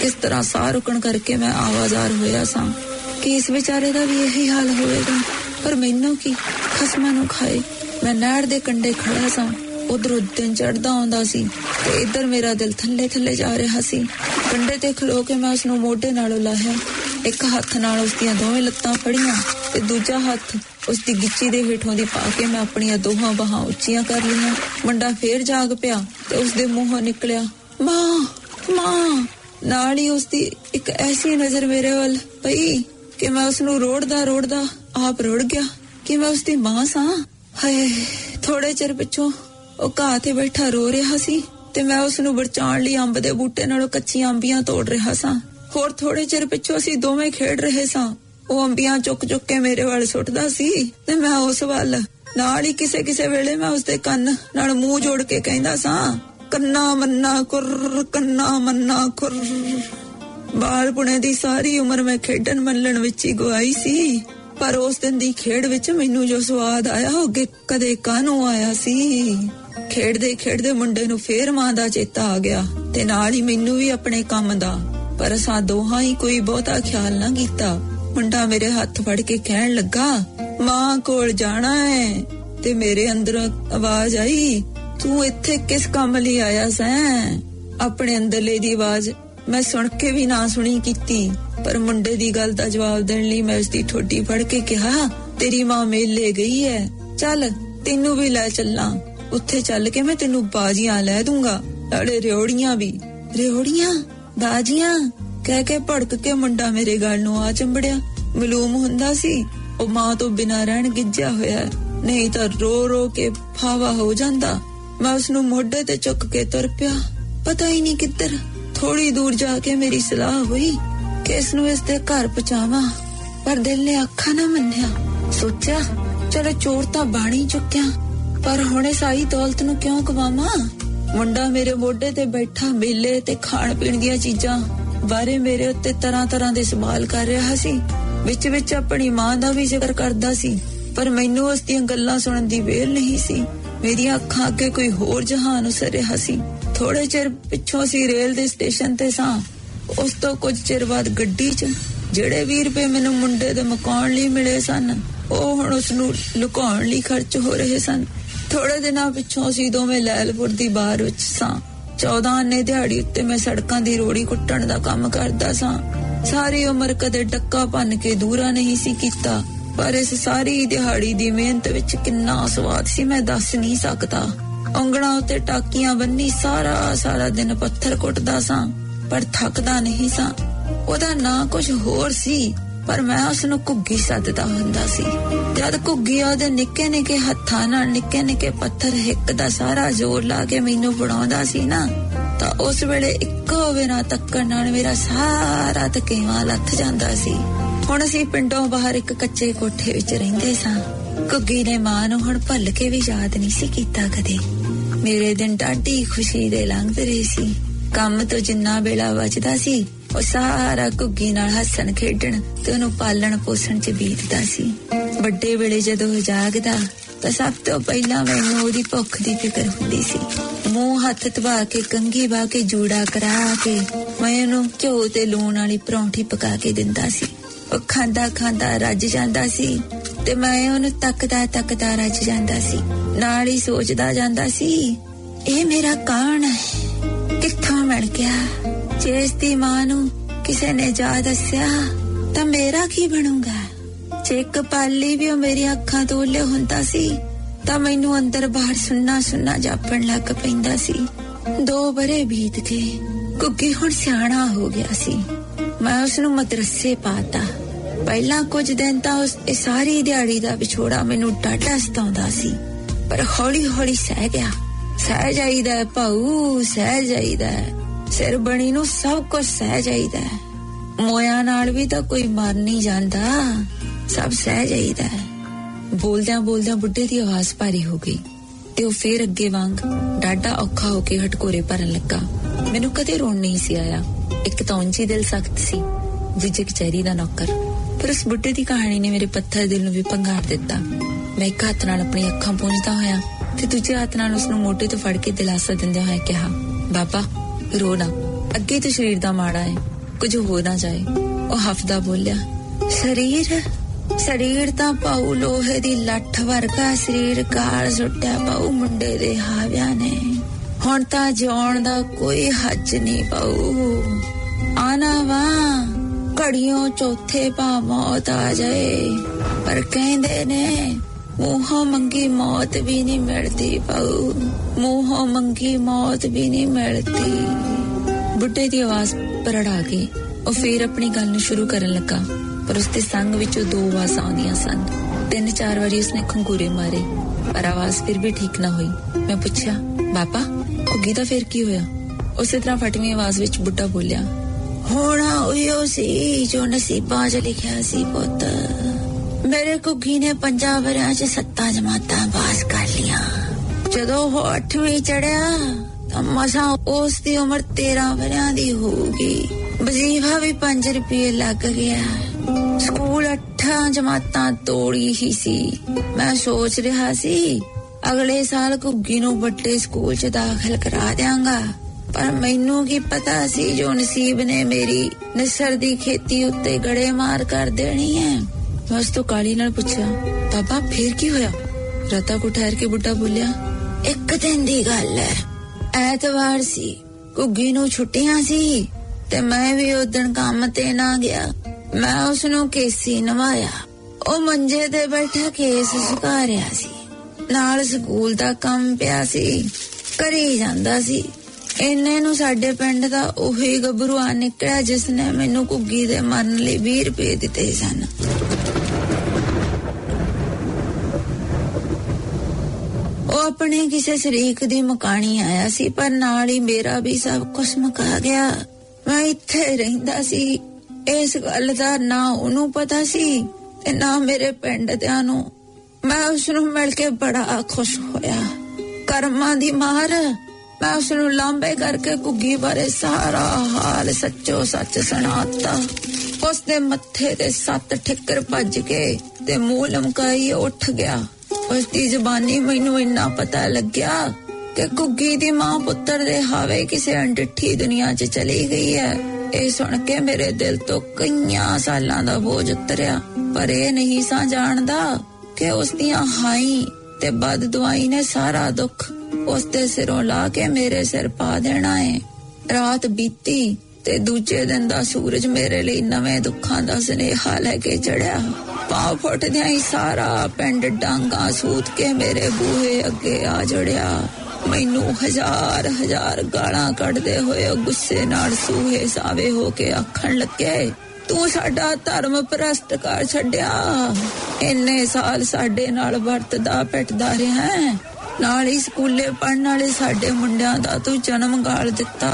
ਇਸ ਤਰ੍ਹਾਂ ਸਾਹ ਰੁਕਣ ਕਰਕੇ ਮੈਂ ਆਵਾਜ਼ਾਰ ਹੋਇਆ ਸਾਂ। ਕਿ ਇਸ ਵਿਚਾਰੇ ਦਾ ਵੀ ਇਹੀ ਹਾਲ ਹੋਵੇਗਾ। ਪਰ ਮੈਨੂੰ ਕੀ? ਖਸਮਾਂ ਨੂੰ ਖਾਏ। ਮੈਂ ਨਹਿਰ ਦੇ ਕੰਢੇ ਖੜਾ ਸਾਂ। ਉਧਰੋਂ ਦਿਨ ਚੜਦਾ ਆਉਂਦਾ ਸੀ ਤੇ ਇੱਧਰ ਮੇਰਾ ਦਿਲ ਥੱਲੇ ਥੱਲੇ ਜਾ ਰਿਹਾ ਸੀ। ਕੰਢੇ ਤੇ ਖਲੋ ਕੇ ਮੈਂ ਉਸ ਨੂੰ ਮੋਢੇ ਨਾਲੋਂ ਲਾਹਿਆ। ਇੱਕ ਹੱਥ ਨਾਲ ਉਸ ਦੀਆਂ ਦੋਵੇਂ ਲੱਤਾਂ ਫੜੀਆਂ ਤੇ ਦੂਜਾ ਹੱਥ ਉਸ ਦੀ ਗਿੱਚੀ ਦੇ ਹੇਠੋਂ ਦੀ ਪਾ ਕੇ ਮੈਂ ਆਪਣੀਆਂ ਦੋਹਾਂ ਬਾਹਾਂ ਉੱਚੀਆਂ ਕਰ ਲਈਆਂ। ਮੁੰਡਾ ਫੇਰ ਜਾਗ ਪਿਆ ਤੇ ਉਸ ਦੇ ਮੂੰਹੋਂ ਨਿਕਲਿਆ, ਮਾਂ ਮਾਂ। ਨਾਲ ਹੀ ਉਸ ਦੀ ਇੱਕ ਐਸੀ ਨਜ਼ਰ ਮੇਰੇ ਵੱਲ ਪਈ ਕਿ ਮੈਂ ਉਸ ਨੂੰ ਰੋੜਦਾ ਰੋੜਦਾ ਆਪ ਰੁੜ ਗਿਆ ਕਿ ਮੈਂ ਉਸ ਦੀ ਮਾਂ ਸਾਂ। ਹਾਏ ਥੋੜੇ ਚਿਰ ਪਿੱਛੋਂ ਉਹ ਘਾਹ ਤੇ ਬੈਠਾ ਰੋ ਰਿਹਾ ਸੀ ਤੇ ਮੈਂ ਉਸ ਨੂੰ ਬਚਾਉਣ ਲਈ ਅੰਬ ਦੇ ਬੂਟੇ ਨਾਲੋਂ ਕੱਚੀਆਂ ਅੰਬੀਆਂ ਤੋੜ ਰਿਹਾ ਸਾਂ। ਹੋਰ ਥੋੜੇ ਚਿਰ ਪਿੱਛੋਂ ਅਸੀਂ ਦੋਵੇਂ ਖੇਡ ਰਹੇ ਸਾਂ। ਉਹ ਅੰਬੀਆਂ ਚੁੱਕ ਚੁੱਕ ਕੇ ਮੇਰੇ ਵੱਲ ਸੁੱਟਦਾ ਸੀ ਤੇ ਮੈਂ ਉਸ ਵੱਲ, ਨਾਲ ਹੀ ਕਿਸੇ ਕਿਸੇ ਵੇਲੇ ਮੈਂ ਉਸ ਦੇ ਕੰਨ ਨਾਲ ਮੂੰਹ ਜੋੜ ਕੇ ਕਹਿੰਦਾ ਸਾਂ, ਕੰਨਾ ਮੰਨਾ ਕੁਰ, ਕੰਨਾ ਮੰਨਾ ਕੁਰ। ਬਾਲਪੁਣੇ ਦੀ ਸਾਰੀ ਉਮਰ ਮੈਂ ਖੇਡਣ ਮੱਲਣ ਵਿੱਚ ਹੀ ਗਵਾਈ ਸੀ, ਪਰ ਉਸ ਦਿਨ ਦੀ ਖੇਡ ਵਿੱਚ ਮੈਨੂੰ ਜੋ ਸਵਾਦ ਆਇਆ ਉਹ ਅੱਗੇ ਕਦੇ ਕਾਹਨੂੰ ਆਇਆ ਸੀ। ਖੇਡਦੇ ਖੇਡਦੇ ਮੁੰਡੇ ਨੂੰ ਫੇਰ ਮਾਂ ਦਾ ਚੇਤਾ ਆ ਗਿਆ ਤੇ ਨਾਲ ਹੀ ਮੈਨੂੰ ਵੀ ਆਪਣੇ ਕੰਮ ਦਾ। ਪਰ ਅਸਾਂ ਦੋਹਾਂ ਹੀ ਕੋਈ ਬਹੁਤਾ ਖਿਆਲ ਨਾ ਕੀਤਾ। ਮੁੰਡਾ ਮੇਰੇ ਹੱਥ ਫੜ ਕੇ ਕਹਿਣ ਲੱਗਾ, ਮਾਂ ਕੋਲ ਜਾਣਾ ਹੈ ਤੇ ਮੇਰੇ ਅੰਦਰ ਆਵਾਜ਼ ਆਈ, ਤੂੰ ਇੱਥੇ ਕਿਸ ਕੰਮ ਲਈ ਆਇਆ ਸੈਂ? ਆਪਣੇ ਅੰਦਰਲੇ ਦੀ ਆਵਾਜ਼ ਮੈਂ ਸੁਣ ਕੇ ਵੀ ਨਾ ਸੁਣੀ ਕੀਤੀ, ਪਰ ਮੁੰਡੇ ਦੀ ਗੱਲ ਦਾ ਜਵਾਬ ਦੇਣ ਲਈ ਮੈਂ ਉਸ ਦੀ ਠੋਡੀ ਫੜ ਕੇ ਕਿਹਾ, ਤੇਰੀ ਮਾਂ ਮੇਲੇ ਗਈ ਹੈ। ਚੱਲ, ਤੈਨੂੰ ਵੀ ਲੈ ਚੱਲਾਂ। ਉੱਥੇ ਚੱਲ ਕੇ ਮੈਂ ਤੈਨੂੰ ਬਾਜੀਆਂ ਲੈ ਦੂੰਗਾ। ਨਾਲੇ ਰਿਓੜੀਆਂ ਵੀ। ਰਿਓੜੀਆਂ? ਬਾਜੀਆਂ? ਕਹਿ ਕੇ ਭੜਕ ਕੇ ਮੁੰਡਾ ਮੇਰੇ ਗਲ ਨੂੰ ਆ ਚੰਬੜਿਆ। ਮਲੂਮ ਹੁੰਦਾ ਸੀ, ਉਹ ਮਾਂ ਤੋਂ ਬਿਨਾਂ ਰਹਿਣ ਗਿੱਜਿਆ ਹੋਇਆ ਹੈ। ਨਹੀਂ ਤਾਂ ਰੋ ਰੋ ਕੇ ਫਾਵਾ ਹੋ ਜਾਂਦਾ। ਮੈਂ ਉਸ ਨੂੰ ਮੋਢੇ ਤੇ ਚੁੱਕ ਕੇ ਤੁਰ ਪਿਆ। ਪਤਾ ਹੀ ਨਹੀਂ ਕਿੱਧਰ। ਥੋੜੀ ਦੂਰ ਜਾ ਕੇ ਮੇਰੀ ਸਲਾਹ ਹੋਈ ਕਿ ਇਸ ਨੂੰ ਇਸ ਦੇ ਘਰ ਪਹੁੰਚਾਵਾਂ। ਪਰ ਦਿਲ ਨੇ ਅੱਖਾਂ ਨਾ ਮੰਨਿਆ। ਸੋਚਿਆ, ਚਲੋ ਚੋਰ ਤਾਂ ਬਾਣੀ ਚੁੱਕਿਆ। ਪਰ ਹੁਣੇ ਸਾਈ ਦੌਲਤ ਨੂੰ ਕਿਉਂ ਗਵਾਵਾਂ ਮੁੰਡਾ ਮੇਰੇ ਮੋਢੇ ਤੇ ਬੈਠਾ, ਮੇਲੇ ਤੇ ਖਾਣ ਪੀਣ ਦੀਆਂ ਚੀਜ਼ਾਂ ਬਾਰੇ ਮੇਰੇ ਉੱਤੇ ਤਰ੍ਹਾਂ ਤਰ੍ਹਾਂ ਦੇ ਸਵਾਲ ਕਰ ਰਿਹਾ ਸੀ। ਵਿੱਚ ਵਿੱਚ ਆਪਣੀ ਮਾਂ ਦਾ ਵੀ ਜ਼ਿਕਰ ਕਰਦਾ ਸੀ, ਪਰ ਮੈਨੂੰ ਉਸ ਦੀਆਂ ਗੱਲਾਂ ਸੁਣਨ ਦੀ ਵੇਲ ਨਹੀਂ ਸੀ। ਮੇਰੀਆਂ ਅੱਖਾਂ ਅੱਗੇ ਕੋਈ ਹੋਰ ਜਹਾਨ ਉਸਰ ਰਿਹਾ ਸੀ। ਥੋੜੇ ਚਿਰ ਪਿੱਛੋਂ ਸੀ ਰੇਲ ਦੇ ਸਟੇਸ਼ਨ ਤੇ ਸਾਂ। ਉਸ ਤੋਂ ਕੁਝ ਚਿਰ ਬਾਅਦ ਗੱਡੀ 'ਚ ਜਿਹੜੇ 20 ਰੁਪਏ ਮੈਨੂੰ ਮੁੰਡੇ ਦੇ ਮਕਾਉਣ ਲਈ ਮਿਲੇ ਸਨ, ਉਹ ਹੁਣ ਉਸ ਨੂੰ ਲੁਕਾਉਣ ਲਈ ਖਰਚ ਹੋ ਰਹੇ ਸਨ। ਥੋੜੇ ਦਿਨਾਂ ਪਿੱਛੋਂ ਅਸੀਂ ਦੋਵੇਂ ਲੈਲਪੁਰ ਦੀ ਬਾਰ ਵਿੱਚ ਸਾਂ। 14 ਆਨੇ ਦਿਹਾੜੀ ਉੱਤੇ ਮੈਂ ਸੜਕਾਂ ਦੀ ਰੋੜੀ ਕੁੱਟਣ ਦਾ ਕੰਮ ਕਰਦਾ ਸਾਂ। ਸਾਰੀ ਉਮਰ ਕਦੇ ਡੱਕਾ ਭੰਨ ਕੇ ਦੂਰਾ ਨਹੀਂ ਸੀ ਕੀਤਾ, ਪਰ ਇਸ ਸਾਰੀ ਦਿਹਾੜੀ ਦੀ ਮਿਹਨਤ ਵਿੱਚ ਕਿੰਨਾ ਸਵਾਦ ਸੀ ਮੈਂ ਦੱਸ ਨਹੀਂ ਸਕਦਾ। ਉਂਗਲਾਂ ਉੱਤੇ ਟਾਕੀਆਂ ਬੰਨੀ ਸਾਰਾ ਸਾਰਾ ਦਿਨ ਪੱਥਰ ਕੁੱਟਦਾ ਸਾਂ, ਪਰ ਥੱਕਦਾ ਨਹੀਂ ਸਾਂ। ਉਹਦਾ ਨਾਂ ਕੁਝ ਹੋਰ ਸੀ। ਪਰ ਮੈਂ ਉਸ ਨੂੰ ਘੁੱਗੀ ਸੱਦਦਾ ਹੁੰਦਾ ਸੀ। ਜਦ ਘੁੱਗੀ ਉਹਦੇ ਨਿੱਕੇ ਨਿੱਕੇ ਹੱਥਾਂ ਨਾਲ ਨਿੱਕੇ ਨਿੱਕੇ ਪੱਥਰ ਹਿੱਕ ਦਾ ਸਾਰਾ ਜ਼ੋਰ ਲਾ ਕੇ ਮੈਨੂੰ ਬਣਾਉਂਦਾ ਸੀ ਨਾ, ਤਾਂ ਉਸ ਵੇਲੇ ਇੱਕੋ ਵੇਰਾ ਤੱਕਣ ਨਾਲ ਮੇਰਾ ਸਾਰਾ ਤਕੇਵਾ ਲੱਥ ਜਾਂਦਾ ਸੀ। ਹੁਣ ਅਸੀਂ ਪਿੰਡੋਂ ਬਾਹਰ ਇੱਕ ਕੱਚੇ ਕੋਠੇ ਵਿੱਚ ਰਹਿੰਦੇ ਸਾਂ। ਘੁੱਗੀ ਨੇ ਮਾਂ ਨੂੰ ਹੁਣ ਭੁੱਲ ਕੇ ਵੀ ਯਾਦ ਨਹੀਂ ਸੀ ਕੀਤਾ ਕਦੇ। ਮੇਰੇ ਦਿਨ ਡਾਢੀ ਖੁਸ਼ੀ ਦੇ ਲੰਘਦੇ ਰਹੇ ਸੀ। ਕੰਮ ਤੋਂ ਜਿੰਨਾ ਵੇਲਾ ਬਚਦਾ ਸੀ ਉਹ ਸਾਰਾ ਘੁੱਗੀ ਨਾਲ ਹੱਸਣ ਖੇਡਣ ਤੇ ਉਹਨੂੰ ਪਾਲਣ ਪੋਸਣ ਚ ਬੀਤਦਾ ਸੀ। ਵੱਡੇ ਵੇਲੇ ਜਦੋਂ ਉਹ ਜਾਗਦਾ, ਤਾਂ ਸਭ ਤੋਂ ਪਹਿਲਾਂ ਮੈਨੂੰ ਉਹਦੀ ਭੁੱਖ ਦੀ ਫਿਕਰ ਹੁੰਦੀ ਸੀ। ਮੂੰਹ ਹੱਥ ਧਵਾ ਕੇ ਕੰਗੀ ਵਾ ਕੇ, ਜੂੜਾ ਕਰਾ ਕੇ, ਮੈਂ ਉਹਨੂੰ ਘਿਓ ਤੇ ਲੂਣ ਵਾਲੀ ਪਰੌਂਠੀ ਪਕਾ ਕੇ ਦਿੰਦਾ ਸੀ। ਉਹ ਖਾਂਦਾ ਖਾਂਦਾ ਰੱਜ ਜਾਂਦਾ ਸੀ ਤੇ ਮੈਂ ਉਹਨੂੰ ਤੱਕਦਾ ਤੱਕਦਾ ਰੱਜ ਜਾਂਦਾ ਸੀ। ਨਾਲ ਹੀ ਸੋਚਦਾ ਜਾਂਦਾ ਸੀ, ਇਹ ਮੇਰਾ ਕੌਣ ਹੈ? ਕਿੱਥੋਂ ਮਿਲ ਗਿਆ? ਜੇ ਇਸ ਦੀ ਮਾਂ ਨੂੰ ਕਿਸੇ ਨੇ ਜਾ ਦੱਸਿਆ, ਤਾਂ ਮੇਰਾ ਕੀ ਬਣੂਗਾ? ਜੇ ਇੱਕ ਪਾਲੀ ਵੀ ਉਹ ਮੇਰੀ ਅੱਖਾਂ ਤੋਂ ਉੱਲੇ ਹੁੰਦਾ ਸੀ, ਤਾਂ ਮੈਨੂੰ ਅੰਦਰ ਬਾਹਰ ਸੁੰਨਾ ਸੁੰਨਾ ਜਾਪਣ ਲੱਗ ਪੈਂਦਾ ਸੀ। ਦੋ ਬਰੇ ਬੀਤ ਗਏ, ਕੁੱਗੀ ਹੁਣ ਸਿਆਣਾ ਹੋ ਗਿਆ ਸੀ। ਮੈਂ ਉਸ ਨੂੰ ਮਦਰਸੇ ਪਾਤਾ। ਪਹਿਲਾਂ ਕੁਝ ਦਿਨ ਤਾਂ ਉਸ ਇਹ ਸਾਰੀ ਦਿਹਾੜੀ ਦਾ ਵਿਛੋੜਾ ਮੈਨੂੰ ਡਾਢਾ ਸਤਾਉਂਦਾ ਸੀ। ਪਰ ਹੌਲੀ ਹੌਲੀ ਸਹਿ ਗਿਆ। ਸਹਿ ਜਾਈਦਾ ਹੈ ਭਾਊ, ਸਹਿ ਜਾਈਦਾ ਹੈ। ਸਿਰ ਬਣੀ ਨੂੰ ਸਭ ਕੁਝ ਸਹਿ ਜਾਈਦਾ ਹੈ। ਮੋਇਆ ਨਾਲ ਵੀ ਤਾਂ ਕੋਈ ਮਰ ਨਹੀਂ ਜਾਂਦਾ। ਸਭ ਸਹਿ ਜਾਈਦਾ ਹੈ। ਬੋਲਦਿਆਂ ਬੋਲਦਿਆਂ ਬੁੱਢੇ ਦੀ ਆਵਾਜ਼ ਭਾਰੀ ਹੋ ਗਈ ਤੇ ਉਹ ਫੇਰ ਅੱਗੇ ਵਾਂਗ ਡਾਢਾ ਔਖਾ ਹੋ ਕੇ ਹਟਕੋਰੇ ਭਰਨ ਲੱਗਾ। ਮੈਨੂੰ ਕਦੇ ਰੋਣ ਨਹੀਂ ਸੀ ਆਇਆ। ਇੱਕ ਤਾਂ ਉਂਝੀ ਦਿਲ ਸਖਤ ਸੀ, ਦੂਜੇ ਕਚਹਿਰੀ ਦਾ ਨੌਕਰ। ਪਰ ਉਸ ਬੁੱਢੇ ਦੀ ਕਹਾਣੀ ਨੇ ਮੇਰੇ ਪੱਥਰ ਦਿਲ ਨੂੰ ਵੀ ਭੰਗਾਰ ਦਿੱਤਾ। ਮੈਂ ਇੱਕ ਹੱਥ ਨਾਲ ਆਪਣੀ ਅੱਖਾਂ ਪੂੰਝਦਾ ਹੋਇਆ ਤੇ ਦੂਜੇ ਹੱਥ ਨਾਲ ਉਸ ਨੂੰ ਮੋਢੇ ਤੋਂ ਫੜ ਕੇ ਦਿਲਾਸਾ ਦਿੰਦੇ ਹੋਏ ਕਿਹਾ, ਬਾਬਾ ਰੋ ਨਾ। ਅੱਗੇ ਤੇ ਸਰੀਰ ਦਾ ਮਾੜਾ ਹੈ ਕੁਝ ਹੋ ਨਾ ਜਾਏ। ਉਹ ਹਫਦਾ ਬੋਲਿਆ, ਸਰੀਰ? ਸਰੀਰ ਤਾਂ ਪਾਉ ਲੋਹੇ ਦੀ ਲੱਠ ਵਰਗਾ ਸਰੀਰ ਕਾਲ ਸੁੱਟਿਆ ਪਾਉ ਮੁੰਡੇ ਦੇ ਹਾਵਿਆਂ ਨੇ। ਹੁਣ ਤਾਂ ਜਿਉਣ ਦਾ ਕੋਈ ਹੱਜ ਨਹੀਂ ਪਾਉ ਆਨਾ ਵਾ ਘੜੀਆਂ ਚੌਥੇ ਪਾ ਮੌਤ ਆ ਜਾਏ। ਪਰ ਕਹਿੰਦੇ ਨੇ ਮੂੰਹੋਂ ਮੰਗੀ ਮੌਤ ਵੀ ਨਹੀਂ ਮਿਲਦੀ ਪਾਉ ਮੂੰਹੋਂ ਮੰਗੀ ਮੌਤ ਵੀ ਨਹੀਂ ਮਿਲਦੀ। ਬੁੱਢੇ ਦੀ ਆਵਾਜ਼ ਪਰੜਾ ਗਈ। ਉਹ ਫੇਰ ਆਪਣੀ ਗੱਲ ਨੂੰ ਸ਼ੁਰੂ ਕਰਨ ਲੱਗਾ। ਪਰ ਉਸਦੇ ਸੰਗ ਵਿੱਚੋਂ ਦੋ ਆਵਾਜ਼ਾਂ ਆਉਂਦੀਆਂ ਸਨ। ਤਿੰਨ ਚਾਰ ਵਾਰੀ ਉਸਨੇ ਖੰਗੂਰੇ ਮਾਰੇ। ਪਰ ਆਵਾਜ਼ ਫਿਰ ਵੀ ਠੀਕ ਨਾ ਹੋਈ। ਮੈਂ ਪੁੱਛਿਆ ਬਾਪਾ ਘੁੱਗੀ ਦਾ ਫੇਰ ਕੀ ਹੋਇਆ? ਉਸੇ ਤਰ੍ਹਾਂ ਫਟਵੀਂ ਆਵਾਜ਼ ਵਿੱਚ ਬੁੱਢਾ ਬੋਲਿਆ, ਹੋਣਾ ਉਹੀਓ ਸੀ ਜੋ ਨਸੀਬਾਂ 'ਚ ਲਿਖਿਆ ਸੀ ਪੁੱਤ। ਮੇਰੇ ਘੁੱਗੀ ਨੇ ਪੰਜਾਂ ਵਰਿਆਂ 'ਚ ਸੱਤਾਂ ਜਮਾਤਾਂ ਪਾਸ ਕਰ ਲੀਆਂ। ਜਦੋਂ ਉਹ 8ਵੀਂ ਚੜਿਆ ਤਾਂ ਮਸਾ ਉਸ ਦੀ ਉਮਰ 13 ਵਰਿਆਂ ਦੀ ਹੋਊਗੀ ਵਜ਼ੀਫਾ ਵੀ 5 ਰੁਪਏ ਲੱਗ ਗਿਆ। ਸਕੂਲ ਅੱਠਾਂ ਜਮਾਤਾਂ ਤੋੜੀ ਹੀ ਸੀ। ਮੈਂ ਸੋਚ ਰਿਹਾ ਸੀ, ਅਗਲੇ ਸਾਲ ਘੁੱਗੀ ਨੂੰ ਵੱਡੇ ਸਕੂਲ 'ਚ ਦਾਖਲ ਕਰਾ ਦਿਆਂਗਾ। ਪਰ ਮੈਨੂੰ ਕੀ ਪਤਾ ਸੀ ਜੋ ਨਸੀਬ ਨੇ ਮੇਰੀ ਨਸਰ ਦੀ ਖੇਤੀ ਉੱਤੇ ਗੜੇ ਮਾਰ ਕਰ ਦੇਣੀ ਹੈ। ਮੈਂ ਉਸ ਤੋਂ ਕਾਲੀ ਨਾਲ ਪੁੱਛਿਆ। ਬਾਬਾ, ਫੇਰ ਕੀ ਹੋਇਆ? ਰਤਾ ਕੋ ਠਹਿਰ ਕੇ ਬੁੱਢਾ ਬੋਲਿਆ, ਇੱਕ ਦਿਨ ਦੀ ਗੱਲ ਹੈ ਐਤਵਾਰ ਸੀ। ਘੁੱਗੀ ਨੂੰ ਛੁੱਟੀਆਂ ਸੀ ਤੇ ਮੈਂ ਵੀ ਉਦਣ ਕੰਮ ਤੇ ਨਾ ਗਿਆ। ਮੈਂ ਉਸ ਨੂੰ ਕੇਸੀ ਨਵਾਇਆ। ਉਹ ਮੰਜੇ ਤੇ ਬੈਠਾ ਕੇਸ ਸੁਕਾ ਰਿਹਾ ਸੀ। ਨਾਲ ਸਕੂਲ ਦਾ ਕੰਮ ਪਿਆ ਸੀ। ਕਰੀ ਜਾਂਦਾ ਸੀ। ਇੰਨੇ ਨੂੰ ਸਾਡੇ ਪਿੰਡ ਦਾ ਉਹੀ ਗੱਭਰੂ ਆ ਨਿਕਲਿਆ ਜਿਸ ਨੇ ਮੈਨੂੰ ਘੁੱਗੀ ਦੇ ਮਰਨ ਲਈ 20 ਰੁਪਏ ਦਿੱਤੇ ਸਨ। ਉਹ ਆਪਣੇ ਕਿਸੇ ਸ਼ਰੀਕ ਦੀ ਮਕਾਨੀ ਆਇਆ ਸੀ, ਪਰ ਨਾਲ ਹੀ ਮੇਰਾ ਵੀ ਸਭ ਕੁਝ ਮੁਕਾ ਗਿਆ। ਮੈਂ ਇੱਥੇ ਰਹਿੰਦਾ ਸੀ। ਇਸ ਗੱਲ ਦਾ ਨਾ ਉਹਨੂੰ ਪਤਾ ਸੀ ਤੇ ਨਾ ਮੇਰੇ ਪਿੰਡ ਦਿਆਂ ਨੂੰ। ਮੈਂ ਉਸ ਨੂੰ ਮਿਲ ਕੇ ਬੜਾ ਖੁਸ਼ ਹੋਇਆ। ਕਰਮਾਂ ਦੀ ਮਾਰ, ਮੈਂ ਉਸ ਨੂੰ ਲਾਂਬੇ ਕਰਕੇ ਘੁੱਗੀ ਬਾਰੇ ਸਾਰਾ ਹਾਲ ਸੱਚੋ ਸੱਚ ਸੁਣਾਤਾ। ਉਸ ਦੇ ਮੱਥੇ ਤੇ ਸੱਤ ਠਿੱਕਰ ਭੱਜ ਕੇ ਤੇ ਮੂੰਹ ਲਮਕਾਈ ਉੱਠ ਗਿਆ। ਉਸ ਦੀ ਜ਼ਬਾਨੀ ਮੈਨੂੰ ਇੰਨਾ ਪਤਾ ਲੱਗਿਆ ਕਿ ਘੁੱਗੀ ਦੀ ਮਾਂ ਪੁੱਤਰ ਦੇ ਹਾਵੇ ਕਿਸੇ ਅੰਡਿੱਠੀ ਦੁਨੀਆ 'ਚ ਚਲੀ ਗਈ ਹੈ। ਇਹ ਸੁਣ ਕੇ ਮੇਰੇ ਦਿਲ ਤੋਂ ਕਈਆਂ ਸਾਲਾਂ ਦਾ ਬੋਝ ਉਤਰਿਆ, ਪਰ ਇਹ ਨਹੀਂ ਸਾਂ ਜਾਣਦਾ ਕਿ ਉਸ ਦੀਆਂ ਹਾਈ ਤੇ ਬਦ ਦੁਆਈ ਨੇ ਸਾਰਾ ਦੁੱਖ ਉਸ ਦੇ ਸਿਰੋਂ ਲਾ ਕੇ ਮੇਰੇ ਸਿਰ ਪਾ ਦੇਣਾ ਏ। ਰਾਤ ਬੀਤੀ ਤੇ ਦੂਜੇ ਦਿਨ ਦਾ ਸੂਰਜ ਮੇਰੇ ਲਈ ਨਵੇਂ ਦੁੱਖਾਂ ਦਾ ਸੁਨੇਹਾ ਲੈ ਕੇ ਚੜਿਆ। ਪਾਉ ਫੁੱਟਦਿਆਂ ਹੀ ਸਾਰਾ ਪਿੰਡ ਡਾਂਗਾ ਸੂਤ ਕੇ ਮੇਰੇ ਬੂਹੇ ਅੱਗੇ ਆ ਜੜਿਆ। ਮੈਨੂੰ ਹਜ਼ਾਰ ਹਜ਼ਾਰ ਗਾਲਾਂ ਕੱਢਦੇ ਹੋਏ ਗੁੱਸੇ ਨਾਲ ਸੂਹੇ ਸਾਵੇ ਹੋ ਕੇ ਆਖਣ ਲੱਗੇ, ਤੂੰ ਸਾਡਾ ਧਰਮ ਪ੍ਰਸਤ ਕਰ ਛੱਡਿਆ। ਇੰਨੇ ਸਾਲ ਸਾਡੇ ਨਾਲ ਵਰਤਦਾ, ਪਿੱਟਦਾ ਰਿਹਾ ਹੈ। ਨਾਲ ਹੀ ਸਕੂਲੇ ਪੜਨ ਵਾਲੇ ਸਾਡੇ ਮੁੰਡਿਆਂ ਦਾ ਤੂੰ ਜਨਮ ਗਾਲ ਦਿੱਤਾ।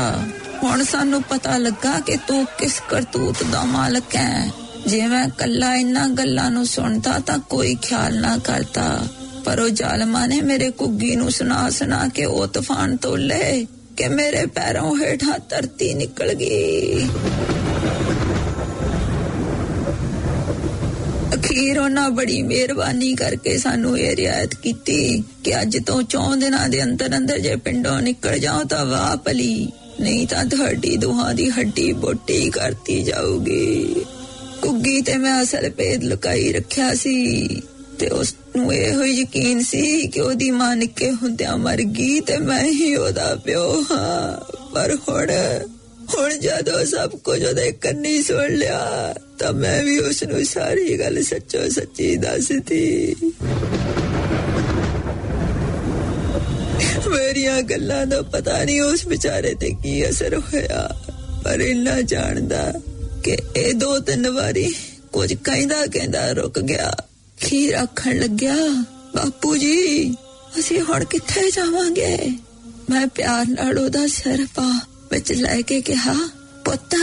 ਹੁਣ ਸਾਨੂੰ ਪਤਾ ਲੱਗਾ ਕਿ ਤੂੰ ਕਿਸ ਕਰਤੂਤ ਦਾ ਮਾਲਕ ਹੈ ਜੇ ਮੈਂ ਕੱਲਾ ਇਹਨਾਂ ਗੱਲਾਂ ਨੂੰ ਸੁਣਦਾ ਤਾਂ ਕੋਈ ਖਿਆਲ ਨਾ ਕਰਦਾ। ਪਰ ਉਹ ਜ਼ਾਲਮਾਂ ਨੇ ਮੇਰੇ ਕੁੱਗੀ ਨੂੰ ਸੁਣਾ ਸੁਣਾ ਕੇ ਉਹ ਤੂਫਾਨ ਤੋਲੇ ਕਿ ਮੇਰੇ ਪੈਰੋਂ ਹੇਠਾਂ ਧਰਤੀ ਨਿਕਲ ਗਈ। ਅਖੀਰ ਉਹਨਾਂ ਬੜੀ ਮਿਹਰਬਾਨੀ ਕਰਕੇ ਸਾਨੂੰ ਇਹ ਰਿਆਇਤ ਕੀਤੀ ਕਿ ਅੱਜ ਤੋਂ 4 ਦਿਨਾਂ ਦੇ ਅੰਦਰ ਅੰਦਰ ਜੇ ਪਿੰਡੋਂ ਨਿਕਲ ਜਾਓ ਤਾਂ ਵਾਹ ਭਲੀ। ਨਹੀਂ ਤਾਂ ਤੁਹਾਡੀ ਦੁਹਾਂ ਦੀ ਹੱਡੀ ਬੋਟੀ ਕਰਤੀ ਜਾਊਗੀ। ਕੁੱਗੀ ਤੇ ਮੈਂ ਅਸਲ ਭੇਦ ਲੁਕਾਈ ਰੱਖਿਆ ਸੀ ਤੇ ਉਸ ਨੂੰ ਇਹ ਹੋਈ ਯਕੀਨ ਸੀ ਕਿ ਉਹਦੀ ਮਾਂ ਨਿੱਕੇ ਹੁੰਦਿਆਂ ਮਰ ਗਈ ਤੇ ਮੈਂ ਹੀ ਉਹਦਾ ਪਿਓ ਹਾਂ। ਪਰ ਹੁਣ ਹੁਣ ਜਦੋਂ ਸਭ ਕੁਝ ਉਹਦੇ ਕੰਨੀ ਸੁਣ ਲਿਆ, ਤਾਂ ਮੈਂ ਵੀ ਉਸ ਨੂੰ ਸਾਰੀ ਗੱਲ ਸੱਚੋ ਸੱਚੀ ਦੱਸਦੀ। ਮੇਰੀਆਂ ਗੱਲਾਂ ਦਾ ਪਤਾ ਨਹੀਂ ਉਸ ਵਿਚਾਰੇ ਤੇ ਕੀ ਅਸਰ ਹੋਇਆ। ਪਰ ਇੰਨਾ ਜਾਣਦਾ ਕਿ ਇਹ ਦੋ ਤਿੰਨ ਵਾਰੀ ਕੁਝ ਕਹਿੰਦਾ ਕਹਿੰਦਾ ਰੁਕ ਗਿਆ। ਖੀਰ ਆਖਣ ਲੱਗਿਆ, ਬਾਪੂ ਜੀ, ਅਸੀਂ ਹੁਣ ਕਿੱਥੇ ਜਾਵਾਂਗੇ? ਮੈਂ ਪਿਆਰ ਨਾਲ ਉਹਦਾ ਸਿਰ ਪਾ ਵਿੱਚ ਲੈ ਕੇ ਕਿਹਾ, ਪੁੱਤ,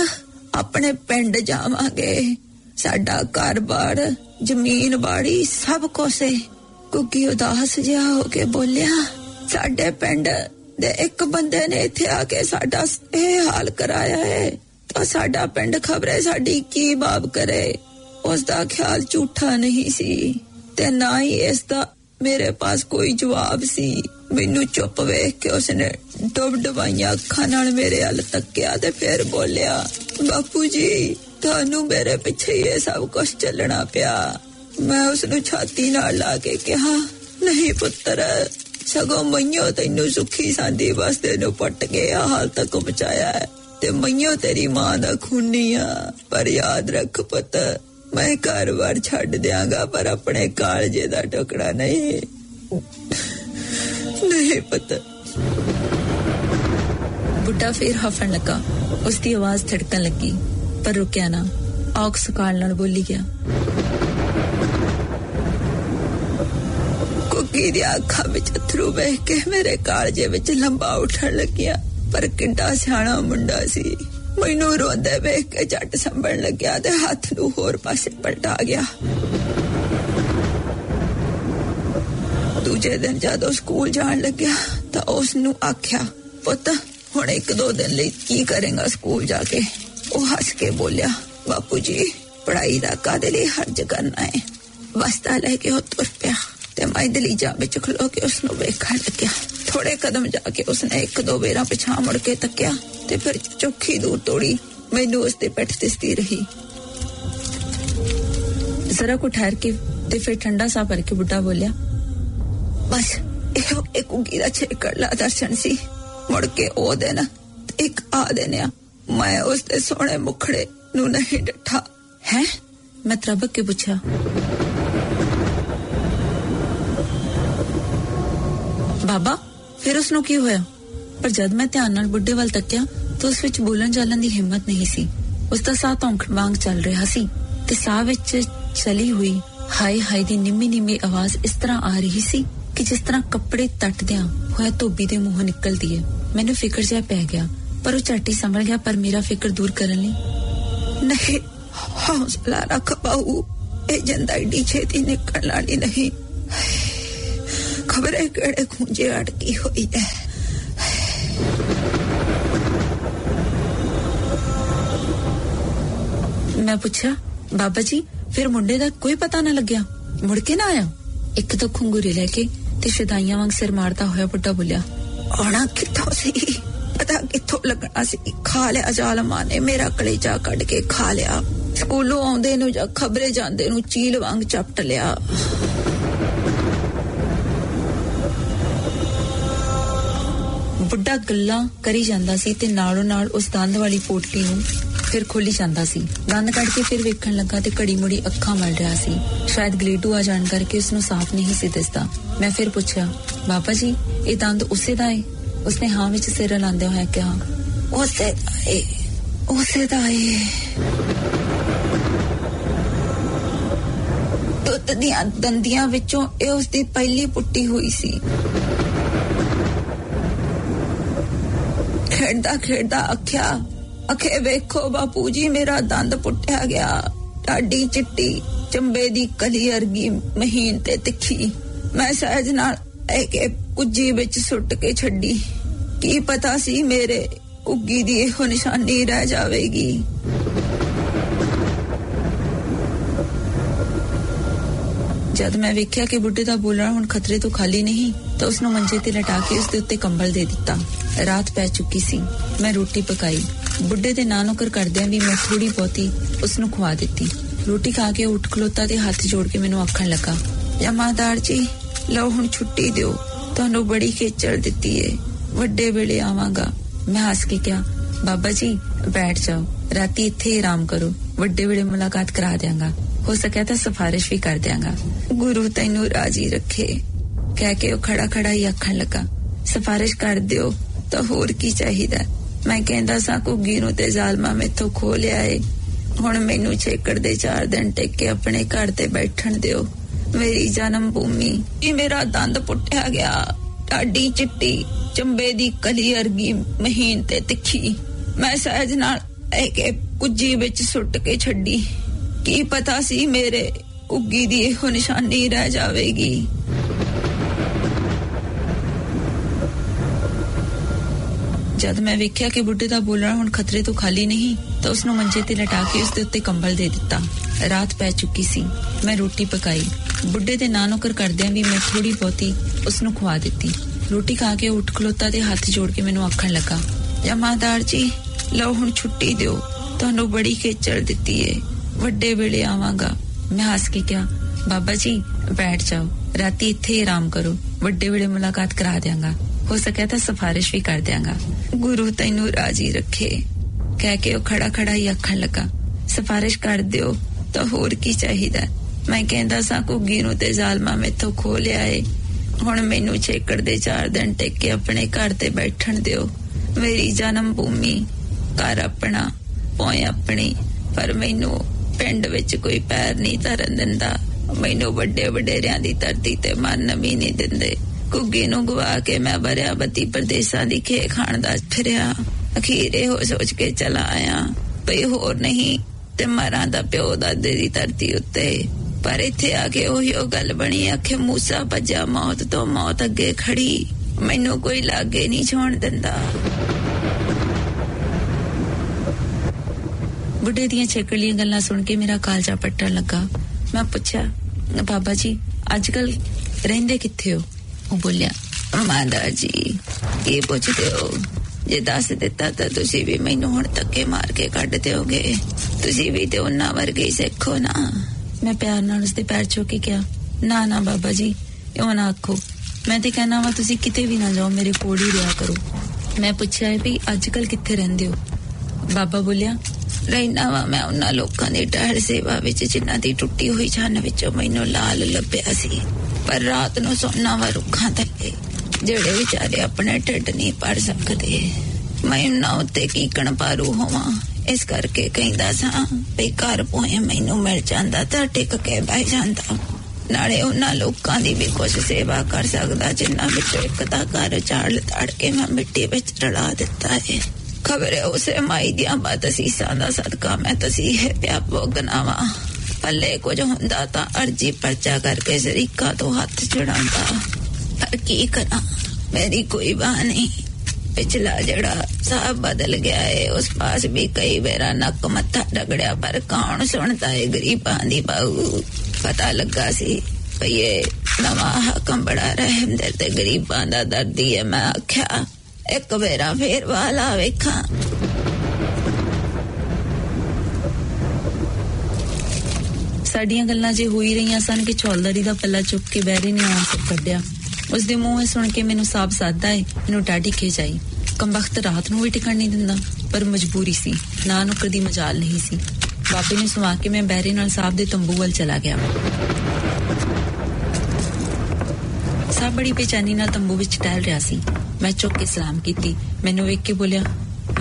ਆਪਣੇ ਪਿੰਡ ਜਾਵਾਂਗੇ। ਸਾਡਾ ਘਰ-ਬਾਰ ਜ਼ਮੀਨ ਬਾੜੀ ਸਭ ਕੁਝ ਹੈ ਕੁੱਕੀ ਉਦਾਸ ਜਿਹਾ ਹੋ ਕੇ ਬੋਲਿਆ ਸਾਡੇ ਪਿੰਡ ਦੇ ਇੱਕ ਬੰਦੇ ਨੇ ਇੱਥੇ ਆ ਕੇ ਸਾਡਾ ਇਹ ਹਾਲ ਕਰਾਇਆ ਹੈ। ਤਾਂ ਸਾਡਾ ਪਿੰਡ ਖਬਰੇ ਸਾਡੀ ਕੀ ਬਾਬ ਕਰੇ? ਉਸ ਦਾ ਖਿਆਲ ਝੂਠਾ ਨਹੀਂ ਸੀ ਤੇ ਨਾ ਹੀ ਇਸ ਦਾ ਮੇਰੇ ਪਾਸ ਕੋਈ ਜਵਾਬ ਸੀ। ਮੈਨੂੰ ਚੁੱਪ ਵੇਖ ਕੇ ਉਸਨੇ ਡੁੱਬ ਡੁਬਾਈਆਂ ਅੱਖਾਂ ਨਾਲ ਮੇਰੇ ਵੱਲ ਤੱਕਿਆ ਤੇ ਫਿਰ ਬੋਲਿਆ, ਬਾਪੂ ਜੀ, ਤੁਹਾਨੂੰ ਮੇਰੇ ਪਿੱਛੇ ਹੀ ਇਹ ਸਭ ਕੁਝ ਚੱਲਣਾ ਪਿਆ। ਮੈਂ ਉਸ ਨੂੰ ਛਾਤੀ ਨਾਲ ਲਾ ਕੇ ਕਿਹਾ, ਨਹੀਂ ਪੁੱਤਰ ਸਗੋਂ ਮਈਓ ਤੈਨੂੰ ਸੁਖੀ ਸਾਂਦੀ ਵਾਸਤੇ ਨੂੰ ਪੱਟ ਕੇ ਆ ਹਾਲ ਤੱਕ ਪਹੁੰਚਾਇਆ ਹੈ। ਤੇ ਮਈਓ ਤੇਰੀ ਮਾਂ ਦਾ ਖੂਨੀ ਆ। ਪਰ ਯਾਦ ਰੱਖ ਪੁੱਤ, ਮੈਂ ਘਰ-ਬਾਰ ਛੱਡ ਦਿਆਂਗਾ, ਪਰ ਆਪਣੇ ਕਾਲਜੇ ਦਾ ਟੁਕੜਾ ਨਹੀਂ। ਨਹੀਂ ਪੁੱਤ। ਬੁੱਢਾ ਫੇਰ ਹਫਣ ਲੱਗਾ। ਉਸ ਦੀ ਆਵਾਜ਼ ਧੜਕਣ ਲੱਗੀ, ਪਰ ਰੁਕਿਆ ਨਾ। ਔਕਸ ਕਾਲ ਨਾਲ ਬੋਲੀ ਗਿਆ। ਕੁੱਕੀ ਦੀ ਅੱਖਾਂ ਵਿੱਚ ਅਥਰੂ ਵਹਿ ਕੇ ਮੇਰੇ ਕਾਲਜੇ ਵਿੱਚ ਲੰਬਾ ਉੱਠਣ ਲੱਗਿਆ। ਪਰ ਕਿੰਡਾ ਸਿਆਣਾ ਮੁੰਡਾ ਸੀ। ਮੈਨੂੰ ਰੋਂਦੇ ਵੇਖ ਕੇ ਝੱਟ ਸੰਭਣ ਲੱਗਿਆ ਤੇ ਹੱਥ ਨੂੰ ਹੋਰ ਪਾਸੇ ਪਲਟਾ ਗਿਆ। ਦੂਜੇ ਦਿਨ ਜਦੋਂ ਸਕੂਲ ਜਾਣ ਲੱਗਿਆ ਤਾਂ ਉਸ ਨੂੰ ਆਖਿਆ, ਪੁੱਤ, ਹੁਣ ਇੱਕ ਦੋ ਦਿਨ ਲਈ ਕੀ ਕਰੇਗਾ ਸਕੂਲ ਜਾ ਕੇ? ਉਹ ਹੱਸ ਕੇ ਬੋਲਿਆ, ਬਾਪੂ ਜੀ ਪੜਾਈ ਦਾ ਕਾਦੇ ਲਈ ਹਰਜ ਕਰਨਾ ਹੈ? ਵਸਤਾ ਲੈ ਕੇ ਉਹ ਤੁਰ ਪਿਆ। ਤੇ ਮੈਂ ਦਲੀਜਾ ਵਿੱਚ ਖਲੋ ਕੇ ਉਸ ਨੂੰ ਵੇਖਣ ਲੱਗਿਆ। ਥੋੜੇ ਕਦਮ ਜਾ ਕੇ ਉਸਨੇ ਇੱਕ ਦੋ ਵੇਰਾ ਪਿਛਾਂ ਮੁੜ ਕੇ ਤੱਕਿਆ ਤੇ ਫਿਰ ਚੌਖੀ ਦੂਰ ਤੋੜੀ। ਮੈਨੂੰ ਉਸ ਦੇ ਪਿੱਠ ਦਿਸਦੀ ਰਹੀ। ਜ਼ਰਾ ਕੁ ਠਹਿਰ ਕੇ ਤੇ ਫਿਰ ਠੰਡਾ ਸਾਹ ਭਰ ਕੇ ਬੁੱਢਾ ਬੋਲਿਆ, ਬਸ, ਇਹ ਇੱਕ ਉਗੀ ਦਾ ਛੇਕੜ ਲਾ ਦਰਸ਼ਨ ਸੀ। ਮੁੜ ਕੇ ਉਹ ਦਿਨ ਤੇ ਇੱਕ ਆ ਦਿਨ ਆ, ਮੈਂ ਉਸ ਦੇ ਸੋਹਣੇ ਮੁਖੜੇ ਨੂੰ ਨਹੀਂ ਡੱਠਾ। ਹੈ? ਮੈਂ ਤਰਬਕ ਕੇ ਪੁੱਛਿਆ ਬਾਬਾ, ਫਿਰ ਉਸ ਨੂੰ ਕੀ ਹੋਇਆ? ਪਰ ਜਦ ਮੈਂ ਧਿਆਨ ਨਾਲ ਬੁੱਢੇ ਵੱਲ ਤੱਕਿਆ, ਤਾਂ ਉਸ ਵਿੱਚ ਬੋਲਣ ਚਾਲਣ ਦੀ ਹਿੰਮਤ ਨਹੀਂ ਸੀ। ਉਸ ਦਾ ਸਾਹ ਧੌਂਕਣ ਵਾਂਗ ਚੱਲ ਰਿਹਾ ਸੀ ਤੇ ਸਾਹ ਵਿੱਚ ਚਲੀ ਹੋਈ ਹਾਈ ਹਾਈ ਦੀ ਨਿੰਮੀ ਨਿੰਮੀ ਆਵਾਜ਼ ਇਸ ਤਰ੍ਹਾਂ ਆ ਰਹੀ ਸੀ ਕਿ ਜਿਸ ਤਰ੍ਹਾਂ ਕੱਪੜੇ ਤੱਟਦਿਆਂ ਹੋਇਆ ਧੋਬੀ ਦੇ ਮੂੰਹੋਂ ਨਿਕਲਦੀ ਹੈ ਮੈਨੂੰ ਫਿਕਰ ਜਿਹਾ ਪੈ ਗਿਆ, ਪਰ ਉਹ ਝੱਟੀ ਸੰਭਲ ਗਿਆ, ਪਰ ਮੇਰਾ ਫਿਕਰ ਦੂਰ ਕਰਨ ਲਈ, ਨਹੀਂ, ਹੌਸਲਾ ਰੱਖ ਬਾਹੂ ਇਹ ਜੰਦਾ ਏਡੀ ਛੇਤੀ ਨਿਕਲਣ ਵਾਲੀ ਨਹੀਂ। ਖਬਰੇ ਕਿਹੜੇ ਖੁੰਝੇ ਅਟਕੀ ਹੋਈ ਹੈ ਮੈਂ ਪੁੱਛਿਆ, ਬਾਬਾ ਜੀ, ਫਿਰ ਮੁੰਡੇ ਦਾ ਕੋਈ ਪਤਾ ਨਾ ਲੱਗਿਆ? ਮੁੜ ਕੇ ਨਾ ਆਇਆ? ਇੱਕ ਤਾਂ ਖੁੰਗੂਰੇ ਲੈ ਕੇ ਤੇ ਸ਼ਦਾਈਆਂ ਵਾਂਗ ਸਿਰ ਮਾਰਦਾ ਹੋਇਆ ਬੁੱਢਾ ਬੋਲਿਆ ਆਣਾ ਕਿੱਥੋਂ ਸੀ? ਪਤਾ ਕਿੱਥੋਂ ਲੱਗਣਾ ਸੀ? ਖਾ ਲਿਆ ਜ਼ਾਲਮਾਂ ਨੇ, ਮੇਰਾ ਕਲੇਜਾ ਕੱਢ ਕੇ ਖਾ ਲਿਆ। ਸਕੂਲੋਂ ਆਉਂਦੇ ਨੂੰ ਜਾਂ ਖਬਰੇ ਜਾਂਦੇ ਨੂੰ ਚੀਲ ਵਾਂਗ ਚਪਟ ਲਿਆ। ਬੁੱਢਾ ਗੱਲਾਂ ਕਰੀ ਜਾਂਦਾ ਸੀ ਤੇ ਨਾਲੋਂ ਨਾਲ ਉਸ ਦੰਦ ਵਾਲੀ ਪੋਟਲੀ ਨੂੰ ਫਿਰ ਖੋਲੀ ਜਾਂਦਾ ਸੀ। ਦੰਦ ਕੱਢ ਕੇ ਫਿਰ ਵੇਖਣ ਲੱਗਾ ਤੇ ਘੜੀ ਮੁੜੀ ਅੱਖਾਂ ਮਲ ਰਿਹਾ ਸੀ। ਸ਼ਾਇਦ ਗਲੇਟੂ ਆ ਜਾਣ ਕਰਕੇ ਉਸ ਨੂੰ ਸਾਫ਼ ਨਹੀਂ ਸੀ ਦਿਸਦਾ। ਮੈਂ ਫਿਰ ਪੁੱਛਿਆ, ਬਾਬਾ ਜੀ, ਇਹ ਦੰਦ ਉਸੇ ਦਾ ਹੈ ਉਸਨੇ ਹਾਂ ਵਿੱਚ ਸਿਰ ਲਾਉਂਦੇ ਹੋਇਆ ਕਿਹਾ, ਉਸੇ ਦਾ ਹੈ ਉਸੇ ਦਾ ਹੈ ਦੁੱਧ ਦੀਆਂ ਦੰਦੀਆਂ ਵਿੱਚੋਂ ਇਹ ਉਸ ਦੀ ਪਹਿਲੀ ਪੁੱਟੀ ਹੋਈ ਸੀ। ਖੇਡਦਾ ਖੇਡਦਾ ਆਖਿਆ ਅਖੇ ਵੇਖੋ ਬਾਪੂ ਜੀ, ਮੇਰਾ ਦੰਦ ਪੁੱਟਿਆ ਗਿਆ। ਟਾਡੀ ਚਿੱਟੀ ਚੰਬੇ ਦੀ ਕਲੀ ਅਰਗੀ ਮਹੀਨ ਤੇ ਤਿੱਖੀ। ਮੈਂ ਸਹਿਜ ਨਾਲ ਇਹ ਕੇ ਕੁੱਜੀ ਵਿੱਚ ਸੁੱਟ ਕੇ ਛੱਡੀ। ਕੀ ਪਤਾ ਸੀ ਮੇਰੇ ਉੱਗੀ ਦੀ ਇਹੋ ਨਿਸ਼ਾਨੀ ਰਹਿ ਜਾਵੇਗੀ। ਜਦ ਮੈਂ ਵੇਖਿਆ ਕਿ ਬੁੱਢੇ ਦਾ ਬੋਲਣਾ ਹੁਣ ਖਤਰੇ ਤੋਂ ਖਾਲੀ ਨਹੀਂ, ਤਾਂ ਉਸ ਨੂੰ ਮੰਜੇ ਤੇ ਲਟਾ ਕੇ ਉਸ ਦੇ ਉੱਤੇ ਕੰਬਲ ਦੇ ਦਿੱਤਾ। ਰਾਤ ਪੈ ਚੁੱਕੀ ਸੀ। ਮੈਂ ਰੋਟੀ ਪਕਾਈ। ਬੁੱਢੇ ਦੇ ਨਾਂ ਨੁਕਰ ਕਰਦਿਆਂ ਵੀ ਮੈਂ ਥੋੜੀ ਬਹੁਤੀ ਉਸ ਨੂੰ ਖਵਾ ਦਿੱਤੀ। ਰੋਟੀ ਖਾ ਕੇ ਉੱਠ ਖਲੋਤਾ ਤੇ ਹੱਥ ਜੋੜ ਕੇ ਮੈਨੂੰ ਆਖਣ ਲੱਗਾ ਜਮਾਦਾਰ ਜੀ, ਲਓ ਹੁਣ ਛੁੱਟੀ ਦਿਓ। ਤੁਹਾਨੂੰ ਬੜੀ ਖੇਚਲ ਦਿੱਤੀ ਏ। ਵੱਡੇ ਵੇਲੇ ਆਵਾਂਗਾ। ਮੈਂ ਹੱਸ ਕੇ ਕਿਹਾ, ਬਾਬਾ ਜੀ, ਬੈਠ ਜਾਓ। ਰਾਤੀ ਇੱਥੇ ਆਰਾਮ ਕਰੋ। ਵੱਡੇ ਵੇਲੇ ਮੁਲਾਕਾਤ ਕਰਾ ਦਿਆਂਗਾ। ਹੋ ਸਕਿਆ ਤਾਂ ਸਿਫਾਰਿਸ਼ ਵੀ ਕਰ ਦਿਆਂਗਾ। ਗੁਰੂ ਤੈਨੂੰ ਰਾਜੀ ਰੱਖੇ। ਕਹਿ ਕੇ ਉਹ ਖੜਾ ਖੜਾ ਹੀ ਆਖਣ ਲੱਗਾ, ਸਿਫਾਰਿਸ਼ ਕਰ ਦਿਓ, ਤਾਂ ਹੋਰ ਕੀ ਚਾਹੀਦਾ? ਮੈਂ ਕਹਿੰਦਾ ਸਾਂ, ਘੁੱਗੀ ਨੂੰ ਤੇ ਜ਼ਾਲਮਾ ਮੈਥੋਂ ਖੋ ਲਿਆ ਏ। ਹੁਣ ਮੈਨੂੰ ਛੇਕੜ ਦੇ 4 ਦਿਨ ਟਿਕ ਕੇ ਆਪਣੇ ਘਰ ਤੇ ਬੈਠਣ ਦਿਓ। ਮੇਰੀ ਜਨਮ ਭੂਮੀ, ਇਹ ਮੇਰਾ ਦੰਦ ਪੁੱਟਿਆ ਗਿਆ। ਟਾਡੀ ਚਿੱਟੀ, ਚੰਬੇ ਦੀ ਕਲੀ ਅਰਗੀ ਮਹੀਨ ਤੇ ਤਿੱਖੀ। ਮੈਂ ਸਹਿਜ ਨਾਲ ਇਹ ਕੇ ਕੁੱਜੀ ਵਿੱਚ ਸੁੱਟ ਕੇ ਛੱਡੀ। ਕੀ ਪਤਾ ਸੀ ਮੇਰੇ ਉੱਗੀ ਦੀ ਇਹੋ ਨਿਸ਼ਾਨੀ ਰਹਿ ਜਾਵੇਗੀ? ਜਦ ਮੈਂ ਵੇਖਿਆ ਕਿ ਬੁੱਢੇ ਦਾ ਬੋਲਣਾ ਹੁਣ ਖਤਰੇ ਤੋਂ ਖਾਲੀ ਨਹੀਂ, ਤਾਂ ਉਸ ਨੂੰ ਮੰਜੇ ਤੇ ਲਟਾ ਕੇ ਉਸ ਦੇ ਉੱਤੇ ਕੰਬਲ ਦੇ ਦਿੱਤਾ। ਰਾਤ ਪੈ ਚੁੱਕੀ ਸੀ। ਮੈਂ ਰੋਟੀ ਪਕਾਈ। ਬੁੱਢੇ ਦੇ ਨਾਂ ਨੁਕਰ ਕਰਦਿਆਂ ਵੀ ਮੈਂ ਥੋੜੀ ਬਹੁਤੀ ਉਸ ਨੂੰ ਖਵਾ ਦਿੱਤੀ। ਰੋਟੀ ਖਾ ਕੇ ਉੱਠ ਖਲੋਤਾ ਤੇ ਹੱਥ ਜੋੜ ਕੇ ਮੈਨੂੰ ਆਖਣ ਲੱਗਾ, ਜਮਾਦਾਰ ਜੀ, ਲਓ ਹੁਣ ਛੁੱਟੀ ਦਿਓ। ਤੁਹਾਨੂੰ ਬੜੀ ਖੇਚਲ ਦਿੱਤੀ ਏ। ਵੱਡੇ ਵੇਲੇ ਆਵਾਂਗਾ। ਮੈਂ ਹੱਸ ਕੇ ਕਿਹਾ, ਬਾਬਾ ਜੀ, ਬੈਠ ਜਾਓ। ਰਾਤੀ ਇੱਥੇ ਹੀ ਆਰਾਮ ਕਰੋ। ਵੱਡੇ ਵੇਲੇ ਮੁਲਾਕਾਤ ਕਰਾ ਦਿਆਂਗਾ। ਹੋ ਸਕਿਆ ਤਾਂ ਸਿਫਾਰਿਸ਼ ਵੀ ਕਰ ਦਿਆਂਗਾ। ਗੁਰੂ ਤੈਨੂੰ ਰਾਜੀ ਰੱਖੇ। ਕਹਿ ਕੇ ਉਹ ਖੜਾ ਖੜਾ ਹੀ ਆਖਣ ਲੱਗਾ, ਸਿਫਾਰਿਸ਼ ਕਰ ਦਿਓ, ਤਾਂ ਹੋਰ ਕੀ ਚਾਹੀਦਾ? ਮੈਂ ਕਹਿੰਦਾ ਸਾਂ, ਘੁੱਗੀ ਨੂੰ ਤੇ ਜ਼ਾਲਮਾ ਮੈਥੋਂ ਖੋ ਲਿਆ ਏ। ਹੁਣ ਮੈਨੂੰ ਛੇਕੜ ਦੇ ਚਾਰ ਦਿਨ ਟਿਕ ਕੇ ਆਪਣੇ ਘਰ ਤੇ ਬੈਠਣ ਦਿਓ। ਮੇਰੀ ਜਨਮ ਭੂਮੀ, ਘਰ ਆਪਣਾ ਪੋਏ ਆਪਣੀ, ਪਰ ਮੈਨੂੰ ਪਿੰਡ ਵਿੱਚ ਕੋਈ ਪੈਰ ਨਹੀਂ ਧਰਨ ਦਿੰਦਾ। ਮੈਨੂੰ ਵੱਡੇ ਵਡੇਰਿਆਂ ਦੀ ਧਰਤੀ ਤੇ ਮਨ ਵੀ ਨਹੀਂ ਦਿੰਦੇ। ਕੁੱਗੀ ਨੂੰ ਗਵਾ ਕੇ ਮੈਂ ਬਰਿਆ ਬੱਤੀ ਪ੍ਰਦੇਸ਼ਾਂ ਦੀ ਖੇ ਖਾਣ ਦਾ ਫਿਰਿਆ। ਅਖੀਰ ਇਹੋ ਸੋਚ ਕੇ ਚਲਾ ਆਇਆ। ਭਈ ਹੋਰ ਨਹੀਂ ਤੇ ਮਰਾਂ ਦਾ ਪਿਓ ਦਾਦੇ ਦੀ ਧਰਤੀ ਉੱਤੇ। ਪਰ ਇੱਥੇ ਆ ਕੇ ਉਹੀ ਉਹ ਗੱਲ ਬਣੀ, ਆਖੇ ਮੂਸਾ ਭੱਜਾ ਮੌਤ ਤੋਂ ਮੌਤ ਅੱਗੇ ਖੜੀ। ਮੈਨੂੰ ਕੋਈ ਲਾਗੇ ਨਹੀਂ ਛੋਣ ਦਿੰਦਾ। ਬੁੱਢੇ ਦੀਆਂ ਛੇਕੜੀਆਂ ਗੱਲਾਂ ਸੁਣ ਕੇ ਮੇਰਾ ਕਾਲਜਾ ਪੱਟਣ ਲੱਗਾ। ਮੈਂ ਪੁੱਛਿਆ, ਬਾਬਾ ਜੀ ਅੱਜ ਕੱਲ ਰਹਿੰਦੇ ਕਿੱਥੇ ਹੋ? ਉਹ ਬੋਲਿਆ ਮਾਦਾ ਜੀ ਕੀ ਪੁੱਛਦੇ ਹੋ, ਜੇ ਦੱਸ ਦਿੱਤਾ ਤਾਂ ਤੁਸੀਂ ਵੀ ਮੈਨੂੰ ਹੁਣ ਧੱਕੇ ਮਾਰ ਕੇ ਕੱਢ ਦਿਓਗੇ। ਤੁਸੀਂ ਵੀ ਤੇ ਉਹਨਾਂ ਵਰਗੇ ਹੀ ਸਿੱਖੋ ਨਾ? ਮੈਂ ਪਿਆਰ ਨਾਲ ਉਸਦੇ ਪੈਰ ਛੂ ਕੇ ਕਿਹਾ, ਨਾ ਨਾ, ਬਾਬਾ ਜੀ, ਇਉਂ ਨਾ ਆਖੋ। ਮੈਂ ਤੇ ਕਹਿਣਾ ਵਾ, ਤੁਸੀਂ ਕਿਤੇ ਵੀ ਨਾ ਜਾਓ, ਮੇਰੇ ਕੋਲ ਹੀ ਰਿਹਾ ਕਰੋ। ਮੈਂ ਪੁੱਛਿਆ ਵੀ ਅੱਜ ਕੱਲ ਕਿੱਥੇ ਰਹਿੰਦੇ ਹੋ? ਬਾਬਾ ਬੋਲਿਆ ਰਹਿਣਾ ਵਾ, ਮੈਂ ਉਹਨਾਂ ਲੋਕਾਂ ਦੀ ਟਹਿਲ ਸੇਵਾ ਵਿੱਚ ਜਿਨ੍ਹਾਂ ਦੀ ਟੁੱਟੀ ਹੋਈ ਛੰਨ ਵਿੱਚੋਂ ਮੈਨੂੰ ਲਾਲ ਲੱਭਿਆ ਸੀ। ਪਰ ਰਾਤ ਨੂੰ ਸੌਣਾ ਵਾ ਰੁੱਖਾਂ ਥੱਲੇ, ਜਿਹੜੇ ਵਿਚਾਰੇ ਆਪਣੇ ਢਿੱਡ ਨਹੀਂ ਭਰ ਸਕਦੇ। ਮੈਂ ਉਹਨਾਂ ਉੱਤੇ ਕੀਕਣ ਪਾਰੂ ਹੋਵਾਂ। ਇਸ ਕਰਕੇ ਕਹਿੰਦਾ ਸਾਂ ਵੀ ਘਰ ਪੋਏ ਮੈਨੂੰ ਮਿਲ ਜਾਂਦਾ ਤਾਂ ਟਿਕ ਕੇ ਬਹਿ ਜਾਂਦਾ। ਨਾਲੇ ਉਹਨਾਂ ਲੋਕਾਂ ਦੀ ਵੀ ਕੁਝ ਸੇਵਾ ਕਰ ਸਕਦਾ ਜਿਨ੍ਹਾਂ ਵਿੱਚੋਂ ਇੱਕ ਦਾ ਘਰ ਝਾੜ ਤੜ ਕੇ ਮੈਂ ਮਿੱਟੀ ਵਿੱਚ ਰਲਾ ਦਿੱਤਾ ਏ ਖਬਰ ਹੈ ਉਸੇ ਮਾਈ ਦੀਆਂ ਬਦਸੀਸਾਂ ਦਾ ਸਦਕਾ ਮੈਂ ਤਸੀਹੇ ਪਿਆ ਭੋਗਨਾਵਾ ਪੱਲੇ ਕੁਝ ਹੁੰਦਾ ਤਾਂ ਅਰਜੀ ਪਰਚਾ ਕਰਕੇ ਜ਼ਰੀਕਾ ਤੋਂ ਹੱਥ ਚੜਾਉਂਦਾ ਪਰ ਕੀ ਕਰਾਂ ਮੇਰੀ ਕੋਈ ਬਾਹ ਨਹੀਂ ਪਿਛਲਾ ਜਿਹੜਾ ਸਾਹ ਬਦਲ ਗਿਆ ਏ ਉਸ ਪਾਸ ਵੀ ਕਈ ਵੇਰਾ ਨੱਕ ਮੱਥਾ ਡਗੜਿਆ ਪਰ ਕੌਣ ਸੁਣਦਾ ਏ ਗਰੀਬਾਂ ਦੀ ਬਾਹੂ ਪਤਾ ਲੱਗਾ ਸੀ ਭਈ ਇਹ ਨਵਾਂ ਹਕਮ ਬੜਾ ਰਹਿਮ ਦਿਲ ਤੇ ਗਰੀਬਾਂ ਦਾ ਦਰਦੀ ਹੈ ਮੈਂ ਆਖਿਆ ਇੱਕ ਵੇਰਾ ਫੇਰ ਵਾਲਾ ਵੇਖਾਂ। ਸਾਡੀਆਂ ਗੱਲਾਂ ਜੇ ਹੋਈ ਰਹੀਆਂ ਸਨ ਕਿ ਚੌਲਦਾਰੀ ਦਾ ਪੱਲਾ ਚੁੱਕ ਕੇ ਬੈਰੀ ਨੇ ਆਂਸਰ ਕੱਢਿਆ। ਉਸ ਦੇ ਮੂੰਹੋਂ ਸੁਣ ਕੇ ਮੈਨੂੰ ਸਾਬ ਸਾਦਾ ਏ, ਮੈਨੂੰ ਡਾਢੀ ਖੇਚ ਆਈ। ਕੰਬਖਤ ਰਾਤ ਨੂੰ ਵੀ ਟਿਕਣ ਨਹੀਂ ਦਿੰਦਾ, ਪਰ ਮਜਬੂਰੀ ਸੀ, ਨਾ ਨੁਕਰ ਦੀ ਮਜਾਲ ਨਹੀਂ ਸੀ। ਬਾਬੇ ਨੇ ਸੁਆ ਕੇ ਮੈਂ ਬੈਰੀ ਨਾਲ ਸਾਬ ਦੇ ਤੰਬੂ ਵੱਲ ਚਲਾ ਗਿਆ। ਸਾਬ ਬੜੀ ਬੇਚੈਨੀ ਨਾਲ ਤੰਬੂ ਵਿੱਚ ਟਹਿਲ ਰਿਹਾ ਸੀ। ਮੈਂ ਚੁੱਕ ਕੇ ਸਲਾਮ ਕੀਤੀ ਮੈਨੂੰ ਵੇਖ ਕੇ ਬੋਲਿਆ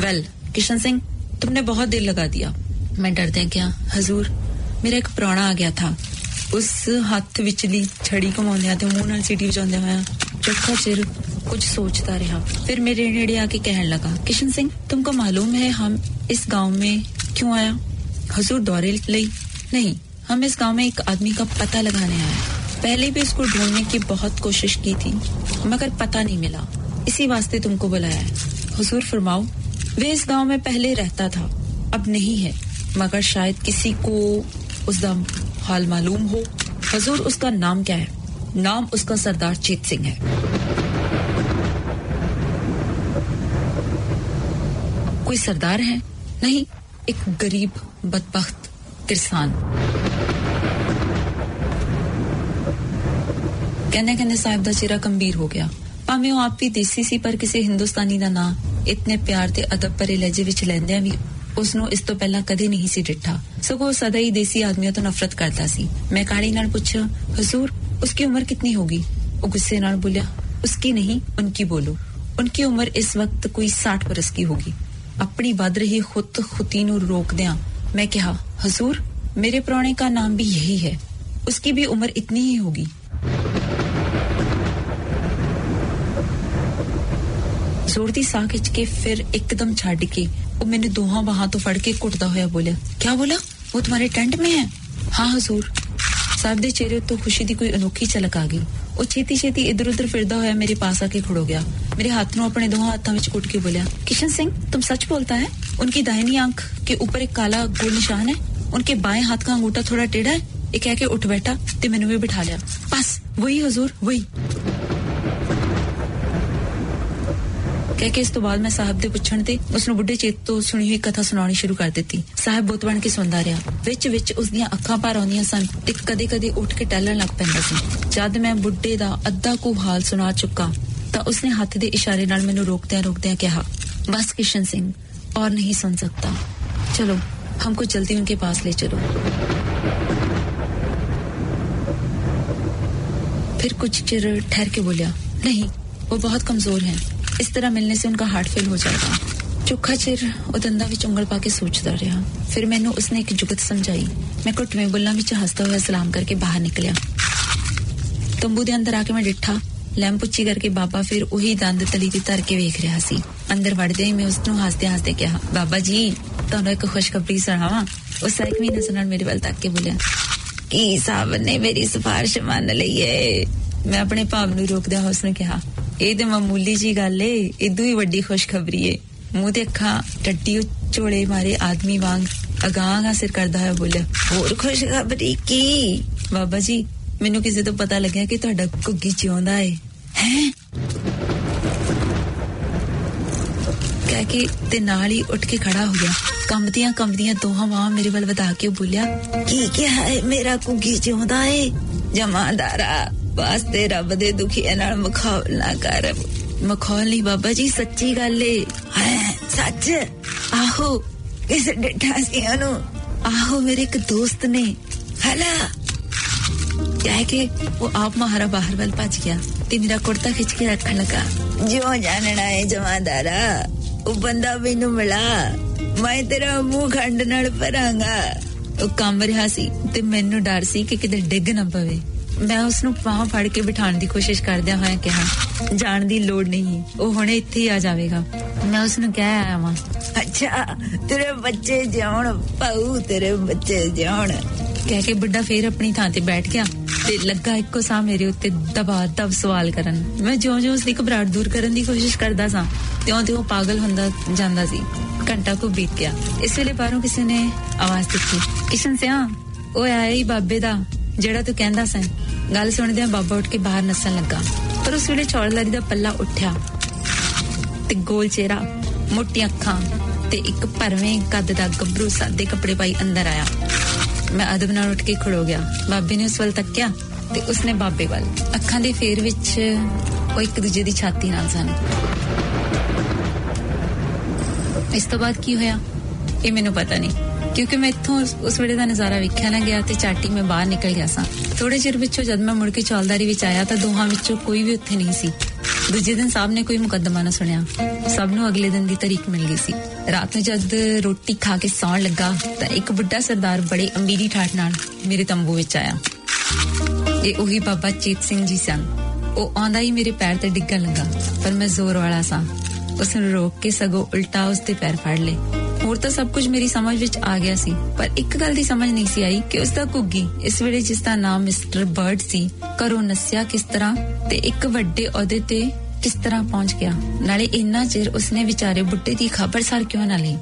ਵੈਲ ਕਿਸ਼ਨ ਸਿੰਘ तुमने बहुत देर लगा दिया मैं डरदे क्या ਹਜ਼ੂਰ ਮੇਰਾ ਇੱਕ ਪ੍ਰਾਣਾ ਆ ਗਿਆ ਥਾ ਉਸ ਹੱਥ ਵਿਚਲੀ ਛੜੀ ਘਮਾਉਂਦਿਆਂ ਤੇ ਮੂੰਹ ਨਾਲ ਸੀਟੀ ਵਜਾਉਂਦਿਆਂ ਹੋਇਆ ਚੌਖਾ ਚਿਰ कुछ सोचता रहा फिर मेरे नेड़े आके कहने लगा किशन सिंह तुमको मालूम है हम इस गांव में क्यों आया हजूर दौरे लई नहीं हम इस गांव में एक आदमी का पता लगाने आए पहले भी उसको ढूंढने की बहुत कोशिश की थी मगर पता नहीं मिला इसी वास्ते तुमको बुलाया है। हुजूर फरमाओ, वे इस गाँव में पहले रहता था, अब नहीं है। मगर शायद किसी को उसका हाल मालूम हो। हजूर, उसका नाम क्या है? नाम उसका सरदार चेत सिंह है। कोई सरदार है? नहीं, एक गरीब बदबخت किसान। कहने कहने साहब का चेहरा गंभीर हो गया। ਭਾਵੇਂ ਉਹ ਆਪ ਵੀ ਦੇਸੀ ਸੀ, ਪਰ ਕਿਸੇ ਹਿੰਦੁਸਤਾਨੀ ਦਾ ਨਾਂ ਇਤਨੇ ਪਿਆਰ ਤੇ ਅਦਬ ਭਰੇ ਲਹਿਜੇ ਵਿੱਚ ਲੈਂਦਿਆਂ ਵੀ ਉਸ ਨੂੰ ਇਸ ਤੋਂ ਪਹਿਲਾਂ ਕਦੇ ਨਹੀਂ ਸੀ ਡਿੱਠਾ। ਸਗੋਂ ਸਦਾ ਹੀ ਦੇਸੀ ਆਦਮੀਆਂ ਤੋਂ ਨਫ਼ਰਤ ਕਰਦਾ ਸੀ। ਮੈਂ ਕਾਲੀ ਨਾਲ ਪੁੱਛਿਆ, ਹਜ਼ੂਰ ਉਸकी ਉਮਰ ਕਿੰਨੀ ਹੋਗੀ ਉਹ ਗੁੱਸੇ ਨਾਲ ਬੋਲਿਆ ਉਸकी ਨਹੀਂ, ਉਨਕੀ ਬੋਲੋ। ਉਨਕੀ ਉਮਰ ਇਸ ਵਕਤ ਕੋਈ 60 ਬਰਸ ਦੀ ਹੋਗੀ ਆਪਣੀ ਵੱਧ ਰਹੀ ਖੁੱਤ ਖੁਤੀ ਨੂੰ ਰੋਕਦਿਆਂ ਮੈਂ ਕਿਹਾ, ਹਜ਼ੂਰ, ਮੇਰੇ ਪ੍ਰਾਣੇ ਦਾ ਨਾਮ ਵੀ ਯਹੀ ਹੈ। ਉਸकी भी उम्र इतनी ही होगी ਜ਼ੋਰ ਦੀ ਸਾਹ ਖਿੱਚ ਕੇ ਫਿਰ ਇੱਕਦਮ ਛੱਡ ਕੇ ਉਹ ਮੈਨੂੰ ਦੋਹਾਂ ਬਾਹਾਂ ਤੋਂ ਫੜ ਕੇ ਘੁੱਟਦਾ ਹੋਇਆ ਬੋਲਿਆ ਕੀ ਬੋਲਾ ਉਹ ਤੁਹਾਡੇ ਟੈਂਟ ਮੇ ਹੈ ਹਾਂ ਹਜ਼ੂਰ ਸਾਹਿਬ ਦੇ ਚਿਹਰੇ ਉੱਤੇ ਖੁਸ਼ੀ ਦੀ ਕੋਈ ਅਨੋਖੀ ਝਲਕ ਆ ਗਈ ਉਹ ਛੇਤੀ ਛੇਤੀ ਇਧਰ ਉਧਰ ਫਿਰਦਾ ਹੋਇਆ ਮੇਰੇ ਪਾਸ ਆ ਕੇ ਖੜੋ ਗਿਆ ਮੇਰੇ ਹੱਥ ਨੂੰ ਆਪਣੇ ਦੋਹਾਂ ਹੱਥਾਂ ਵਿੱਚ ਕੁੱਟ ਕੇ ਬੋਲਿਆ ਕਿਸ਼ਨ ਸਿੰਘ तुम सच बोलता है उनकी दाहिनी आँख के ऊपर एक काला गोल निशान है उनके बाएँ हाथ का अंगूठा थोड़ा टेढ़ा है ये कह के उठ बैठा ते मैंने भी बिठा लिया बस वही हजूर वही ਕਹਿ ਕੇ ਇਸ ਤੋਂ ਬਾਅਦ ਮੈਂ ਸਾਹਿਬ ਦੇ ਪੁੱਛਣ ਤੇ ਉਸ ਨੂੰ ਬੁੱਢੇ ਚੇਤ ਤੋਂ ਸੁਣੀ ਹੋਈ ਕਥਾ ਸੁਣਾਉਣੀ ਸ਼ੁਰੂ ਕਰ ਦਿੱਤੀ ਸਾਹਿਬ ਬੁੱਤ ਬਣ ਕੇ ਸੁਣਦਾ ਰਿਹਾ ਵਿੱਚ ਵਿੱਚ ਉਸ ਦੀਆਂ ਅੱਖਾਂ ਭਰ ਆਉਂਦੀਆਂ ਸਨ ਤੇ ਕਦੇ-ਕਦੇ ਉੱਠ ਕੇ ਟਹਿਲਣ ਲੱਗ ਪੈਂਦਾ ਸੀ ਜਦ ਮੈਂ ਬੁੱਢੇ ਦਾ ਅੱਧਾ ਕੁ ਹਾਲ ਸੁਣਾ ਚੁੱਕਾ ਤਾਂ ਉਸਨੇ ਹੱਥ ਦੇ ਇਸ਼ਾਰੇ ਨਾਲ ਮੈਨੂੰ ਰੋਕਦਿਆਂ ਰੋਕਦਿਆਂ ਕਿਹਾ ਬਸ ਕਿਸ਼ਨ ਸਿੰਘ और नहीं सुन सकता चलो हमको जल्दी उनके पास ले चलो फिर कुछ चिर ठहर के बोलिया नहीं वो बहुत कमजोर हैं ਇਸ ਤਰ੍ਹਾਂ ਮਿਲਨੇ ਸੇ ਉਨ੍ਹਾਂ ਦਾ ਹਾਰਟ ਫੇਲ ਹੋ ਜਾਏਗਾ ਚੁੱਖਾ ਚਿਰ ਉਹ ਦੰਦਾਂ ਵਿੱਚ ਉਂਗਲ ਪਾ ਕੇ ਸੋਚਦਾ ਰਿਹਾ ਫਿਰ ਮੈਨੂੰ ਉਸਨੇ ਇੱਕ ਜੁਗਤ ਸਮਝਾਈ ਮੈਂ ਘੁੱਟਵੇਂ ਬੁੱਲਾਂ ਵਿੱਚ ਹੱਸਦਾ ਹੋਇਆ ਸਲਾਮ ਕਰਕੇ ਬਾਹਰ ਨਿਕਲਿਆ ਤੰਬੂ ਦੇ ਅੰਦਰ ਆ ਕੇ ਮੈਂ ਡਿੱਠਾ ਲੈਂਪ ਉੱਚੀ ਕਰਕੇ ਬਾਬਾ ਫਿਰ ਉਹੀ ਦੰਦ ਤਲੀ ਦੀ ਧਰ ਕੇ ਵੇਖ ਰਿਹਾ ਸੀ ਅੰਦਰ ਵੜਦੇ ਹੀ ਮੈਂ ਉਸ ਨੂੰ ਹੱਸਦੇ ਹੱਸਦੇ ਕਿਹਾ ਬਾਬਾ ਜੀ ਤੁਹਾਨੂੰ ਇੱਕ ਖੁਸ਼ਖਬਰੀ ਸੁਣਾਵਾਂ ਉਸ ਇੱਕ ਵੀ ਨਜ਼ਰ ਨਾਲ ਮੇਰੇ ਵੱਲ ਤੱਕ ਕੇ ਬੋਲਿਆ ਕੀ ਸਾਹਿਬ ਨੇ ਮੇਰੀ ਸਿਫਾਰਿਸ਼ ਮੰਨ ਲਈ ਏ ਮੈਂ ਆਪਣੇ ਭਾਵ ਨੂੰ ਰੋਕਦਿਆਂ ਉਸ ਨੇ ਕਿਹਾ ਇਹ ਤੇ ਮਾਮੂਲੀ ਜੀ ਗੱਲ ਏ ਇਦੋਂ ਹੀ ਵੱਡੀ ਖੁਸ਼ਖਬਰੀ ਏ। ਮੂੰਹ ਤੇ ਅੱਖਾਂ ਟੱਟੀ ਝੋਲੇ ਮਾਰੇ ਆਦਮੀ ਵਾਂਗ ਅਗਾਂਹ ਸਿਰ ਕਰਦਾ ਹੋਇਆ ਬੋਲਿਆ, ਹੋਰ ਖੁਸ਼ਖਬਰੀ ਕੀ? ਬਾਬਾ ਜੀ, ਮੈਨੂੰ ਕਿਸੇ ਤੋਂ ਪਤਾ ਲੱਗਿਆ ਕਿ ਤੁਹਾਡਾ ਘੁੱਗੀ ਜਿਉਂਦਾ ਏ। ਹੈ? ਕਹਿ ਕੇ ਤੇ ਨਾਲ ਹੀ ਉੱਠ ਕੇ ਖੜਾ ਹੋ ਗਿਆ। ਕੰਬਦੀਆਂ ਕੰਬਦੀਆਂ ਦੋਹਾਂ ਬਾਹਾਂ ਮੇਰੇ ਵੱਲ ਵਧਾ ਕੇ ਬੋਲਿਆ, ਕੀ ਕਿਹਾ ਹੈ ਮੇਰਾ ਘੁੱਗੀ ਜਿਉਂਦਾ ਏ? ਜਮਾਦਾਰਾ ਵਾਸਤੇ ਰੱਬ ਦੇ ਦੁਖੀਆਂ ਨਾਲ ਮਖੌਲ ਨਾ ਕਰ। ਮਖੌਲ ਨਹੀਂ ਬਾਬਾ ਜੀ, ਸੱਚੀ ਗੱਲ ਏ। ਹੈ, ਸੱਚ? ਆਹੋ ਕਿਸ ਡੱਠਾ ਸੀ ਉਹਨੂੰ ਆਹੋ, ਮੇਰੇ ਇੱਕ ਦੋਸਤ ਨੇ। ਹਲਾ। ਕਹਿ ਕੇ ਉਹ ਆਪ ਮਹਾਰਾ ਬਾਹਰ ਵੱਲ ਭੱਜ ਗਿਆ ਤੇ ਮੇਰਾ ਕੁੜਤਾ ਖਿੱਚ ਕੇ ਰੱਖਣ ਲੱਗਾ। ਜਿਉਂ ਜਾਣਣਾ ਹੈ ਜਮਾਦਾਰਾ, ਉਹ ਬੰਦਾ ਮੈਨੂੰ ਮਿਲਾ। ਮੈਂ ਤੇਰਾ ਮੂੰਹ ਖੰਡ ਨਾਲ ਭਰਾਂਗਾ। ਉਹ ਕੰਬ ਰਿਹਾ ਸੀ ਤੇ ਮੈਨੂੰ ਡਰ ਸੀ ਕਿ ਕਿਤੇ ਡਿੱਗ ਨਾ ਪਵੇ। ਮੈਂ ਉਸ ਨੂੰ ਬਾਹਾਂ ਫੜ ਕੇ ਬਿਠਾਉਣ ਦੀ ਕੋਸ਼ਿਸ਼ ਕਰਦਿਆਂ ਹੋਇਆ ਕਿਹਾ, ਜਾਣ ਦੀ ਲੋੜ ਨਹੀਂ, ਉਹ ਹੁਣੇ ਇੱਥੇ ਹੀ ਆ ਜਾਵੇਗਾ। ਮੈਂ ਉਸ ਨੂੰ ਕਹਿ ਆਇਆ ਵਾਂ, ਅੱਛਾ, ਤੇਰੇ ਬੱਚੇ ਜਿਉਣ ਪਾਉ ਤੇਰੇ ਬੱਚੇ ਜਿਉਣ। ਕਹਿ ਕੇ ਬੁੱਢਾ ਫੇਰ ਆਪਣੀ ਥਾਂ ਤੇ ਬੈਠ ਗਿਆ ਤੇ ਲੱਗਾ ਇੱਕੋ ਸਾਹ ਮੇਰੇ ਉੱਤੇ ਦਬਾ ਦਬ ਸਵਾਲ ਕਰਨ। ਮੈਂ ਜਿਉਂ-ਜਿਉਂ ਉਸ ਦੀ ਘਬਰਾਹਟ ਦੂਰ ਕਰਨ ਦੀ ਕੋਸ਼ਿਸ਼ ਕਰਦਾ ਸਾਂ, ਤਿਉਂ-ਤਿਉਂ ਉਹ ਪਾਗਲ ਹੁੰਦਾ ਜਾਂਦਾ ਸੀ। ਘੰਟਾ ਕੋ ਬੀਤ ਗਿਆ। ਇਸ ਵੇਲੇ ਬਾਹਰੋਂ ਕਿਸੇ ਨੇ ਆਵਾਜ਼ ਦਿੱਤੀ, ਕਿਸ਼ਨ ਸਿਆ, ਉਹ ਆਇਆ ਹੀ ਬਾਬੇ ਦਾ। ਜਿਹੜਾ ਤੂੰ ਕਹਿੰਦਾ ਸੈਂ, ਗੱਲ ਸੁਣਦਿਆਂ ਬਾਬਾ ਉੱਠ ਕੇ ਬਾਹਰ ਨੱਸਣ ਲੱਗਾ। ਪਰ ਉਸ ਵੇਲੇ ਚੌੜਦਾਰੀ ਦਾ ਪੱਲਾ ਉੱਠਿਆ ਤੇ ਗੋਲ ਚਿਹਰਾ, ਮੋਟੀਆਂ ਅੱਖਾਂ ਤੇ ਇੱਕ ਭਰਵੇਂ ਕੱਦ ਦਾ ਗੱਭਰੂ ਸਾਦੇ ਕੱਪੜੇ ਪਾਈ ਅੰਦਰ ਆਇਆ। ਮੈਂ ਅਦਬ ਨਾਲ ਉੱਠ ਕੇ ਖੜੋ ਗਿਆ। ਬਾਬੇ ਨੇ ਉਸ ਵੱਲ ਤੱਕਿਆ ਤੇ ਉਸਨੇ ਬਾਬੇ ਵੱਲ। ਅੱਖਾਂ ਦੇ ਫੇਰ ਵਿੱਚ ਉਹ ਇੱਕ ਦੂਜੇ ਦੀ ਛਾਤੀ ਨਾਲ ਸਨ। ਇਸ ਤੋਂ ਬਾਅਦ ਕੀ ਹੋਇਆ? ਇਹ ਮੈਨੂੰ ਪਤਾ ਨਹੀਂ। ਕਿਉਂਕਿ ਮੈਂ ਇੱਥੋਂ ਉਸ ਵੇਲੇ ਦਾ ਨਜ਼ਾਰਾ ਵੇਖਿਆ ਨਾ ਗਿਆ ਤੇ ਚਾਟੀ ਮੈਂ ਬਾਹਰ ਨਿਕਲ ਗਿਆ ਸਾਂ। ਥੋੜੇ ਚਿਰ ਵਿੱਚੋਂ ਜਦ ਮੈਂ ਮੁੜ ਕੇ ਚੌਲਦਾਰੀ ਵਿੱਚ ਆਇਆ ਤਾਂ ਦੋਹਾਂ ਵਿੱਚੋਂ ਕੋਈ ਵੀ ਉੱਥੇ ਨਹੀਂ ਸੀ। ਦੂਜੇ ਦਿਨ ਸਾਹਿਬ ਨੇ ਕੋਈ ਮੁਕੱਦਮਾ ਨਾ ਸੁਣਿਆ। ਸਭ ਨੂੰ ਅਗਲੇ ਦਿਨ ਦੀ ਤਾਰੀਖ ਮਿਲ ਗਈ ਸੀ। ਰਾਤ ਨੂੰ ਜਦ ਰੋਟੀ ਖਾ ਕੇ ਸੌਣ ਲੱਗਾ ਤਾਂ ਇੱਕ ਬੁੱਢਾ ਸਰਦਾਰ ਬੜੇ ਅਮੀਰੀ ਠਾਠ ਨਾਲ ਮੇਰੇ ਤੰਬੂ ਵਿੱਚ ਆਇਆ। ਇਹ ਉਹੀ ਬਾਬਾ ਚੀਤ ਸਿੰਘ ਜੀ ਸਨ। ਉਹ ਆਉਂਦਾ ਹੀ ਮੇਰੇ ਪੈਰ ਤੇ ਡਿੱਗਣ ਲੱਗਾ, ਪਰ ਮੈਂ ਜ਼ੋਰ ਵਾਲਾ ਸਾਂ। ਉਸ ਨੂੰ ਰੋਕ ਕੇ ਸਗੋਂ ਉਲਟਾ ਉਸ ਦੇ ਪੈਰ ਫੜ ਲਏ। ਹੋਰ ਤਾਂ ਸਭ ਕੁਝ ਮੇਰੀ ਸਮਝ ਵਿੱਚ ਆ ਗਿਆ ਸੀ, ਪਰ ਇੱਕ ਗੱਲ ਦੀ ਸਮਝ ਨਹੀਂ ਸੀ ਆਈ ਕਿ ਉਸ ਦਾ ਕੁੱਗੀ ਇਸ ਵੇਲੇ ਜਿਸ ਦਾ ਨਾਮ ਮਿਸਟਰ ਬਰਡ ਸੀ, ਘਰੋਂ ਨਸਿਆ ਕਿਸ ਤਰ੍ਹਾਂ ਤੇ ਇੱਕ ਵੱਡੇ ਅਹੁਦੇ ਤੇ ਕਿਸ ਤਰ੍ਹਾਂ ਪਹੁੰਚ ਗਿਆ। ਨਾਲੇ ਇੰਨਾ ਚਿਰ ਉਸਨੇ ਵਿਚਾਰੇ ਬੁੱਢੇ ਦੀ ਖਬਰਸਾਰ ਕਿਉਂ ਨਾ ਲਈ?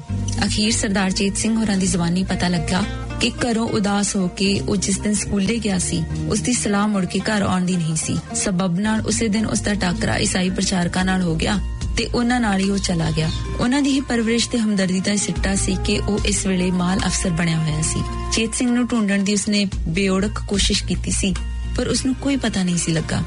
ਅਖੀਰ ਸਰਦਾਰ ਜੀਤ ਸਿੰਘ ਹੋਰਾਂ ਦੀ ਜ਼ੁਬਾਨੀ ਪਤਾ ਲੱਗਾ ਕਿ ਘਰੋਂ ਉਦਾਸ ਹੋ ਕੇ ਉਹ ਜਿਸ ਦਿਨ ਸਕੂਲੇ ਗਿਆ ਸੀ ਉਸ ਦੀ ਸਲਾਹ ਮੁੜ ਕੇ ਘਰ ਆਉਣ ਦੀ ਨਹੀਂ ਸੀ। ਸਬਬ ਨਾਲ ਉਸੇ ਦਿਨ ਉਸ ਦਾ ਟਾਕਰਾ ਈਸਾਈ ਪ੍ਰਚਾਰਕਾਂ ਨਾਲ ਹੋ ਗਿਆ। ਤੇ ਉਹਨਾਂ ਨਾਲ ਹੀ ਉਹ ਚਲਾ ਗਿਆ। ਉਹਨਾਂ ਦੀ ਹੀ ਪਰਵਰਿਸ਼ ਤੇ ਹਮਦਰਦੀ ਦਾ ਸਿੱਟਾ ਸੀ ਕਿ ਉਹ ਇਸ ਵੇਲੇ ਮਾਲ ਅਫਸਰ ਬਣਿਆ ਹੋਇਆ ਸੀ। ਚੇਤ ਸਿੰਘ ਨੂੰ ਢੂੰਡਣ ਦੀ ਉਸਨੇ ਬੇਓੜਕ ਕੋਸ਼ਿਸ਼ ਕੀਤੀ ਸੀ, ਪਰ ਉਸ ਨੂੰ ਕੋਈ ਪਤਾ ਨਹੀਂ ਸੀ ਲੱਗਾ।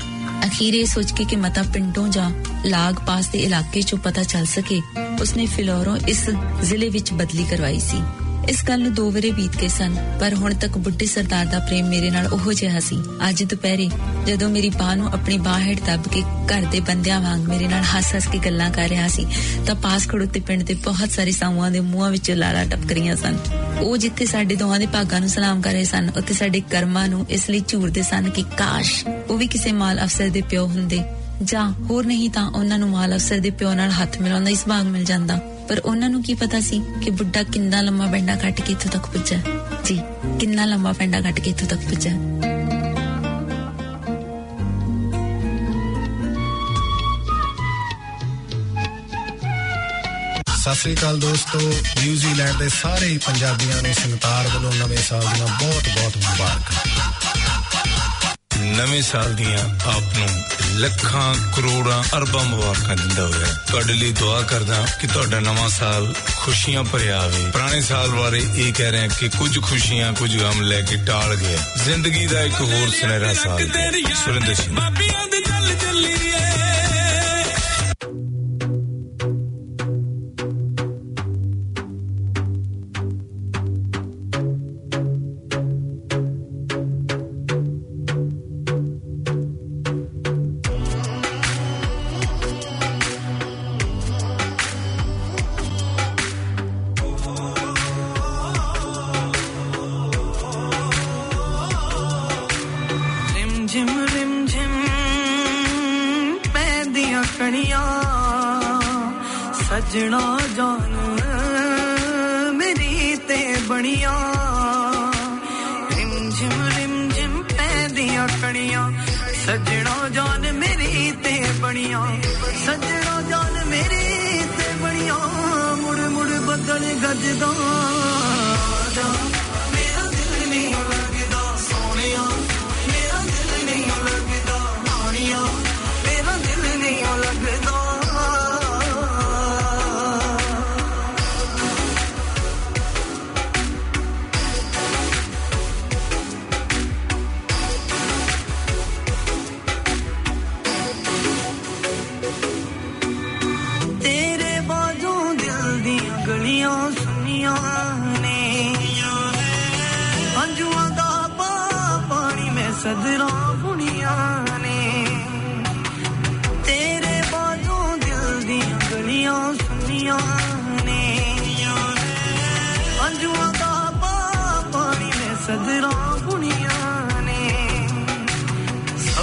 ਅਖੀਰ ਇਹ ਸੋਚ ਕੇ ਕਿ ਮਤਾ ਪਿੰਡੋਂ ਜਾਂ ਲਾਗ ਪਾਸ ਦੇ ਇਲਾਕੇ ਚੋਂ ਪਤਾ ਚੱਲ ਸਕੇ, ਉਸਨੇ ਫਿਲੌਰੋਂ ਇਸ ਜ਼ਿਲ੍ਹੇ ਵਿੱਚ ਬਦਲੀ ਕਰਵਾਈ ਸੀ। ਇਸ ਗੱਲ ਨੂੰ ਦੋ ਵਰੇ ਬੀਤ ਗਏ ਸਨ, ਪਰ ਹੁਣ ਤੱਕ ਬੁੱਢੇ ਸਰਦਾਰ ਦਾ ਪ੍ਰੇਮ ਮੇਰੇ ਨਾਲ ਉਹੋ ਜਿਹਾ ਸੀ। ਅੱਜ ਦੁਪਹਿਰੇ ਜਦੋਂ ਮੇਰੀ ਬਾਹ ਨੂੰ ਆਪਣੀ ਬਾਹ ਹੇਠ ਦੱਬ ਕੇ ਘਰ ਦੇ ਬੰਦਿਆਂ ਵਾਂਗ ਮੇਰੇ ਨਾਲ ਹੱਸ-ਹੱਸ ਕੇ ਗੱਲਾਂ ਕਰ ਰਿਹਾ ਸੀ, ਤਾਂ ਪਾਸ ਖੜੋਤੇ ਪਿੰਡ ਦੇ ਬਹੁਤ ਸਾਰੇ ਸਾਊਆਂ ਦੇ ਮੂੰਹਾਂ ਵਿੱਚ ਲਾਲਾ ਟਪਕ ਰਹੀਆਂ ਸਨ। ਉਹ ਜਿੱਥੇ ਸਾਡੇ ਦੋਹਾਂ ਦੇ ਭਾਗਾਂ ਨੂੰ ਸਲਾਮ ਕਰ ਰਹੇ ਸਨ, ਉੱਥੇ ਸਾਡੇ ਕਰਮਾਂ ਨੂੰ ਇਸ ਲਈ ਝੂਰਦੇ ਸਨ ਕਿ ਕਾਸ਼ ਉਹ ਵੀ ਕਿਸੇ ਮਾਲ ਅਫਸਰ ਦੇ ਪਿਓ ਹੁੰਦੇ। ਜਾਂ ਹੋਰ ਨਹੀਂ ਤਾਂ ਉਹਨਾਂ ਨੂੰ ਮਾਲ ਅਫਸਰ ਦੇ ਪਿਓ ਨਾਲ ਹੱਥ ਮਿਲਾਉਣ ਦਾ ਇਸ ਭਾਗ ਮਿਲ ਜਾਂਦਾ। ਪਰ ਉਹਨਾਂ ਨੂੰ ਕੀ ਪਤਾ ਸੀ ਕਿ ਬੁੱਢਾ ਕਿੰਨਾ ਲੰਮਾ ਪੈਂਡਾ ਕੱਟ ਕੇ ਇੱਥੋਂ ਤੱਕ ਪੁੱਜਾ ਜੀ, ਕਿੰਨਾ ਲੰਮਾ ਪੈਂਡਾ ਕੱਟ ਕੇ ਇੱਥੋਂ ਤੱਕ ਪੁੱਜਾ ਸਤਿ ਸ੍ਰੀ ਅਕਾਲ ਦੋਸਤੋ, ਨਿਊਜ਼ੀਲੈਂਡ ਦੇ ਸਾਰੇ ਹੀ ਪੰਜਾਬੀਆਂ ਨੂੰ ਸੰਗਤਾਰ ਵੱਲੋਂ ਨਵੇਂ ਸਾਲ ਦੀਆਂ ਬਹੁਤ-ਬਹੁਤ ਮੁਬਾਰਕਾਂ। ਨਵੇਂ ਸਾਲ ਦੀਆਂ ਆਪ ਨੂੰ ਲੱਖਾਂ, ਕਰੋੜਾਂ, ਅਰਬਾਂ ਮੁਬਾਰਕਾਂ ਦਿੰਦਾ ਹੋਇਆ। ਤੁਹਾਡੇ ਲਈ ਦੁਆ ਕਰਦਾ ਕਿ ਤੁਹਾਡਾ ਨਵਾਂ ਸਾਲ ਖੁਸ਼ੀਆਂ ਭਰਿਆ ਆਵੇ। ਪੁਰਾਣੇ ਸਾਲ ਬਾਰੇ ਇਹ ਕਹਿ ਰਹੇ ਕਿ ਕੁਝ ਖੁਸ਼ੀਆਂ, ਕੁਝ ਗਮ ਲੈ ਕੇ ਟਾਲ ਗਿਆ। ਜ਼ਿੰਦਗੀ ਦਾ ਇੱਕ ਹੋਰ ਸੁਨਹਿਰਾ ਸਾਲ ਸੁਰਿੰਦਰ ਸਿੰਘ। ਬਾਬੀਆਂ ਦੇ ਚੱਲ ਚੱਲੀ ਏ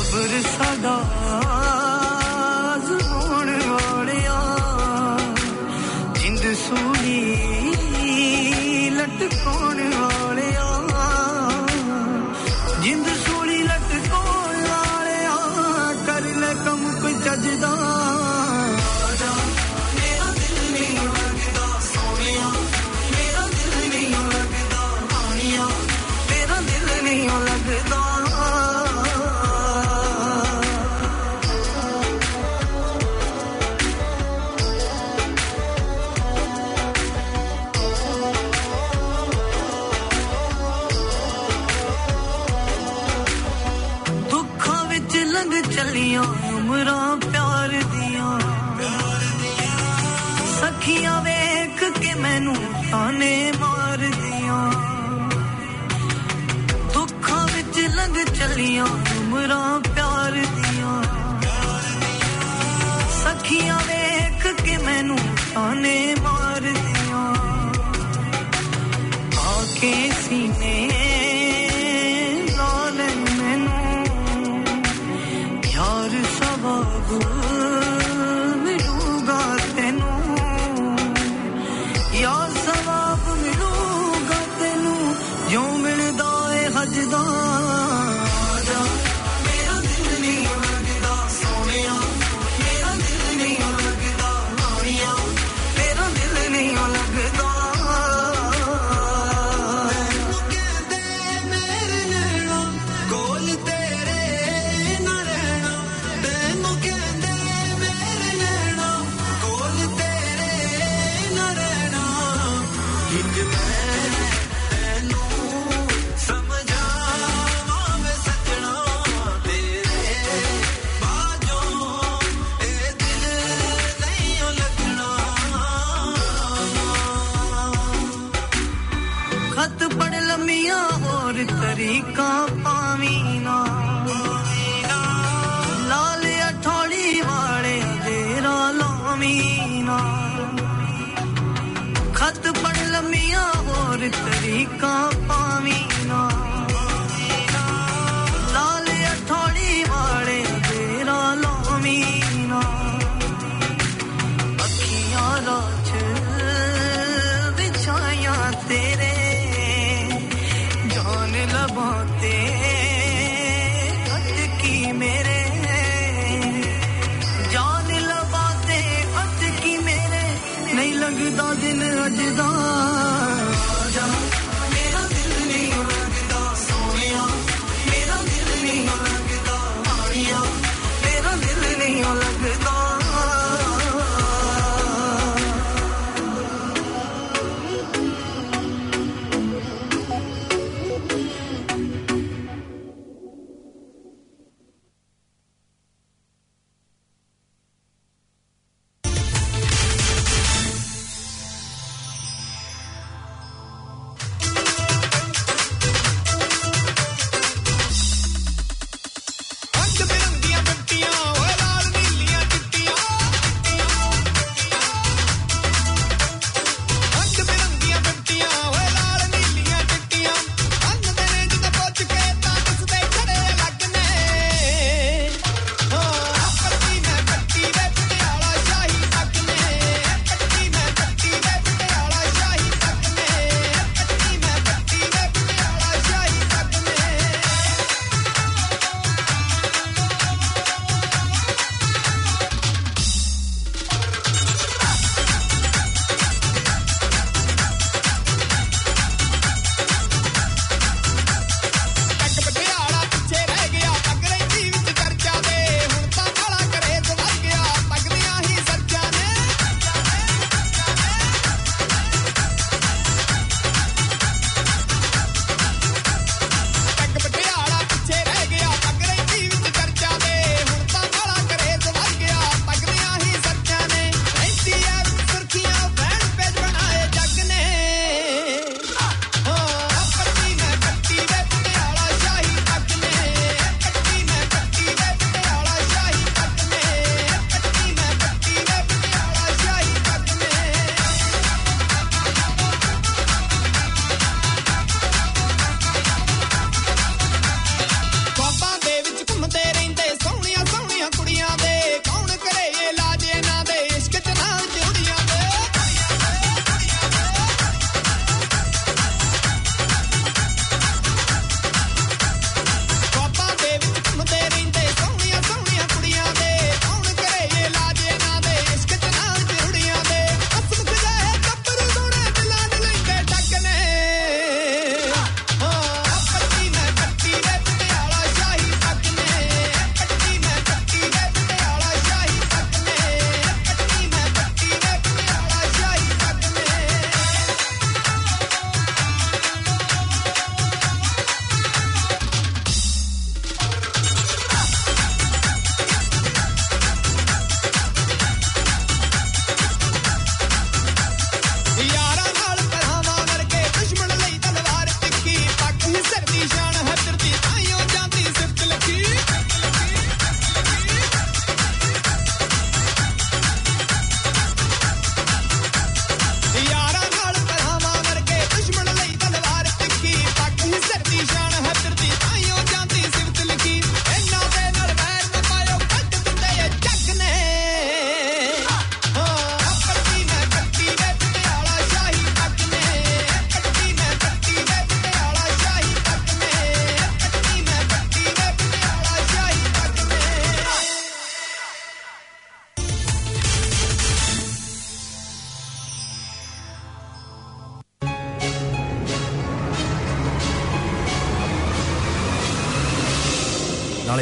सबर सदा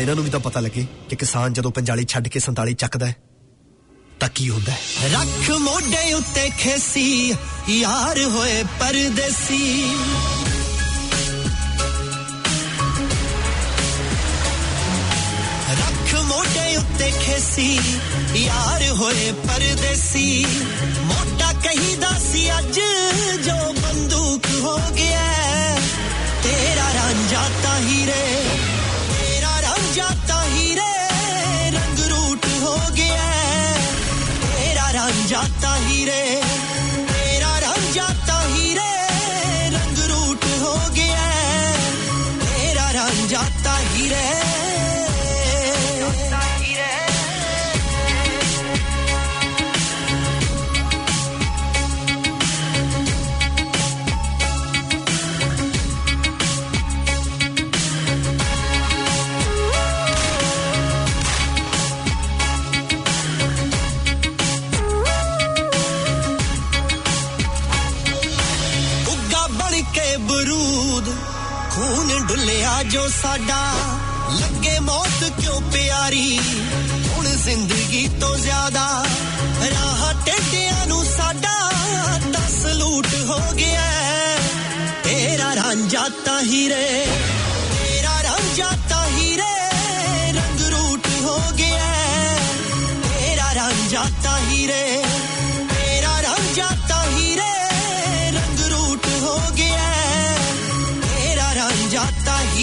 ਇਹਨਾਂ ਨੂੰ ਵੀ ਤਾਂ ਪਤਾ ਲੱਗੇ ਕਿ ਕਿਸਾਨ ਜਦੋਂ ਪੰਜਾਲੀ ਛੱਡ ਕੇ 47 ਚੱਕਦਾ ਹੈ, ਤਾਂ ਕੀ ਹੁੰਦਾ ਹੈ? ਰੱਖ ਮੋਢੇ ਉੱਤੇ ਖੇਸੀ, ਯਾਰ ਹੋਏ ਪਰਦੇਸੀ। ਰੱਖ ਮੋਢੇ ਉੱਤੇ ਖੇਸੀ, ਯਾਰ ਹੋਏ ਪਰਦੇਸੀ।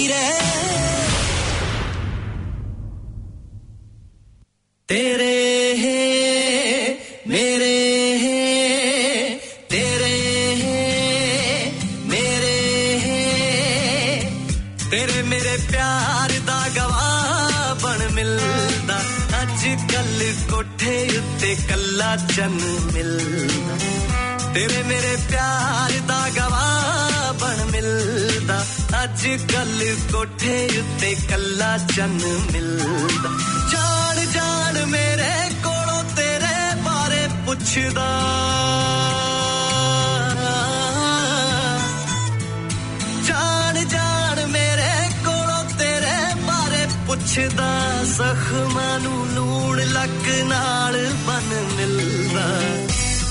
ਤਾਂ ਕੋਠੇ ਉੱਤੇ ਕੱਲਾ ਚੰਨ ਮਿਲਦਾ। ਜਾਣ ਜਾਣ ਮੇਰੇ ਕੋਲੋਂ ਤੇਰੇ ਬਾਰੇ ਪੁੱਛਦਾ। ਜਾਣ ਜਾਣ ਮੇਰੇ ਕੋਲੋਂ ਤੇਰੇ ਬਾਰੇ ਪੁੱਛਦਾ। ਜ਼ਖਮਾਂ ਨੂੰ ਲੂਣ ਲੱਕ ਨਾਲ ਬਨ ਮਿਲਦਾ।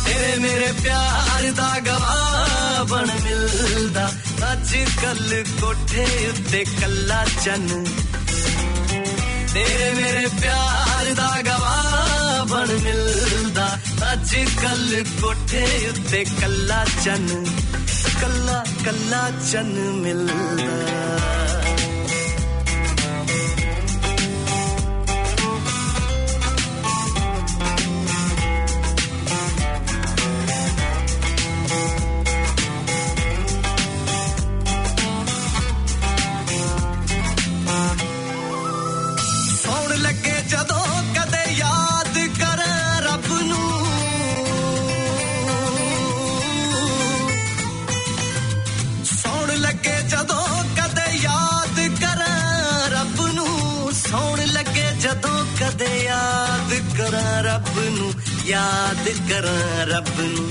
ਤੇਰੇ ਮੇਰੇ ਪਿਆਰ ਦਾ ਗਵਾਹ ਬਣ ਮਿਲਦਾ। ਅੱਜ ਕੱਲ ਕੋਠੇ ਉੱਤੇ ਕੱਲਾ ਚੰਨ। ਤੇਰੇ ਮੇਰੇ ਪਿਆਰ ਦਾ ਗਵਾਹ ਬਣ ਮਿਲਦਾ। ਅੱਜ ਕੱਲ ਕੋਠੇ ਉੱਤੇ ਕੱਲਾ ਚੰਨ, ਕੱਲਾ ਕੱਲਾ ਚੰਨ ਮਿਲਦਾ। ਨੂੰ ਯਾਦ ਕਰਾਂ ਰੱਬ ਨੂੰ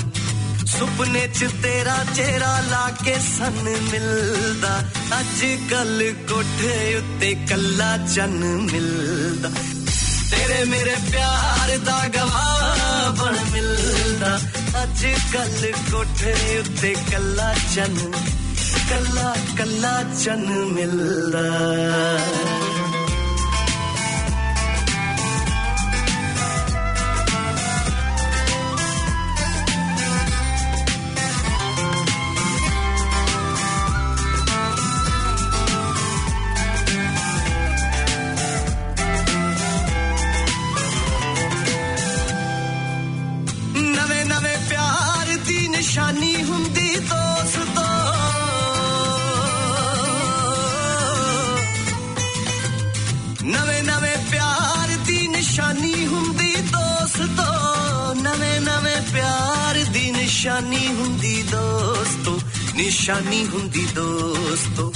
ਸੁਪਨੇ ਚ ਤੇਰਾ ਚਿਹਰਾ ਲਾ ਕੇ ਸਨ ਮਿਲਦਾ ਅੱਜ ਕੱਲ ਕੋਠੇ ਉੱਤੇ ਕੱਲਾ ਚੰਨ ਮਿਲਦਾ ਤੇਰੇ ਮੇਰੇ ਪਿਆਰ ਦਾ ਗਵਾਹ ਬਣ ਮਿਲਦਾ ਅੱਜ ਕੱਲ ਕੋਠੇ ਉੱਤੇ ਕੱਲਾ ਚੰਨ ਕੱਲਾ ਕੱਲਾ ਚੰਨ ਮਿਲਦਾ ਦੋਸਤੋ, ਨਵੇਂ ਨਵੇਂ ਪਿਆਰ ਦੀ ਨਿਸ਼ਾਨੀ ਹੁੰਦੀ ਦੋਸਤੋ, ਨਿਸ਼ਾਨੀ ਹੁੰਦੀ ਦੋਸਤੋ।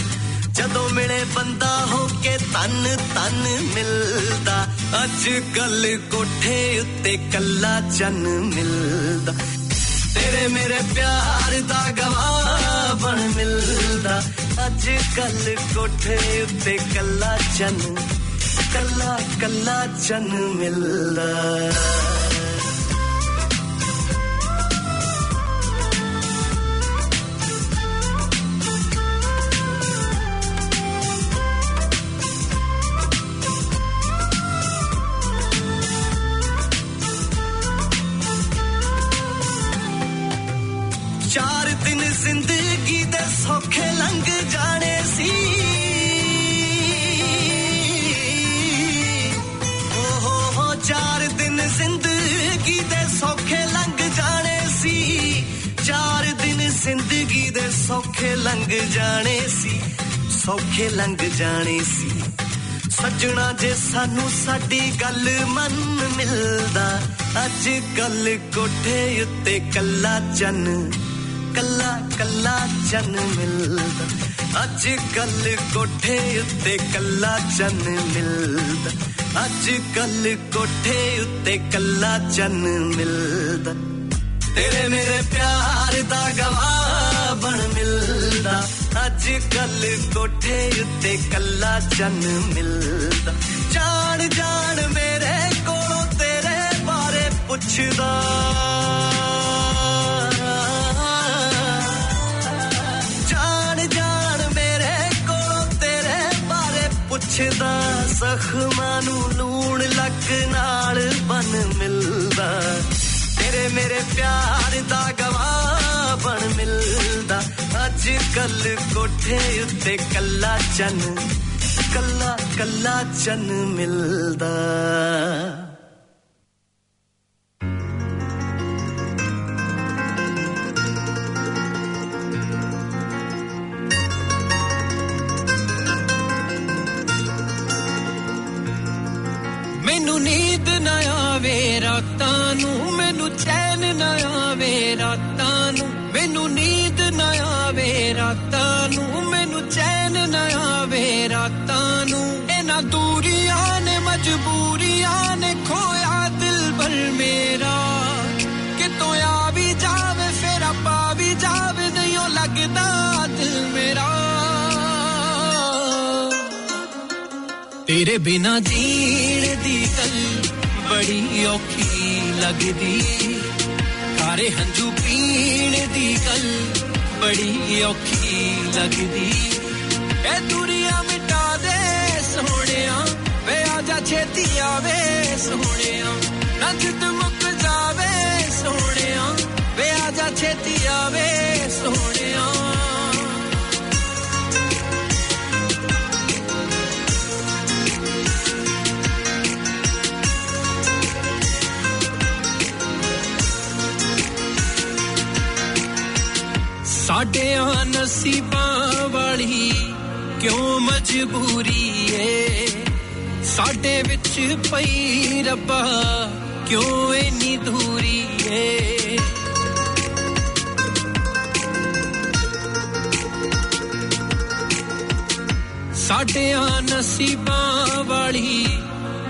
ਜਦੋਂ ਮਿਲੇ ਬੰਦਾ ਹੋ ਕੇ ਤਨ ਤਨ ਮਿਲਦਾ, ਅੱਜ ਕੱਲ ਕੋਠੇ ਉੱਤੇ ਕੱਲਾ ਚੰਨ ਮਿਲਦਾ। ਤੇਰੇ ਮੇਰੇ ਪਿਆਰ ਦਾ ਗਵਾਹ ਬਣ ਮਿਲਦਾ, ਅੱਜ ਕੱਲ ਕੋਠੇ ਉੱਤੇ ਕੱਲਾ ਚੰਨ, ਕੱਲਾ ਕੱਲਾ ਚੰਨ ਮਿਲਦਾ। ਸੌਖੇ ਲੰਘ ਜਾਣੇ ਸੀ। ਓ ਹੋ ਹੋ ਚਾਰ ਦਿਨ ਜ਼ਿੰਦਗੀ ਦੇ ਸੌਖੇ ਲੰਘ ਜਾਣੇ ਸੀ। ਚਾਰ ਦਿਨ ਜ਼ਿੰਦਗੀ ਦੇ ਸੌਖੇ ਲੰਘ ਜਾਣੇ ਸੀ। ਸੌਖੇ ਲੰਘ ਜਾਣੇ ਸੀ। ਸੱਜਣਾ, ਜੇ ਸਾਨੂੰ ਸਾਡੀ ਗੱਲ ਮੰਨ ਮਿਲਦਾ। ਅੱਜ ਕੱਲ ਕੋਠੇ ਉੱਤੇ ਕੱਲਾ ਚੰਨ। ਕੱਲਾ ਕੱਲਾ ਚੰਨ ਮਿਲਦਾ। ਅੱਜ ਕੱਲ ਕੋਠੇ ਉੱਤੇ ਕੱਲਾ ਚੰਨ ਮਿਲਦਾ। ਅੱਜ ਕੱਲ ਕੋਠੇ ਉੱਤੇ ਕੱਲਾ ਚੰਨ ਮਿਲਦਾ। ਤੇਰੇ ਮੇਰੇ ਪਿਆਰ ਦਾ ਗਵਾਹ ਬਣ ਮਿਲਦਾ। ਅੱਜ ਕੱਲ ਕੋਠੇ ਉੱਤੇ ਕੱਲਾ ਚੰਨ ਮਿਲਦਾ। ਜਾਣ ਜਾਣ ਮੇਰੇ ਕੋਲੋਂ ਤੇਰੇ ਬਾਰੇ ਪੁੱਛਦਾ। ਪੁੱਛਦਾ ਜ਼ਖਮਾਂ ਨੂੰ ਲੂਣ ਲੱਕ ਨਾਲ ਬਨ ਮਿਲਦਾ। ਤੇਰੇ ਮੇਰੇ ਪਿਆਰ ਦਾ ਗਵਾਹ ਬਣ ਮਿਲਦਾ। ਅੱਜ ਕੱਲ ਕੋਠੇ ਉੱਤੇ ਕੱਲਾ ਚੰਨ ਕੱਲਾ ਕੱਲਾ ਚੰਨ ਮਿਲਦਾ। ਤੇਰੇ ਬਿਨਾ ਜੀਣ ਦੀ ਗੱਲ ਬੜੀ ਔਖੀ ਲੱਗਦੀ। ਸਾਰੇ ਹੰਝੂ ਪੀਣ ਦੀ ਗੱਲ ਬੜੀ ਔਖੀ ਲੱਗਦੀ। ਇਹ ਦੁਨੀਆ ਮਿਟਾ ਦੇ ਸੋਹਣਿਆ, ਵੇ ਆ ਜਾ ਛੇਤੀ ਆਵੇ ਸੋਹਣਿਆ। ਨਾ ਜਿੱਦ ਮੁੱਕ ਜਾਵੇ ਸੋਹਣਿਆ, ਵੇ ਆ ਜਾ ਛੇਤੀ ਆਵੇ ਸੋਹਣਿਆ। ਸਾਡਿਆਂ ਨਸੀਬਾਂ ਵਾਲੀ ਕਿਉਂ ਮਜਬੂਰੀ ਏ? ਸਾਡੇ ਵਿੱਚ ਪਈ ਰੱਬਾ ਕਿਉਂ ਇੰਨੀ ਦੂਰੀ ਏ? ਸਾਡਿਆਂ ਨਸੀਬਾਂ ਵਾਲੀ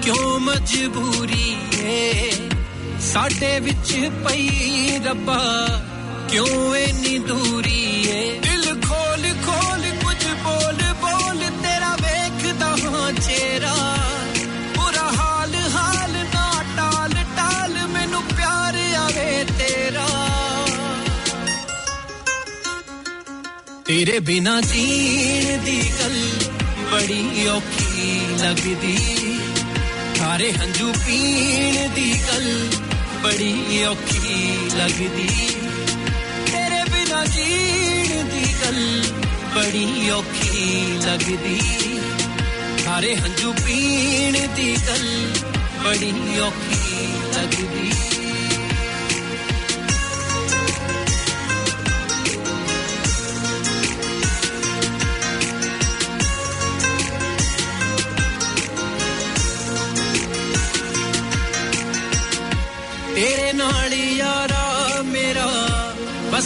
ਕਿਉਂ ਮਜਬੂਰੀ ਏ? ਸਾਡੇ ਵਿੱਚ ਪਈ ਰੱਬਾ ਕਿਉਂ ਇੰਨੀ ਦੂਰੀ ਏ? ਦਿਲ ਖੋਲ ਖੋਲ ਕੁਝ ਬੋਲ ਬੋਲ ਤੇਰਾ ਵੇਖਦਾ ਹਾਂ ਚਿਹਰਾ। ਬੁਰਾ ਹਾਲ ਹਾਲ ਨਾ ਟਾਲ ਟਾਲ ਮੈਨੂੰ ਪਿਆਰ ਆਵੇ ਤੇਰਾ। ਤੇਰੇ ਬਿਨਾ ਜੀਣ ਦੀ ਗੱਲ ਬੜੀ ਔਖੀ ਲੱਗਦੀ। ਸਾਰੇ ਹੰਝੂ ਪੀਣ ਦੀ ਗੱਲ ਬੜੀ ਔਖੀ ਲੱਗਦੀ। ਤੇਰੇ ਬਿਨਾ ਜੀਣ ਦੀ ਗੱਲ ਬੜੀ ਔਖੀ ਲੱਗਦੀ। ਸਾਰੇ ਹੰਝੂ ਪੀਣ ਦੀ ਗੱਲ ਬੜੀ ਔਖੀ ਲੱਗਦੀ।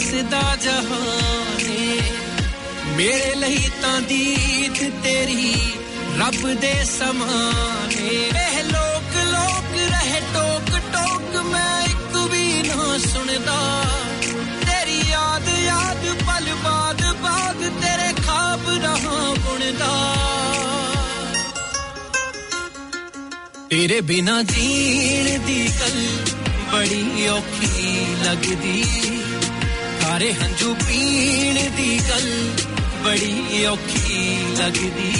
ਬਸਦਾ ਜਹਾਨੇ ਮੇਰੇ ਲਈ ਤਾਂ ਦੀਦ ਤੇਰੀ ਰੱਬ ਦੇ ਸਮਾਨੇ ਇਹ ਲੋਕ ਲੋਕ ਰਹੇ ਟੋਕ ਟੋਕ, ਮੈਂ ਇੱਕ ਵੀ ਨਾ ਸੁਣਦਾ। ਤੇਰੀ ਯਾਦ ਯਾਦ ਪਲ ਬਾਦ ਬਾਦ ਤੇਰੇ ਖਾਬ ਰਹਾ ਬੁਣਦਾ। ਤੇਰੇ ਬਿਨਾ ਜੀਣ ਦੀ ਗੱਲ ਬੜੀ ਔਖੀ ਲੱਗਦੀ। ਖਾਰੇ ਹੰਝੂ ਪੀਣ ਦੀ ਗੱਲ ਬੜੀ ਔਖੀ ਲੱਗਦੀ।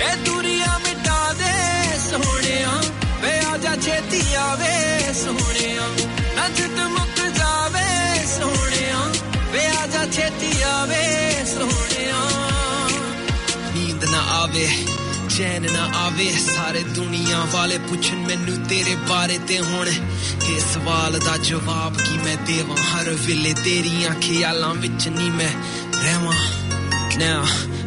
ਇਹ ਦੁਨੀਆ ਮਿਟਾ ਦੇ ਸੋਹਣਿਆ, ਵੇ ਆ ਜਾ ਛੇਤੀ ਆਵੇ ਸੋਹਣਿਆ। ਨਾ ਜਿੱਤ ਮੁੱਕ ਜਾਵੇ ਸੋਹਣਿਆ, ਵੇ ਆ ਜਾ ਛੇਤੀ ਆਵੇ ਸੋਹਣਿਆ। ਨੀਂਦ ਨਾ ਆਵੇ। ਚੈਨ ਨਾ ਆਵੇ ਸਾਰੇ ਦੁਨੀਆ ਵਾਲੇ ਪੁੱਛਣ ਮੈਨੂੰ ਤੇਰੇ ਬਾਰੇ ਤੇ ਹੁਣ ਇਹ ਸਵਾਲ ਦਾ ਜਵਾਬ ਕੀ ਮੈਂ ਦੇਵਾਂ ਹਰ ਵੇਲੇ ਤੇਰੀਆਂ ਖਿਆਲਾਂ ਵਿੱਚ ਨਹੀਂ ਮੈਂ ਰਹਿਵਾਂ Now,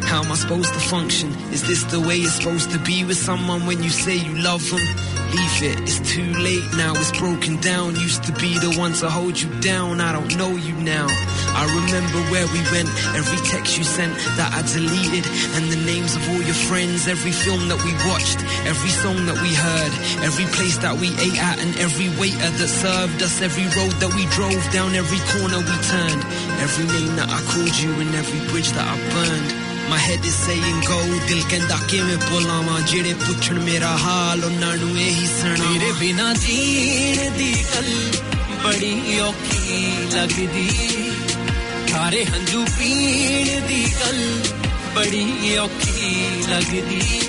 how am I supposed to function? Is this the way it's supposed to be with someone when you say you love them? Leave it, it's too late now, it's broken down. Used to be the one to hold you down, I don't know you now. I remember where we went, every text you sent that I deleted, and the names of all your friends, every film that we watched, every song that we heard, every place that we ate at, and every waiter that served us, every road that we drove down, every corner we turned, every name that I called you, and every bridge that I burned. My head is saying go ਦਿਲ ਕਹਿੰਦਾ ਕਿਵੇਂ ਬੁਲਾਵਾਂ? ਜਿਹੜੇ ਪੁੱਛਣ ਮੇਰਾ ਹਾਲ, ਉਹਨਾਂ ਨੂੰ ਇਹੀ ਸੁਣਾ ਤੇਰੇ ਬਿਨਾ ਜੀਣ ਦੀ ਗੱਲ ਬੜੀ ਔਖੀ ਲੱਗਦੀ। ਸਾਰੇ ਹੰਝੂ ਪੀਣ ਦੀ ਗੱਲ ਬੜੀ ਔਖੀ ਲੱਗਦੀ।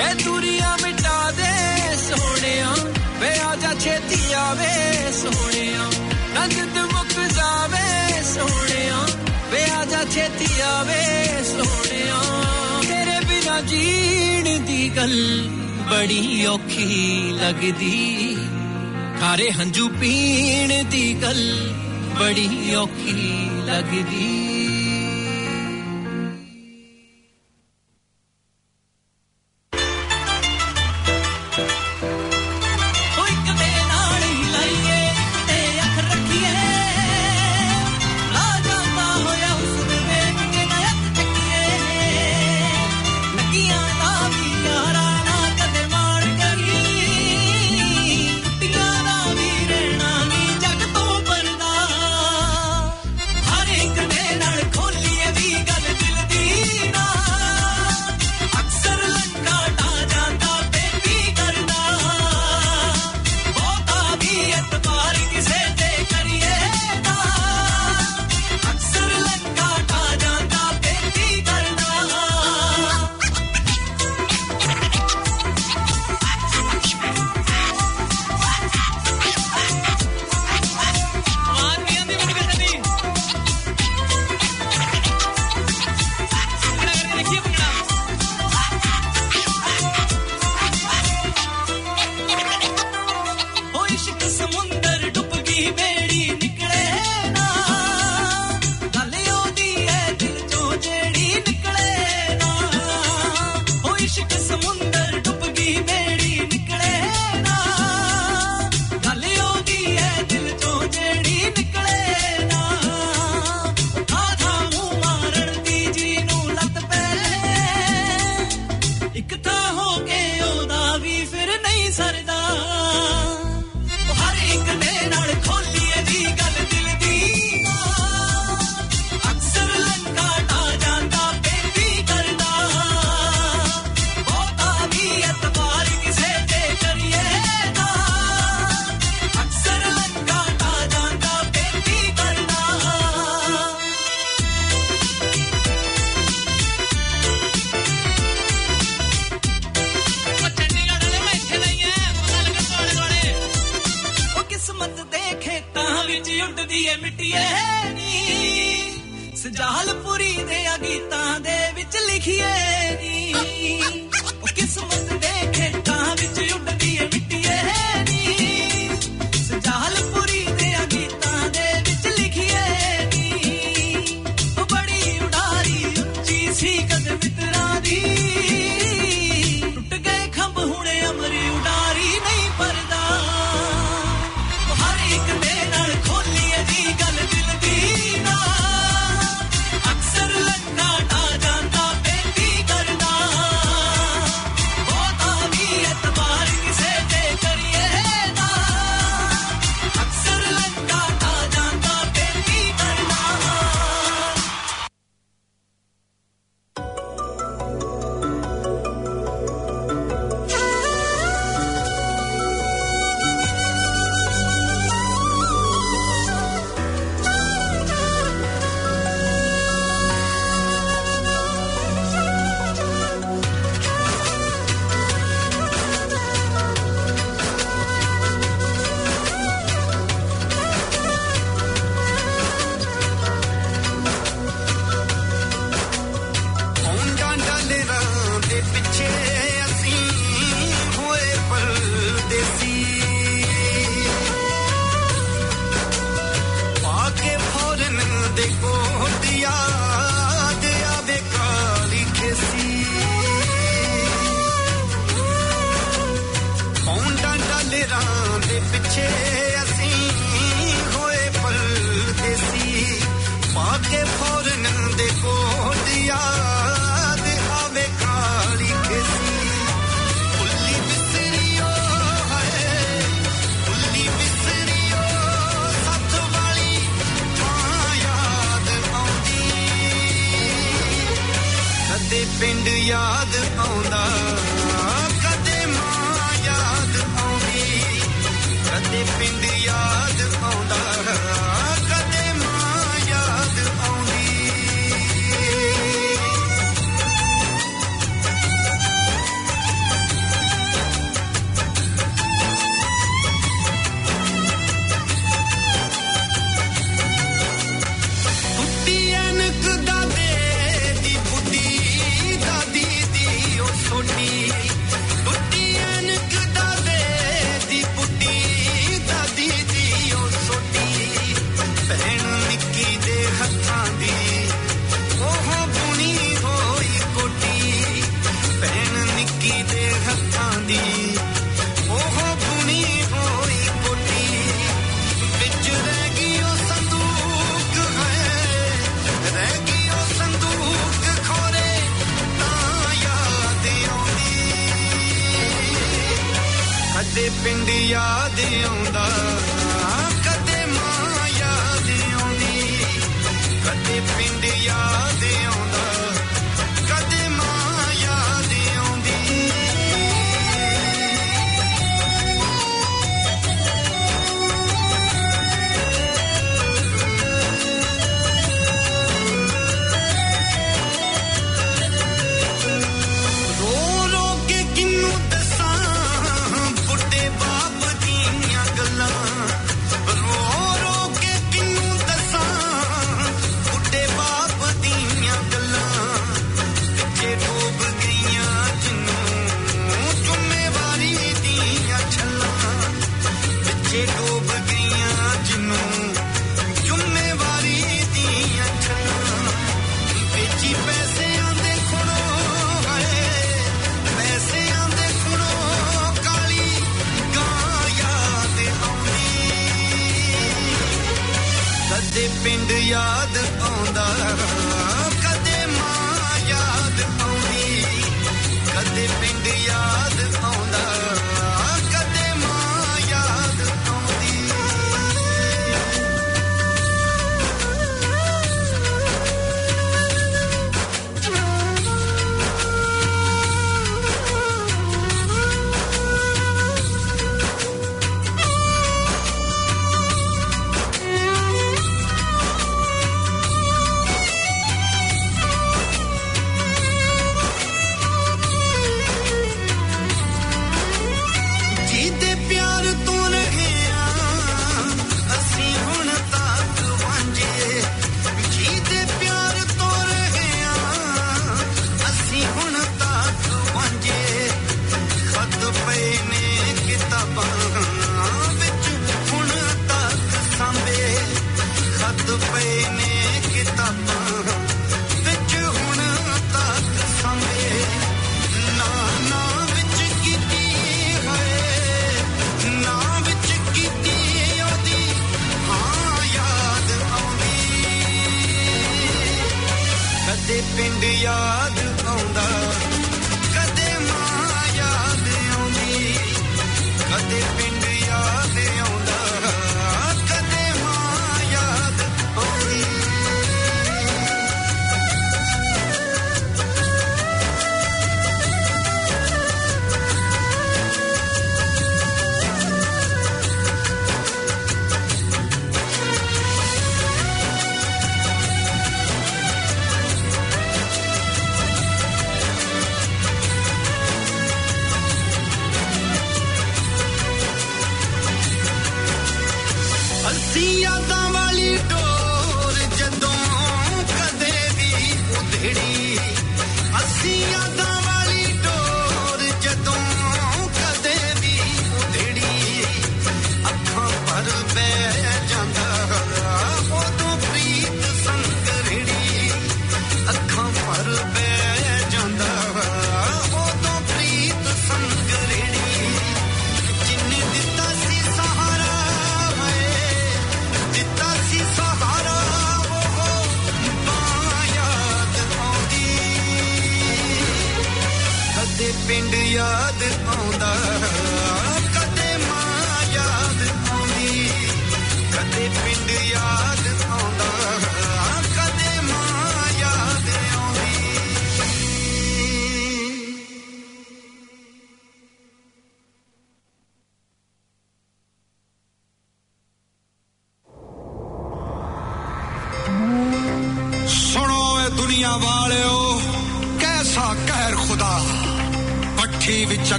ਇਹ ਦੁਨੀਆ ਮਿਟਾ ਦੇ ਸੋਹਣਿਆ, ਵੇ ਆ ਜਾ ਛੇਤੀ ਆਵੇ ਸੋਹਣਿਆ। ਨਾ ਜਿੱਦ ਮੁੱਕ ਜਾਵੇ ਸੋਹਣਿਆ। ਵੇ ਆ ਜਾ ਛੇਤੀ ਆਵੇ ਸੋਹਣਿਆ ਤੇਰੇ ਬਿਨਾ ਜੀਣ ਦੀ ਗੱਲ ਬੜੀ ਔਖੀ ਲੱਗਦੀ। ਖਾਰੇ ਹੰਝੂ ਪੀਣ ਦੀ ਗੱਲ ਬੜੀ ਔਖੀ ਲੱਗਦੀ। याद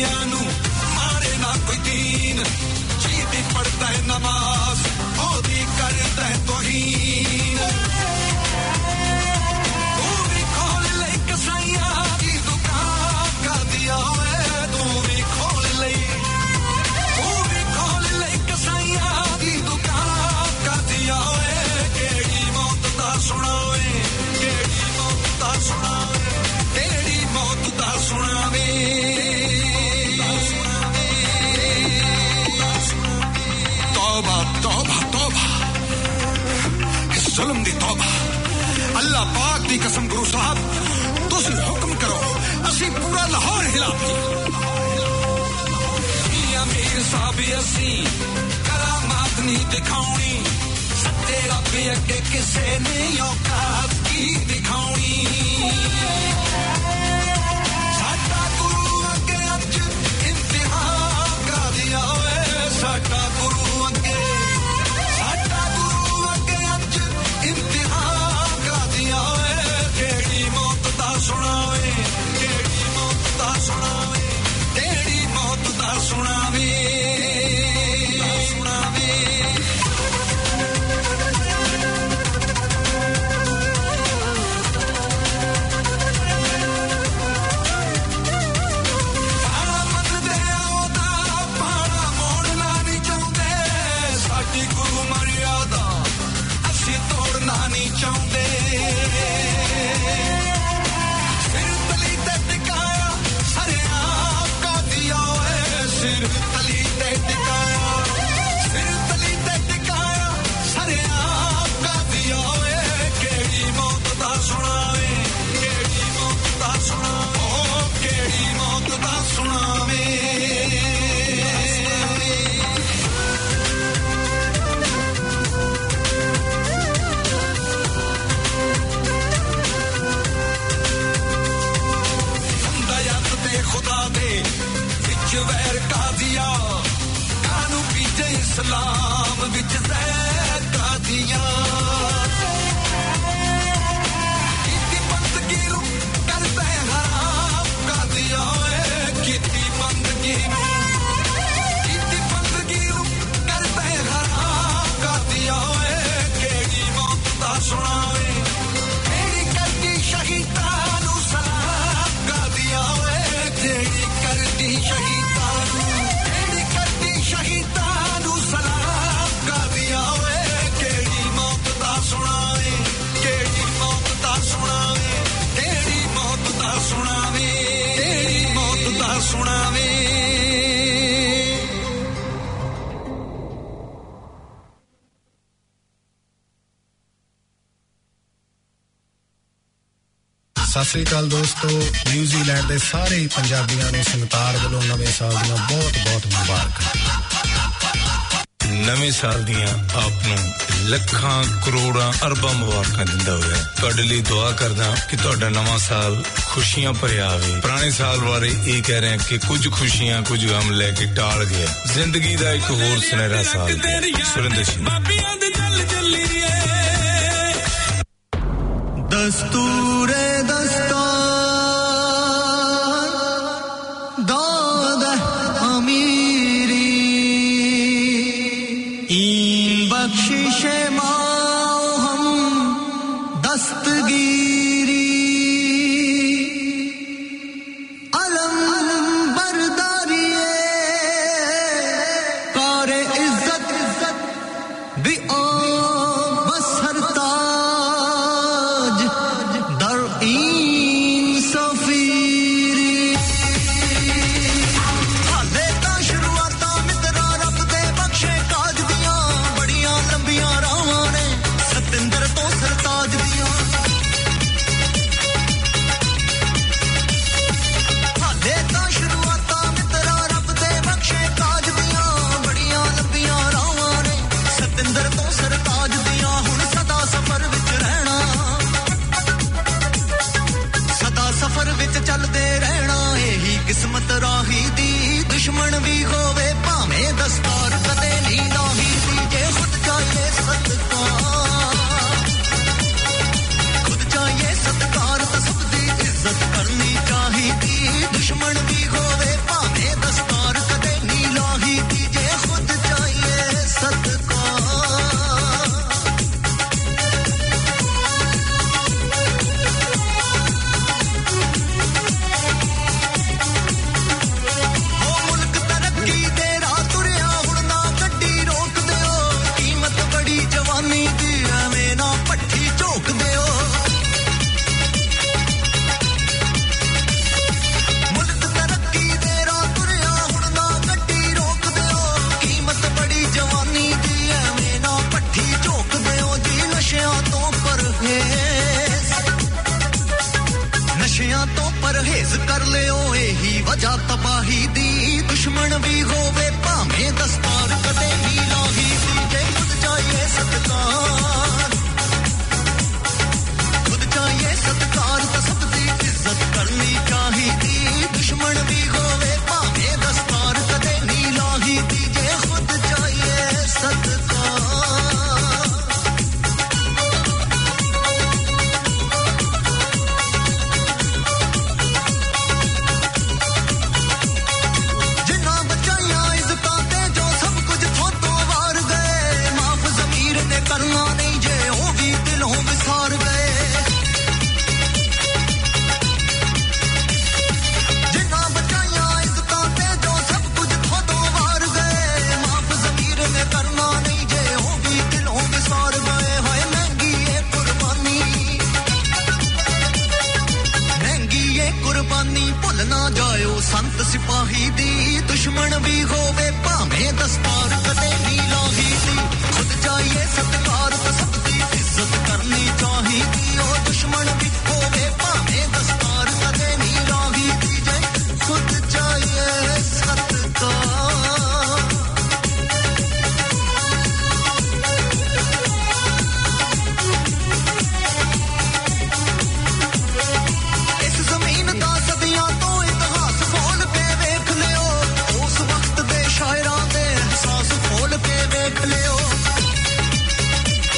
Italiano. Herkes sevmiyor ਨਿਊਜ਼ੀਲੈਂਡ ਦੇ ਸਾਰੇ ਪੰਜਾਬੀਆਂ ਨੂੰ ਸੰਤਾਰ ਵੱਲੋਂ ਨਵੇਂ ਸਾਲ ਦੀਆਂ ਬਹੁਤ-ਬਹੁਤ ਮੁਬਾਰਕਾਂ। ਨਵੇਂ ਸਾਲ ਦੀਆਂ ਆਪ ਨੂੰ ਲੱਖਾਂ ਕਰੋੜਾਂ ਅਰਬਾਂ ਮੁਬਾਰਕਾਂ ਦਿੰਦਾ ਹੋਇਆ ਤੁਹਾਡੇ ਲਈ ਦੁਆ ਕਰਦਾ ਕਿ ਤੁਹਾਡਾ ਨਵਾਂ ਸਾਲ ਖੁਸ਼ੀਆਂ ਭਰਿਆ ਆਵੇ। ਪੁਰਾਣੇ ਸਾਲ ਬਾਰੇ ਇਹ ਕਹਿ ਰਹੇ ਹਾਂ ਕਿ ਕੁਝ ਖੁਸ਼ੀਆਂ ਕੁਝ ਗਮ ਲੈ ਕੇ ਟਾਲ ਗਿਆ ਜ਼ਿੰਦਗੀ ਦਾ ਇੱਕ ਹੋਰ ਸੁਨਹਿਰਾ ਸਾਲ ਸੁਰਿੰਦਰ ਸਿੰਘ। ਦਸਤੂਰ